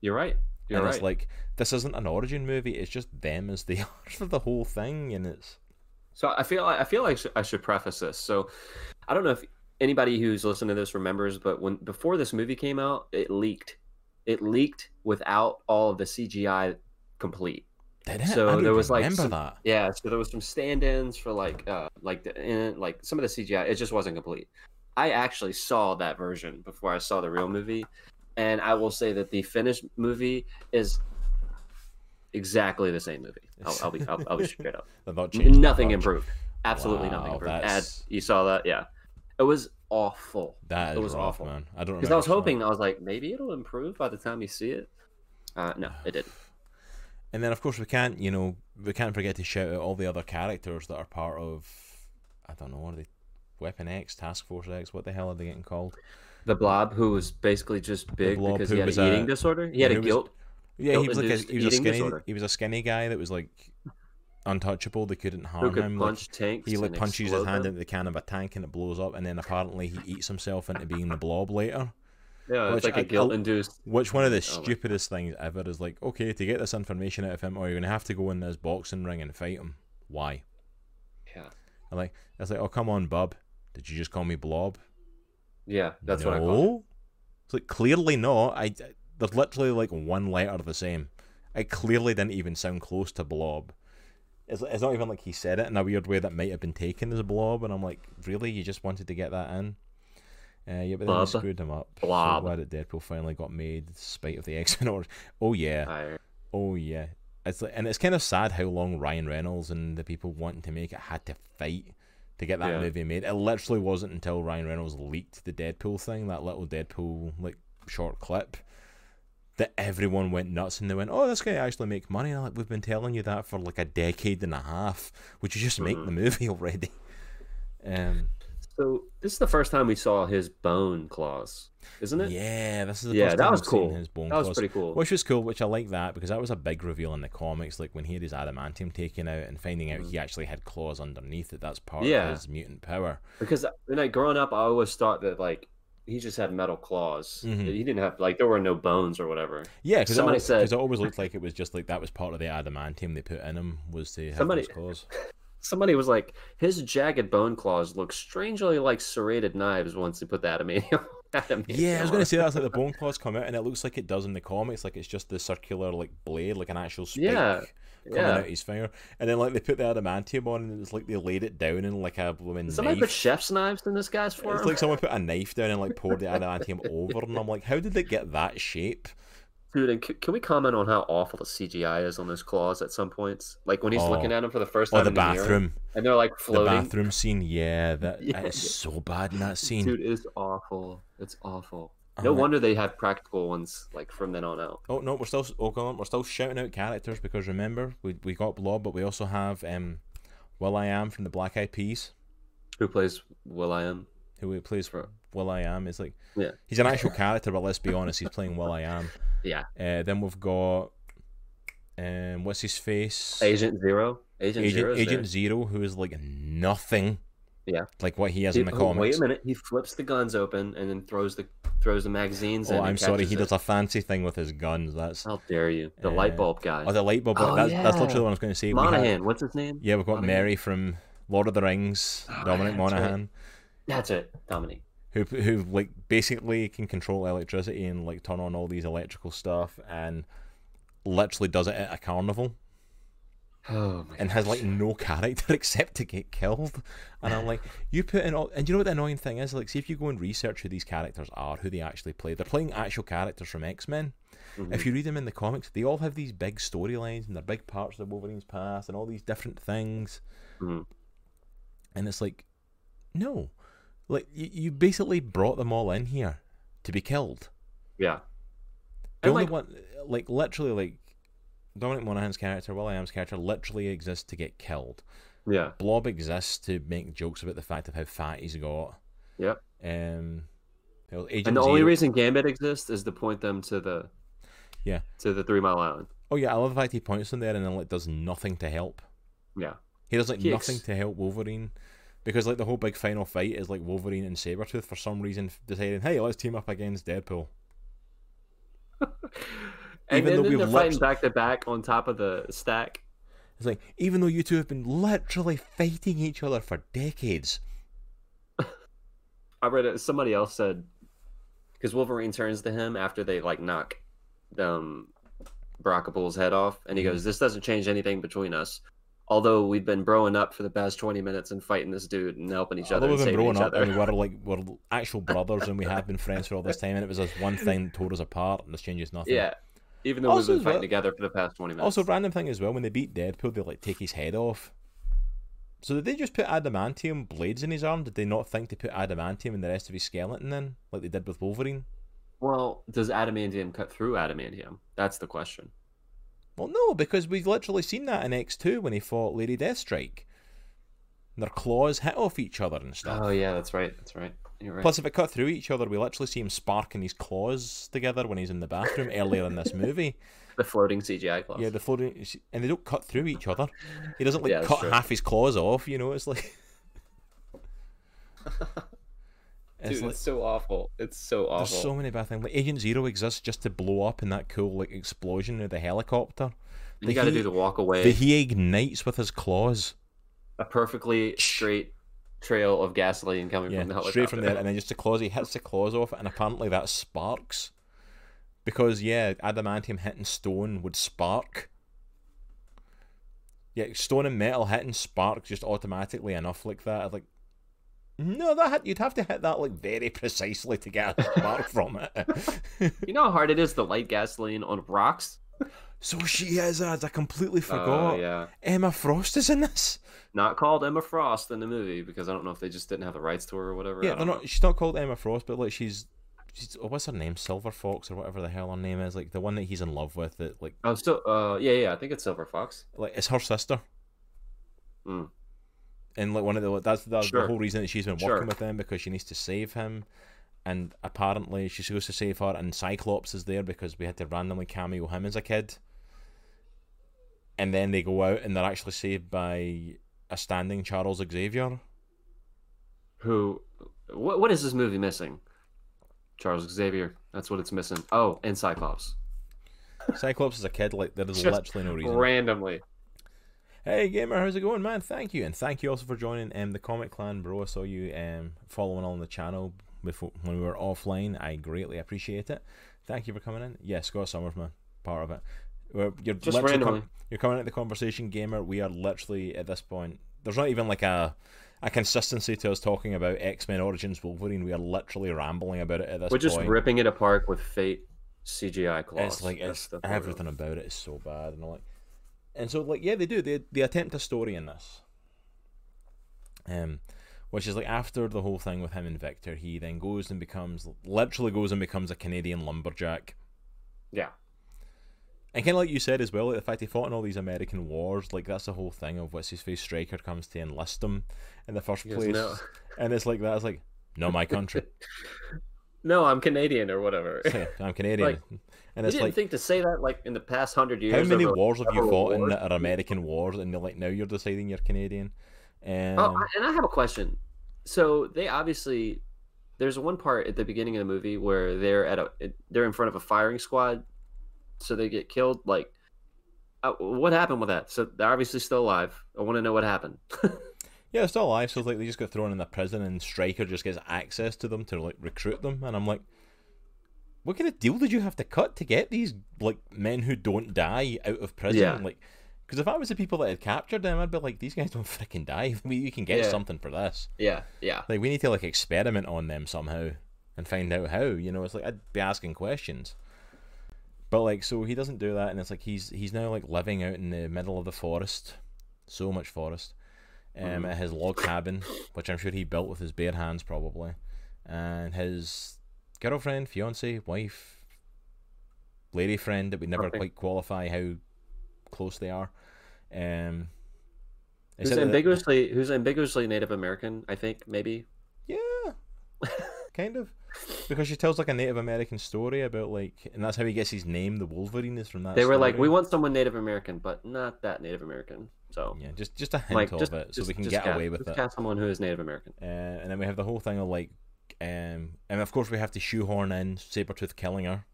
You're right. You're and right. it's like this isn't an origin movie, it's just them as they are for the whole thing and it's So I feel like I feel like I should preface this. So I don't know if anybody who's listening to this remembers, but when before this movie came out, it leaked. It leaked without all of the CGI complete. So there was like some- that. Yeah, so there was some stand-ins for like uh like the in, like some of the CGI. It just wasn't complete. I actually saw that version before I saw the real movie, and I will say that the finished movie is exactly the same movie. I'll, I'll be I'll, I'll be straight up. They've not changed Nothing improved. Absolutely nothing improved. That's- you saw that? Yeah, it was awful. That is It was rough, awful. man. I don't Because. I was hoping I was like maybe it'll improve by the time you see it. Uh, no, it didn't. And then, of course, we can't, you know, we can't forget to shout out all the other characters that are part of, I don't know, what are they, Weapon X, Task Force X, what the hell are they getting called? The Blob, who was basically just big because he had an a- eating disorder. He had a who was- guilt. Yeah, he was like a, he was a skinny, disorder. he was a skinny guy that was like untouchable. They couldn't harm him. Like, tanks? he like and punches his hand them. into the can of a tank and it blows up, and then apparently he eats himself into being the Blob later. Yeah, which it's like I- a guilt-induced. Which one of the Oh stupidest things ever is like, okay, to get this information out of him, or you're gonna have to go in this boxing ring and fight him. Why? Yeah, I'm like, it's like, oh come on, bub. Did you just call me Blob? yeah, that's no. what I call. It's like clearly not. I there's literally like one letter the same. It clearly didn't even sound close to blob. It's, it's not even like he said it in a weird way that might have been taken as a blob, and I'm like, really, you just wanted to get that in? Uh, yeah, but then they screwed him up. Blob. So glad that Deadpool finally got made, despite of the X Men orders. Oh yeah, I, oh yeah. It's like, and it's kind of sad how long Ryan Reynolds and the people wanting to make it had to fight to get that Yeah. movie made. It literally wasn't until Ryan Reynolds leaked the Deadpool thing, that little Deadpool like short clip, that everyone went nuts and they went, "Oh, this guy actually make money." And like, we've been telling you that for like a decade and a half. Would you just make Mhm. the movie already? Um, so this is the first time we saw his bone claws, isn't it? yeah, this is the Yeah, first that time was cool. his bone that was pretty cool. Which was cool, which I like that because that was a big reveal in the comics. Like when he had his adamantium taken out and finding out Mhm. he actually had claws underneath it. That's part Yeah. of his mutant power. Because when I growing up, I always thought that like he just had metal claws. Mhm. He didn't have like there were no bones or whatever. Yeah, because Somebody it, said- because it always looked like it was just like that was part of the adamantium they put in him was to have Somebody- those claws. Somebody was like, his jagged bone claws look strangely like serrated knives once they put the adamantium. adamantium Yeah, I was gonna say that's like the bone claws come out and it looks like it does in the comics, like it's just the circular like blade, like an actual spike Yeah, coming yeah. out his finger. And then like they put the adamantium on and it's like they laid it down in like a Did somebody knife. put chef's knives in this guy's form? It's like someone put a knife down and like poured the adamantium over, and I'm like, how did they get that shape? Dude, and c- can we comment on how awful the CGI is on those claws at some points? Like when he's Oh. looking at them for the first Or time the in the bathroom, and they're like floating. the bathroom scene. Yeah, that Yeah. it's so bad in that scene. Dude, it's awful. It's awful. No wonder they have practical ones like from then on out. Oh no, we're still oh, on, we're still shouting out characters because remember we we got Blob, but we also have um, Will I Am from the Black Eyed Peas, Who plays Will I Am? who plays For- Will I Am. Is like Yeah. he's an actual character, but let's be honest, he's playing Will I Am. Yeah. Uh, then we've got um, what's his face? Agent Zero. Agent, Agent, Zero. Agent Zero, who is like nothing. Yeah. Like what he has He, in the oh, comics. wait a minute. He flips the guns open and then throws the throws the magazines in. Oh, I'm sorry. He it. does a fancy thing with his guns. That's How dare you? The Uh, light bulb guy. oh, the light bulb. Oh, that's, that's literally what I was going to say. We had- Monaghan. What's his name? yeah, we've got Monaghan? Merry from Lord of the Rings, Oh, Dominic yeah, that's right. Monaghan, That's it. Dominic. who who like basically can control electricity and like turn on all these electrical stuff and literally does it at a carnival. Oh and has like no character except to get killed. And I'm like, you put in all, and you know what the annoying thing is? Like, see if you go and research who these characters are, who they actually play. They're playing actual characters from X Men. Mhm. If you read them in the comics, they all have these big storylines and they're big parts of Wolverine's past and all these different things. Mhm. And it's like, no, like you, you basically brought them all in here to be killed. Yeah. The And, only like- one, like literally, like Dominic Monaghan's character, Will I Am's character, literally exists to get killed. Yeah. Blob exists to make jokes about the fact of how fat he's got. Yep. Um, Agent And the only Zero- reason Gambit exists is to point them to the Yeah. to the Three Mile Island. Oh yeah, I love the fact he points them there and then like does nothing to help. Yeah. He does like He nothing ex- to help Wolverine. Because like the whole big final fight is like Wolverine and Sabretooth for some reason deciding, hey, let's team up against Deadpool. And, Even and though then we've fighting back to back on top of the stack. It's like, even though you two have been literally fighting each other for decades. I read it. Somebody else said because Wolverine turns to him after they like knock um Brockable's head off, and he Mm-hmm. goes, "This doesn't change anything between us." Although we've been growing up for the past twenty minutes and fighting this dude and helping each other Although and we've been saving growing each up other. and we were like we're actual brothers and we have been friends for all this time and it was this one thing that tore us apart and this changes nothing. yeah, even though Also we've been fighting well- together for the past twenty minutes. Also, random thing as well, when they beat Deadpool, they like take his head off. So did they just put adamantium blades in his arm? Did they not think to put adamantium in the rest of his skeleton then, like they did with Wolverine? well, does adamantium cut through adamantium? That's the question. Well, no, because we've literally seen that in X two when he fought Lady Deathstrike. Their claws hit off each other and stuff. Oh yeah, that's right. That's right. Right. Plus, if it cut through each other, we literally see him sparking his claws together when he's in the bathroom earlier in this movie. the floating CGI claws. Yeah, the floating, and they don't cut through each other. He doesn't like Yeah, cut true. half his claws off. You know, it's like Dude, it's it's, so awful. It's so awful. there's so many bad things. Like Agent Zero exists just to blow up in that cool like explosion of the helicopter. you Like, got to do the walk away. That he ignites with his claws. a perfectly straight trail of gasoline coming Yeah, from the helicopter. straight from there, and then just the claws. He hits the claws off, and apparently that sparks. Because yeah, adamantium hitting stone would spark. Yeah, stone and metal hitting sparks just automatically enough like that. I'm Like, no, that hit, you'd have to hit that like very precisely to get a spark from it. You know how hard it is to light gasoline on rocks? So she is. as I completely Oh, forgot. yeah. Emma Frost is in this. Not called Emma Frost in the movie because I don't know if they just didn't have the rights to her or whatever. Yeah, they're know. not. She's not called Emma Frost, but like she's. She's, oh, what's her name? Silver Fox or whatever the hell her name is. Like the one that he's in love with. That like Oh, so uh, yeah, yeah. I think it's Silver Fox. like it's her sister. Mm. And like one of the that's, that's the whole reason that she's been working Sure. with them because she needs to save him, and apparently she's supposed to save her, and Cyclops is there because we had to randomly cameo him as a kid. And then they go out and they're actually saved by a standing Charles Xavier. Who? What? What is this movie missing? Charles Xavier. That's what it's missing. Oh, and Cyclops. Cyclops is a kid. Like there is literally no reason. Randomly. Hey gamer, how's it going, man? Thank you, and thank you also for joining um, the Comic Clan, bro. I saw you um, following on the channel before when we were offline. I greatly appreciate it. Thank you for coming in. Yeah, Scott Summers, man, part of it. We're, you're Just literally com- randomly. you're coming at the conversation, gamer. We are literally at this point. There's not even like a a consistency to us talking about X Men Origins Wolverine. We are literally rambling about it at this point. We're just point. ripping it apart with fate CGI claws. It's like it's everything about it is so bad and all like, and so like yeah they do they they attempt a story in this, um, which is like after the whole thing with him and Victor, he then goes and becomes literally goes and becomes a Canadian lumberjack, Yeah. And kind of like you said as well, like the fact he fought in all these American wars, like that's the whole thing of what's his face Stryker comes to enlist him in the first place, "No." and it's like that. It's like no, my country, No, I'm Canadian or whatever. Yeah, I'm Canadian, Like, and You it's didn't like. think to say that like in the past hundred years. How many wars have you fought in that are American wars, and like now you're deciding you're Canadian? Um, Oh, I- and I have a question. So they obviously, there's one part at the beginning of the movie where they're at a, they're in front of a firing squad, so they get killed. Like, uh, what happened with that? So they're obviously still alive. I want to know what happened. yeah, they're still alive. So it's like they just got thrown in the prison, and Stryker just gets access to them to like recruit them. And I'm like, what kind of deal did you have to cut to get these like men who don't die out of prison? Yeah. Like, Because if I was the people that had captured them, I'd be like, these guys don't freaking die. We you can get Yeah. something for this. Yeah, yeah. Like we need to like experiment on them somehow and find out how. You know, it's like I'd be asking questions. But like, so he doesn't do that, and it's like he's he's now like living out in the middle of the forest, so much forest, um, Mhm. at his log cabin, which I'm sure he built with his bare hands probably, and his girlfriend, fiance, wife, lady friend that we never Okay. quite qualify how close they are. Um, Who's that- ambiguously who's ambiguously Native American? I think maybe. Yeah, kind of. Because she tells like a Native American story about like, and that's how he gets his name. The Wolverine is from that. They were like, we want someone Native American, but not that Native American. So yeah, just just a hint like of just, it, so just- we can get cast- away with just it. Cast someone who is Native American. Uh, and then we have the whole thing of like, um, and of course we have to shoehorn in Sabretooth killing her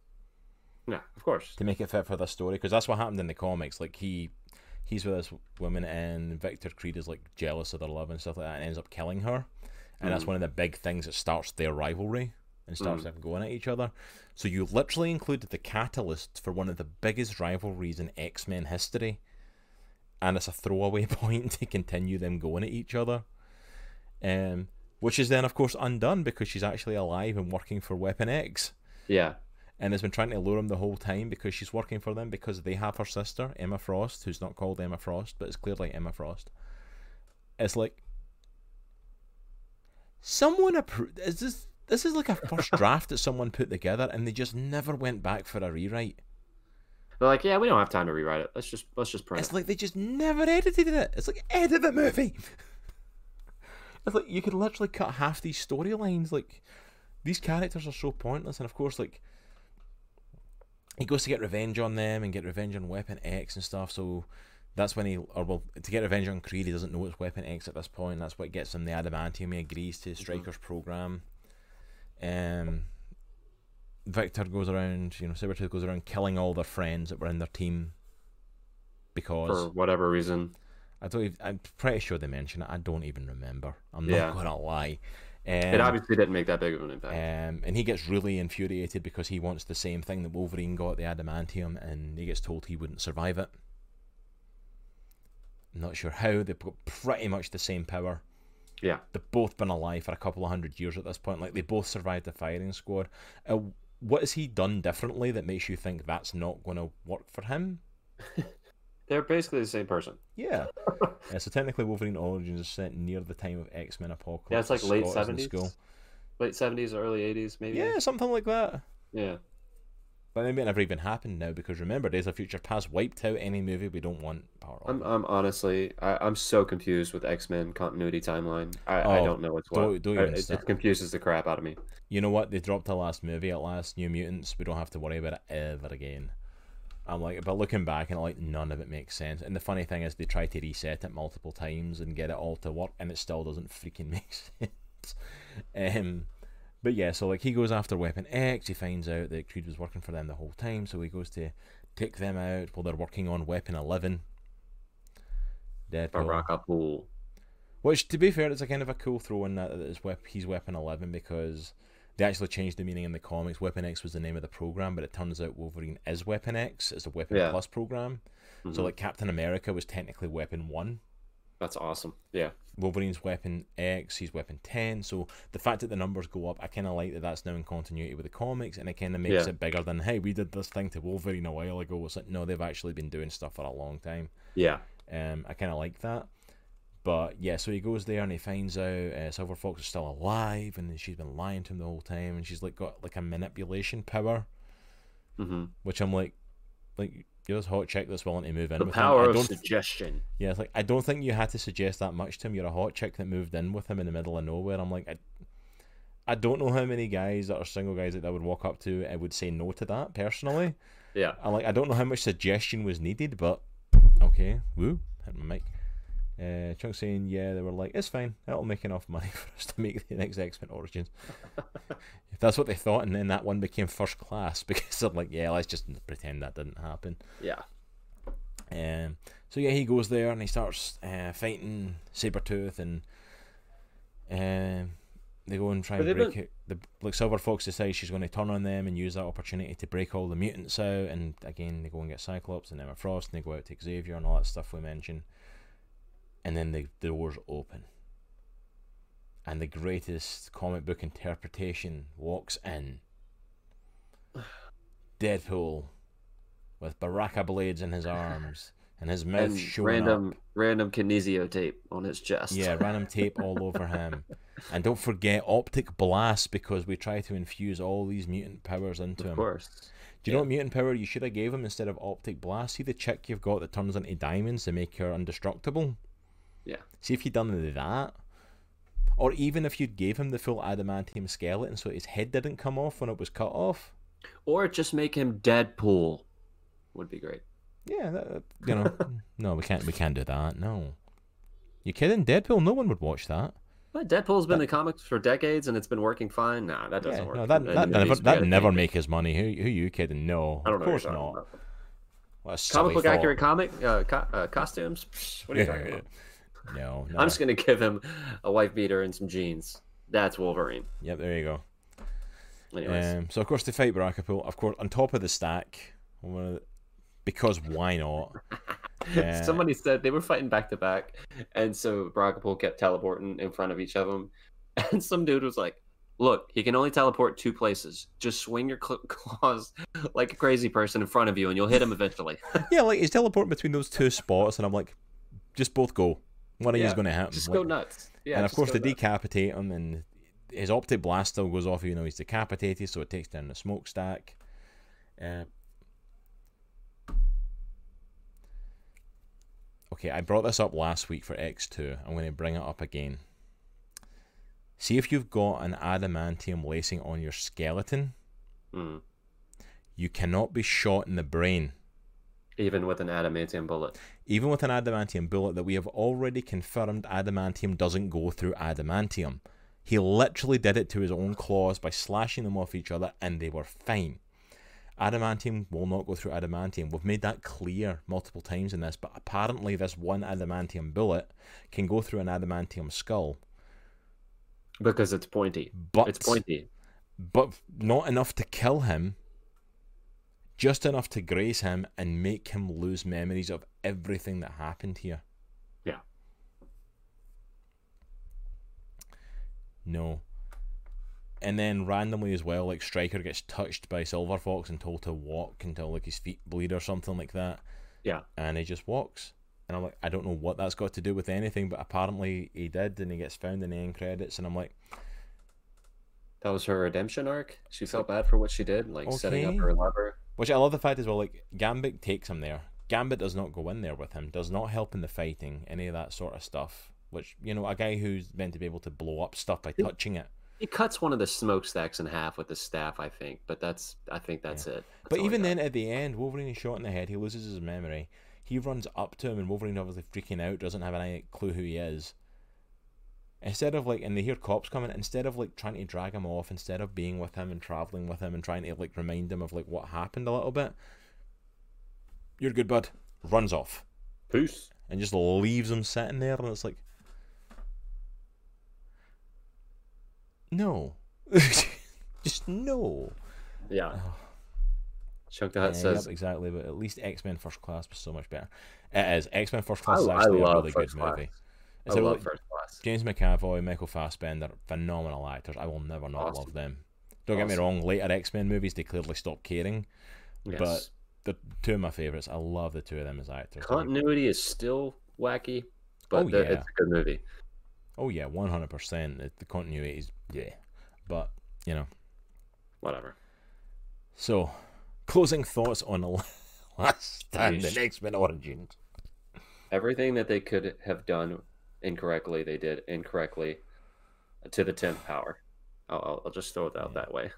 Yeah, of course. to make it fit for the story because that's what happened in the comics. Like he, he's with this woman, and Victor Creed is like jealous of their love and stuff like that, and ends up killing her. And that's Mhm. one of the big things that starts their rivalry and starts them going at each other. So you literally included the catalyst for one of the biggest rivalries in X Men history, and it's a throwaway point to continue them going at each other. Um, which is then of course undone because she's actually alive and working for Weapon X Yeah. and has been trying to lure him the whole time because she's working for them because they have her sister Emma Frost, who's not called Emma Frost, but it's clearly Emma Frost. It's like someone approved. Is this this is like a first draft that someone put together, and they just never went back for a rewrite. They're like, yeah, we don't have time to rewrite it. Let's just let's just print It's it. like they just never edited it. It's like edit the movie. It's like you could literally cut half these storylines. Like these characters are so pointless, and of course, like he goes to get revenge on them and get revenge on Weapon X and stuff. So that's when he, or well, to get revenge on Creed, he doesn't know it's Weapon X at this point. That's what gets him the adamantium. He agrees to mm-hmm. Stryker's program. Um, Victor goes around, you know, Sabretooth goes around killing all their friends that were in their team because for whatever reason. I don't. Even, I'm pretty sure they mention it. I don't even remember. I'm Yeah. not gonna lie. Um, it obviously didn't make that big of an impact. um, and he gets really infuriated because he wants the same thing that Wolverine got, the adamantium, and he gets told he wouldn't survive it. Not sure how. They've got pretty much the same power. Yeah. They've both been alive for a couple of hundred years at this point. Like they both survived the firing squad. Uh, what has he done differently that makes you think that's not going to work for him? They're basically the same person. Yeah. Uh, so technically, Wolverine Origins is set near the time of X Men Apocalypse. Yeah, it's like late seventies, late seventies, early eighties, maybe. Yeah, something like that. Yeah. But it never even happen now because remember, Days of Future Past wiped out any movie we don't want part of. I'm, I'm honestly, I, I'm so confused with X Men continuity timeline. I, I Oh, don't know what's what. don't- don't even it start. just confuses the crap out of me. You know what? They dropped the last movie at last, New Mutants. We don't have to worry about it ever again. I'm like, but looking back and like none of it makes sense. And the funny thing is, they try to reset it multiple times and get it all to work, and it still doesn't freaking make sense. Um, but yeah, so like he goes after Weapon X. He finds out that Creed was working for them the whole time, so he goes to take them out while they're working on Weapon Eleven. Deadpool. Baraka Pool. Which, to be fair, it's a kind of a cool throw in that it's wep- he's Weapon 11 because they actually changed the meaning in the comics. Weapon X was the name of the program, but it turns out Wolverine is Weapon X. It's a Weapon Yeah. Plus program. So, Mhm. like, Captain America was technically Weapon 1. That's awesome. Yeah. Wolverine's Weapon X, he's Weapon 10. So, the fact that the numbers go up, I kind of like that that's now in continuity with the comics, and it kind of makes Yeah. it bigger than, hey, we did this thing to Wolverine a while ago. It's like, no, they've actually been doing stuff for a long time. Yeah. Um, I kind of like that. But yeah, so he goes there and he finds out uh, Silver Fox is still alive, and she's been lying to him the whole time, and she's like got like a manipulation power, hmm which I'm like, like you're this hot chick that's willing to move in. The with power him. I of don't, suggestion. yeah, it's like I don't think you had to suggest that much to him. You're a hot chick that moved in with him in the middle of nowhere. I'm like, I, I don't know how many guys that are single guys that I would walk up to and would say no to that personally. Yeah. I'm like, I don't know how much suggestion was needed, but okay, woo, hit my mic. Uh, Chunk saying, yeah, they were like, it's fine, that'll make enough money for us to make the next X Men Origins. if that's what they thought, and then that one became first class because I'm like, yeah, let's just pretend that didn't happen. Yeah. Um, so yeah, he goes there and he starts uh, fighting Sabretooth and um, they go and try and break it. The like Silver Fox decides she's going to turn on them and use that opportunity to break all the mutants out. And again, they go and get Cyclops and Emma Frost, and they go out to Xavier and all that stuff we mentioned. And then the, doors open, and the greatest comic book interpretation walks in. Deadpool, with Baraka blades in his arms and his mouth and showing random up. random kinesio tape on his chest. Yeah, random tape all over him. And don't forget optic blast because we try to infuse all these mutant powers into of him. Of course. Do you know what mutant power you should have gave him instead of optic blast? See the chick you've got that turns into diamonds to make her indestructible? Yeah. See if you'd done that. Or even if you'd gave him the full adamantium skeleton so his head didn't come off when it was cut off. Or just make him Deadpool. Would be great. Yeah, that, you know. no, we can't we can't do that. No. You kidding? Deadpool? No one would watch that. But Deadpool's been in the comics for decades and it's been working fine. Nah, that doesn't Yeah, work. no, that that never that never make his money. Who who you kidding? No, of course what you're talking not. What Comic book thought. accurate comic uh, co- uh, costumes. What are you talking about? No, no. I'm just gonna give him a wife beater and some jeans. That's Wolverine. Yep, there you go. Anyways, Um, so of course they fight Barakapool. Of course, on top of the stack, of the- because why not? uh, somebody said they were fighting back to back, and so Brockapool kept teleporting in front of each of them, and some dude was like, "Look, he can only teleport two places. Just swing your cl- claws like a crazy person in front of you, and you'll hit him eventually." Yeah, like he's teleporting between those two spots, and I'm like, just both go. One of you Yeah, is going to hit him. Just Like- go nuts. Yeah, and of course they nuts. decapitate him, and his optic blast still goes off, even though he's decapitated, so it takes down the smokestack. Uh, okay, I brought this up last week for X2. I'm going to bring it up again. See if you've got an adamantium lacing on your skeleton, Mm. you cannot be shot in the brain. Even with an adamantium bullet. Even with an adamantium bullet that we have already confirmed adamantium doesn't go through adamantium. He literally did it to his own claws by slashing them off each other and they were fine. Adamantium will not go through adamantium. We've made that clear multiple times in this, but apparently this one adamantium bullet can go through an adamantium skull. Because it's pointy. But It's pointy. but not enough to kill him, just enough to graze him and make him lose memories of everything that happened here. Yeah. No. And then randomly as well, like Stryker gets touched by Silver Fox and told to walk until like his feet bleed or something like that. Yeah. And he just walks. And I'm like, I don't know what that's got to do with anything, but apparently he did, and he gets found in the end credits, and I'm like, That was her redemption arc. She felt bad for what she did, like setting up her lover. Which I love the fact as well, like Gambit takes him there. Gambit does not go in there with him, does not help in the fighting, any of that sort of stuff. Which, you know, a guy who's meant to be able to blow up stuff by touching it. He cuts one of the smokestacks in half with the staff, I think, but that's I think that's it. That's But even then, at the end, Wolverine is shot in the head, he loses his memory. He runs up to him, and Wolverine obviously freaking out, doesn't have any clue who he is. Instead of like, and they hear cops coming, instead of like trying to drag him off, instead of being with him and traveling with him and trying to like remind him of like what happened a little bit, you're good, bud. Runs off. Peace. and just leaves him sitting there, and it's like, no, just no. Yeah. Oh. Chunk the Yeah, says yep, exactly, but at least X Men First Class was so much better. It is X Men First Class I, is actually a really good class. movie. I love first class. James McAvoy, Michael Fassbender, phenomenal actors. I will never not Awesome. love them. Don't get me wrong. Later X Men movies, they clearly stopped caring. Yes. but They're two of my favorites. I love the two of them as actors. Continuity is still wacky, but Oh, the- yeah. it's a good movie. Oh yeah, one hundred percent. The continuity is yeah, but you know. Whatever. So, closing thoughts on the last stand Yeesh. in X Men Origins. Everything that they could have done incorrectly, they did incorrectly to the tenth power. I'll, I'll, just throw it out Yeah. that way.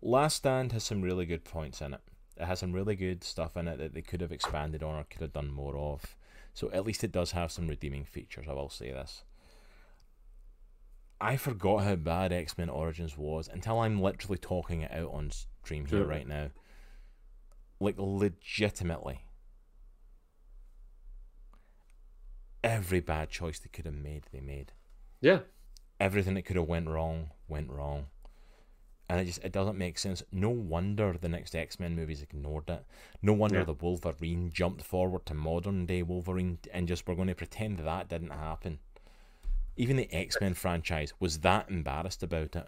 Last Stand has some really good points in it. It has some really good stuff in it that they could have expanded on or could have done more of. So at least it does have some redeeming features, I will say this. I forgot how bad X Men Origins was until I'm literally talking it out on stream here Sure. right now. Like, legitimately. Every bad choice they could have made, they made. Yeah. everything that could have went wrong went wrong and it just it doesn't make sense no wonder the next x-men movies ignored it no wonder Yeah. the wolverine jumped forward to modern day wolverine and just we're going to pretend that didn't happen even the x-men franchise was that embarrassed about it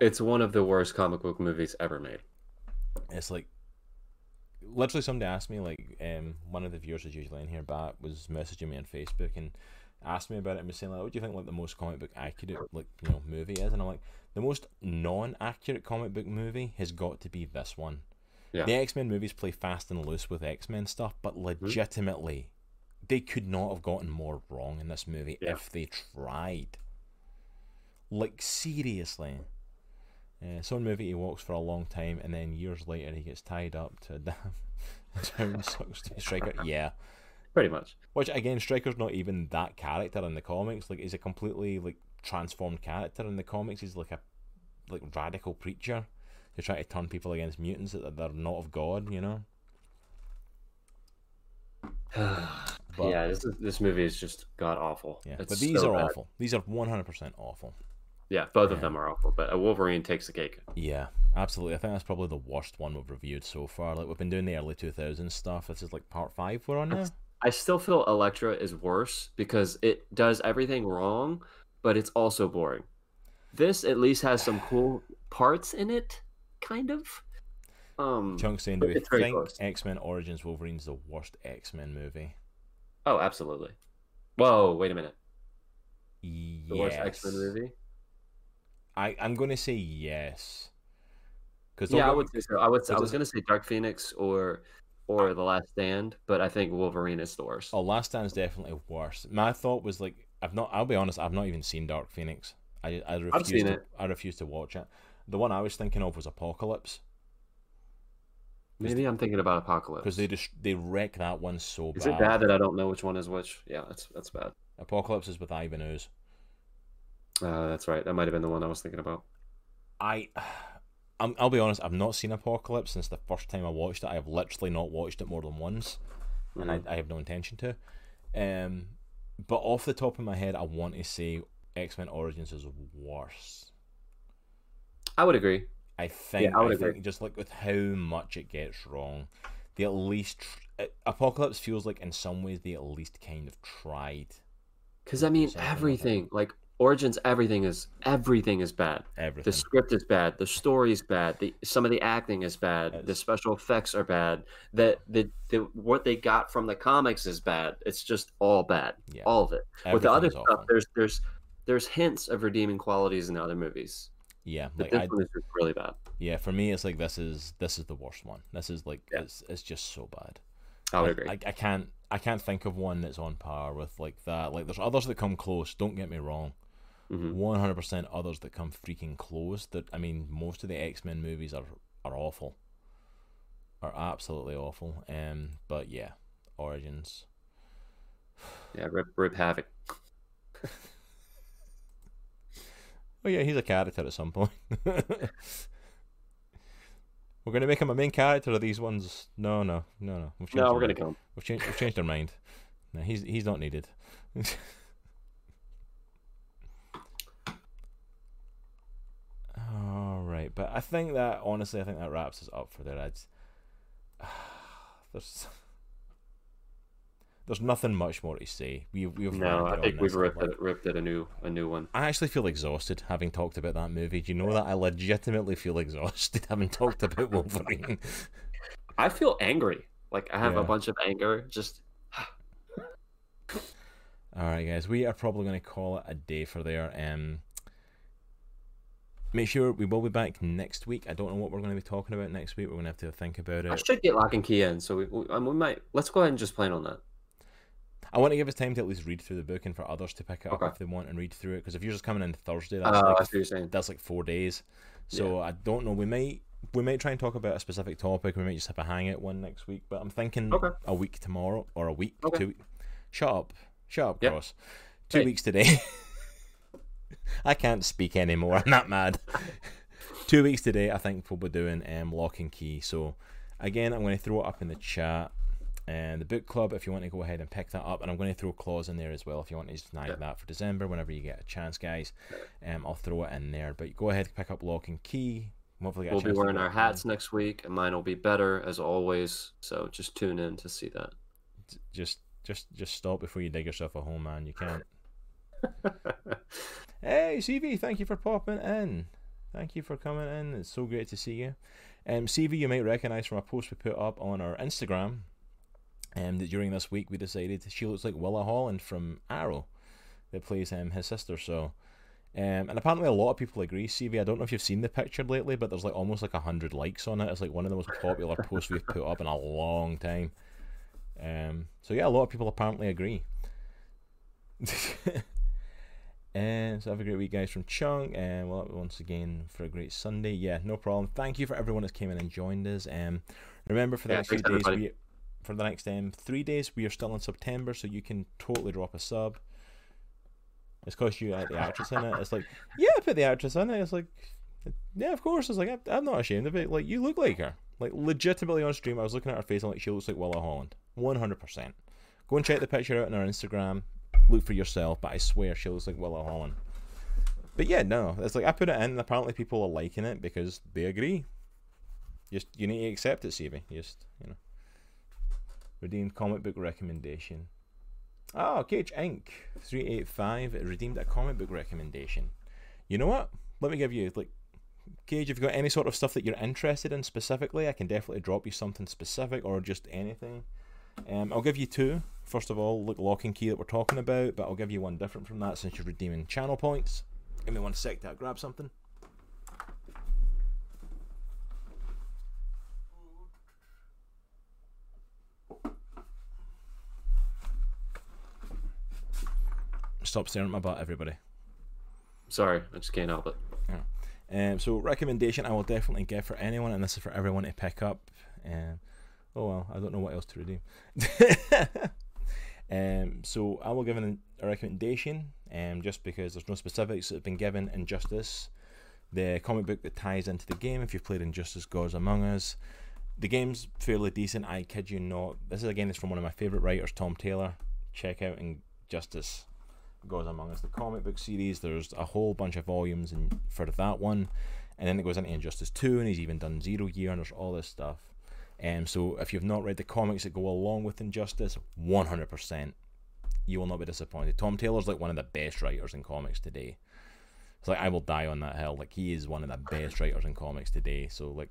It's one of the worst comic book movies ever made. it's like literally somebody asked me like um one of the viewers is usually in here but was messaging me on facebook and asked me about it and was saying like what do you think like the most comic book accurate like you know movie is? And i'm like the most non-accurate comic book movie has got to be this one. Yeah. the x-men movies play fast and loose with x-men stuff but legitimately they could not have gotten more wrong in this movie Yeah. if they tried. Like seriously uh, some movie he walks for a long time and then years later he gets tied up to a damn down sucks to Stryker. Yeah. Pretty much. Which again, Stryker's not even that character in the comics. Like he's a completely like transformed character in the comics. He's like a like radical preacher who try to turn people against mutants that they're not of God, you know? Yeah, this this movie is just god awful. Yeah. It's but these so are bad. awful. These are one hundred percent awful. Yeah, both of them are awful, but a Wolverine takes the cake. Yeah, absolutely. I think that's probably the worst one we've reviewed so far. Like we've been doing the early two thousands stuff. This is like part five we're on now. I still feel Elektra is worse because it does everything wrong, but it's also boring. This at least has some cool parts in it, kind of. Um. Chunk saying, do we think. X Men Origins Wolverine's the worst X Men movie? Oh, absolutely. Whoa, wait a minute. The worst X Men movie? I I'm going to say yes. Because Yeah, I would say so. I would. I was gonna say Dark Phoenix or or The Last Stand, but I think Wolverine is the worst. Oh, Last Stand's definitely worse. My thought was like, I've not. I'll be honest, I've not even seen Dark Phoenix. I I refuse seen to. it. I refuse to watch it. The one I was thinking of was Apocalypse Maybe I'm thinking about Apocalypse. because they just they wreck that one so Is bad. it bad that I don't know which one is which? Yeah, that's that's bad. Apocalypse is with Ivan Ooze. Uh, that's right. That might have been the one I was thinking about. I, I'm, I'll be honest. I've not seen Apocalypse since the first time I watched it. I have literally not watched it more than once, and I, I have no intention to. Um, but off the top of my head, I want to say X Men Origins is worse. I would agree. I think. Yeah, I would I agree. think just like with how much it gets wrong, they at least tr- uh, Apocalypse feels like in some ways they at least kind of tried Because I mean, Something like that. everything like Origins, everything is everything is bad. everything. The script is bad. The story is bad. The some of the acting is bad. The special effects are bad. That the, the what they got from the comics is bad. It's just all bad. Yeah. All of it. With the other stuff, awful. there's there's there's hints of redeeming qualities in the other movies. Yeah, like this I, one is really bad. yeah. For me, it's like this is this is the worst one. This is like Yeah. it's it's just so bad. I would agree. I, I can't I can't think of one that's on par with like that. Like there's others that come close. Don't get me wrong. Mhm. One hundred percent others that come freaking close. That I mean, most of the X Men movies are are awful. Are absolutely awful. Um, but yeah, Origins. Yeah, rip, rip Havok. Oh yeah, he's a character at some point. We're gonna make him a main character of these ones. No, no, no, no. We've changed No, we're mind. kill him. We've changed. We've changed our mind. No, he's he's not needed. All right, but I think that honestly, I think that wraps us up for the Reds. There's there's nothing much more to say. We we've No, I think we've ripped it, ripped it a new a new one. I actually feel exhausted having talked about that movie. Do you know that I legitimately feel exhausted having talked about Wolverine? I feel angry. Like I have Yeah. a bunch of anger. Just All right, guys, we are probably going to call it a day for there. Um, make sure we will be back next week. I don't know what we're going to be talking about next week. We're going to have to think about it. I should get Locke and Key in. So we, we, we might let's go ahead and just plan on that. I want to give us time to at least read through the book and for others to pick it up Okay. if they want and read through it. Because if you're just coming in Thursday, that's Uh, like that's what you're saying. that's like four days. So I don't know. We might we might try and talk about a specific topic. We might just have a hang out one next week. But I'm thinking Okay. a week tomorrow or a week Okay. two. Shut up, shut up, Yep. Cross. Two Hey. weeks today. I can't speak anymore. I'm not mad. Two weeks today. I think we'll be doing um Locke and Key. So again, I'm going to throw it up in the chat. And the book club, if you want to go ahead and pick that up, and I'm going to throw Klaus in there as well if you want to snag Yeah. that for December whenever you get a chance, guys. Um, I'll throw it in there. But go ahead, and pick up Locke and Key. Hopefully, We'll be wearing our in. hats next week, and mine will be better as always. So just tune in to see that. Just, just, just stop before you dig yourself a hole, man. You can't. Hey, CV, thank you for popping in. Thank you for coming in. It's so great to see you. Um, CV, you might recognize from a post we put up on our Instagram. Um, that during this week we decided she looks like Willa Holland from Arrow, that plays um, his sister. So, um, and apparently a lot of people agree. CV, I don't know if you've seen the picture lately, but there's like almost like hundred likes on it. It's like one of the most popular posts we've put up in a long time. Um, so yeah, a lot of people apparently agree. And so have a great week, guys, from Chung. And well, once again for a great Sunday. Yeah, no problem. Thank you for everyone that's came in and joined us. Um, remember for the Yeah, next few days, everybody. we for the next um three days we are still in September, so you can totally drop a sub. It's cause you add the actress in it. It's like, yeah, put the actress in it. It's like, yeah, of course. It's like I'm, I'm not ashamed of it. Like you look like her. Like legitimately on stream, I was looking at her face and like she looks like Willa Holland, one hundred percent. Go and check the picture out on our Instagram. Look for yourself, but I swear she looks like Willa Holland. But yeah, no, it's like I put it in, and apparently people are liking it because they agree. Just you need to accept it, CV. Just you know, redeemed comic book recommendation. Oh, Cage Inc. three eight five redeemed a comic book recommendation. You know what? Let me give you like Cage. If you've got any sort of stuff that you're interested in specifically, I can definitely drop you something specific or just anything. Um, I'll give you two. First of all, look, Locke and Key that we're talking about, but I'll give you one different from that since you're redeeming channel points. Give me one sec to grab something. Stop staring at my butt, everybody. Sorry, I just can't help it. Um, so recommendation I will definitely give for anyone, and this is for everyone to pick up. Um, oh well, I don't know what else to redeem. um, so I will give an, a recommendation, um, just because there's no specifics that have been given. Injustice, the comic book that ties into the game. If you've played Injustice: Gods Among Us, the game's fairly decent. I kid you not. This is again, it's from one of my favorite writers, Tom Taylor. Check out Injustice: Gods Among Us the comic book series there's a whole bunch of volumes in, for that one and then it goes into injustice 2 and he's even done zero year and there's all this stuff um, so if you've not read the comics that go along with injustice 100% you will not be disappointed. Tom taylor's like one of the best writers in comics today. It's like i will die on that hill. Like he is one of the best writers in comics today. So like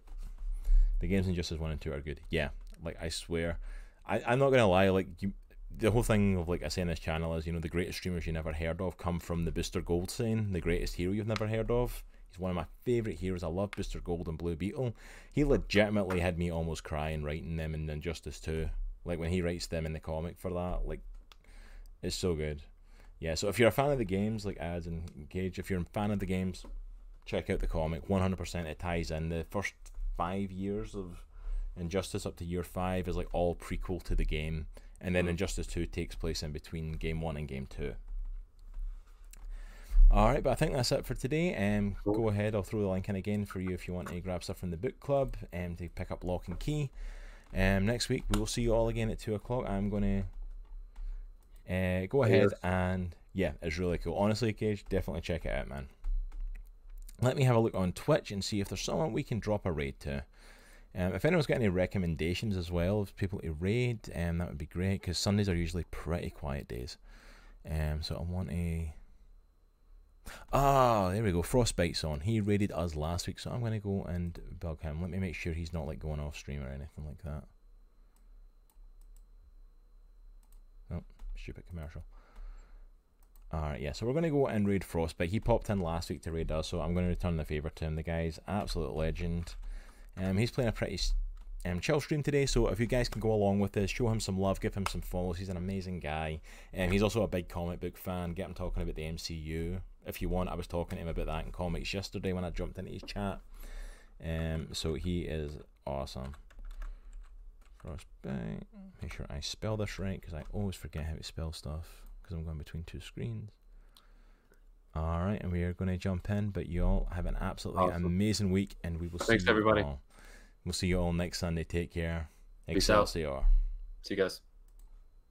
the games injustice 1 and 2 are good. Yeah like i swear. I, i'm not gonna lie like you the whole thing of like I say in this channel is you know the greatest streamers you never heard of come from the Booster Gold scene, the greatest hero you've never heard of. He's one of my favorite heroes. I love Booster Gold and Blue Beetle. He legitimately had me almost crying writing them in Injustice 2. Like when he writes them in the comic for that, like it's so good. Yeah, so if you're a fan of the games, like ads and Gage, if you're a fan of the games, check out the comic. 100% it ties in. The first five years of Injustice up to year five is like all prequel to the game and then hmm. Injustice 2 takes place in between game 1 and game 2. Alright, but I think that's it for today. Um. Go ahead, I'll throw the link in again for you if you want to grab stuff from the book club and to pick up Locke and Key. Um, next week, we will see you all again at 2 o'clock. I'm going to uh, go ahead and, yeah, it's really cool. Honestly, Cage, definitely check it out, man. Let me have a look on Twitch and see if there's someone we can drop a raid to. Um, if anyone's got any recommendations as well of people to raid, um, that would be great because Sundays are usually pretty quiet days. Um, so I want a. Ah, there we go. Frostbite's on. He raided us last week, so I'm going to go and bug him. Let me make sure he's not like going off stream or anything like that. Oh, stupid commercial. Alright, yeah, so we're going to go and raid Frostbite. He popped in last week to raid us, so I'm going to return the favour to him. The guy's absolute legend. Um, he's playing a pretty um, chill stream today, so if you guys can go along with this, show him some love, give him some follows. He's an amazing guy. Um, he's also a big comic book fan. Get him talking about the MCU if you want. I was talking to him about that in comics yesterday when I jumped into his chat. Um, so he is awesome. Frostbite. Make sure I spell this right because I always forget how to spell stuff because I'm going between two screens. All right, and we are going to jump in, but you all have an absolutely Awesome. amazing week, and we will see Thanks, you everybody. all. We'll see you all next Sunday. Take care. Peace out. See you guys.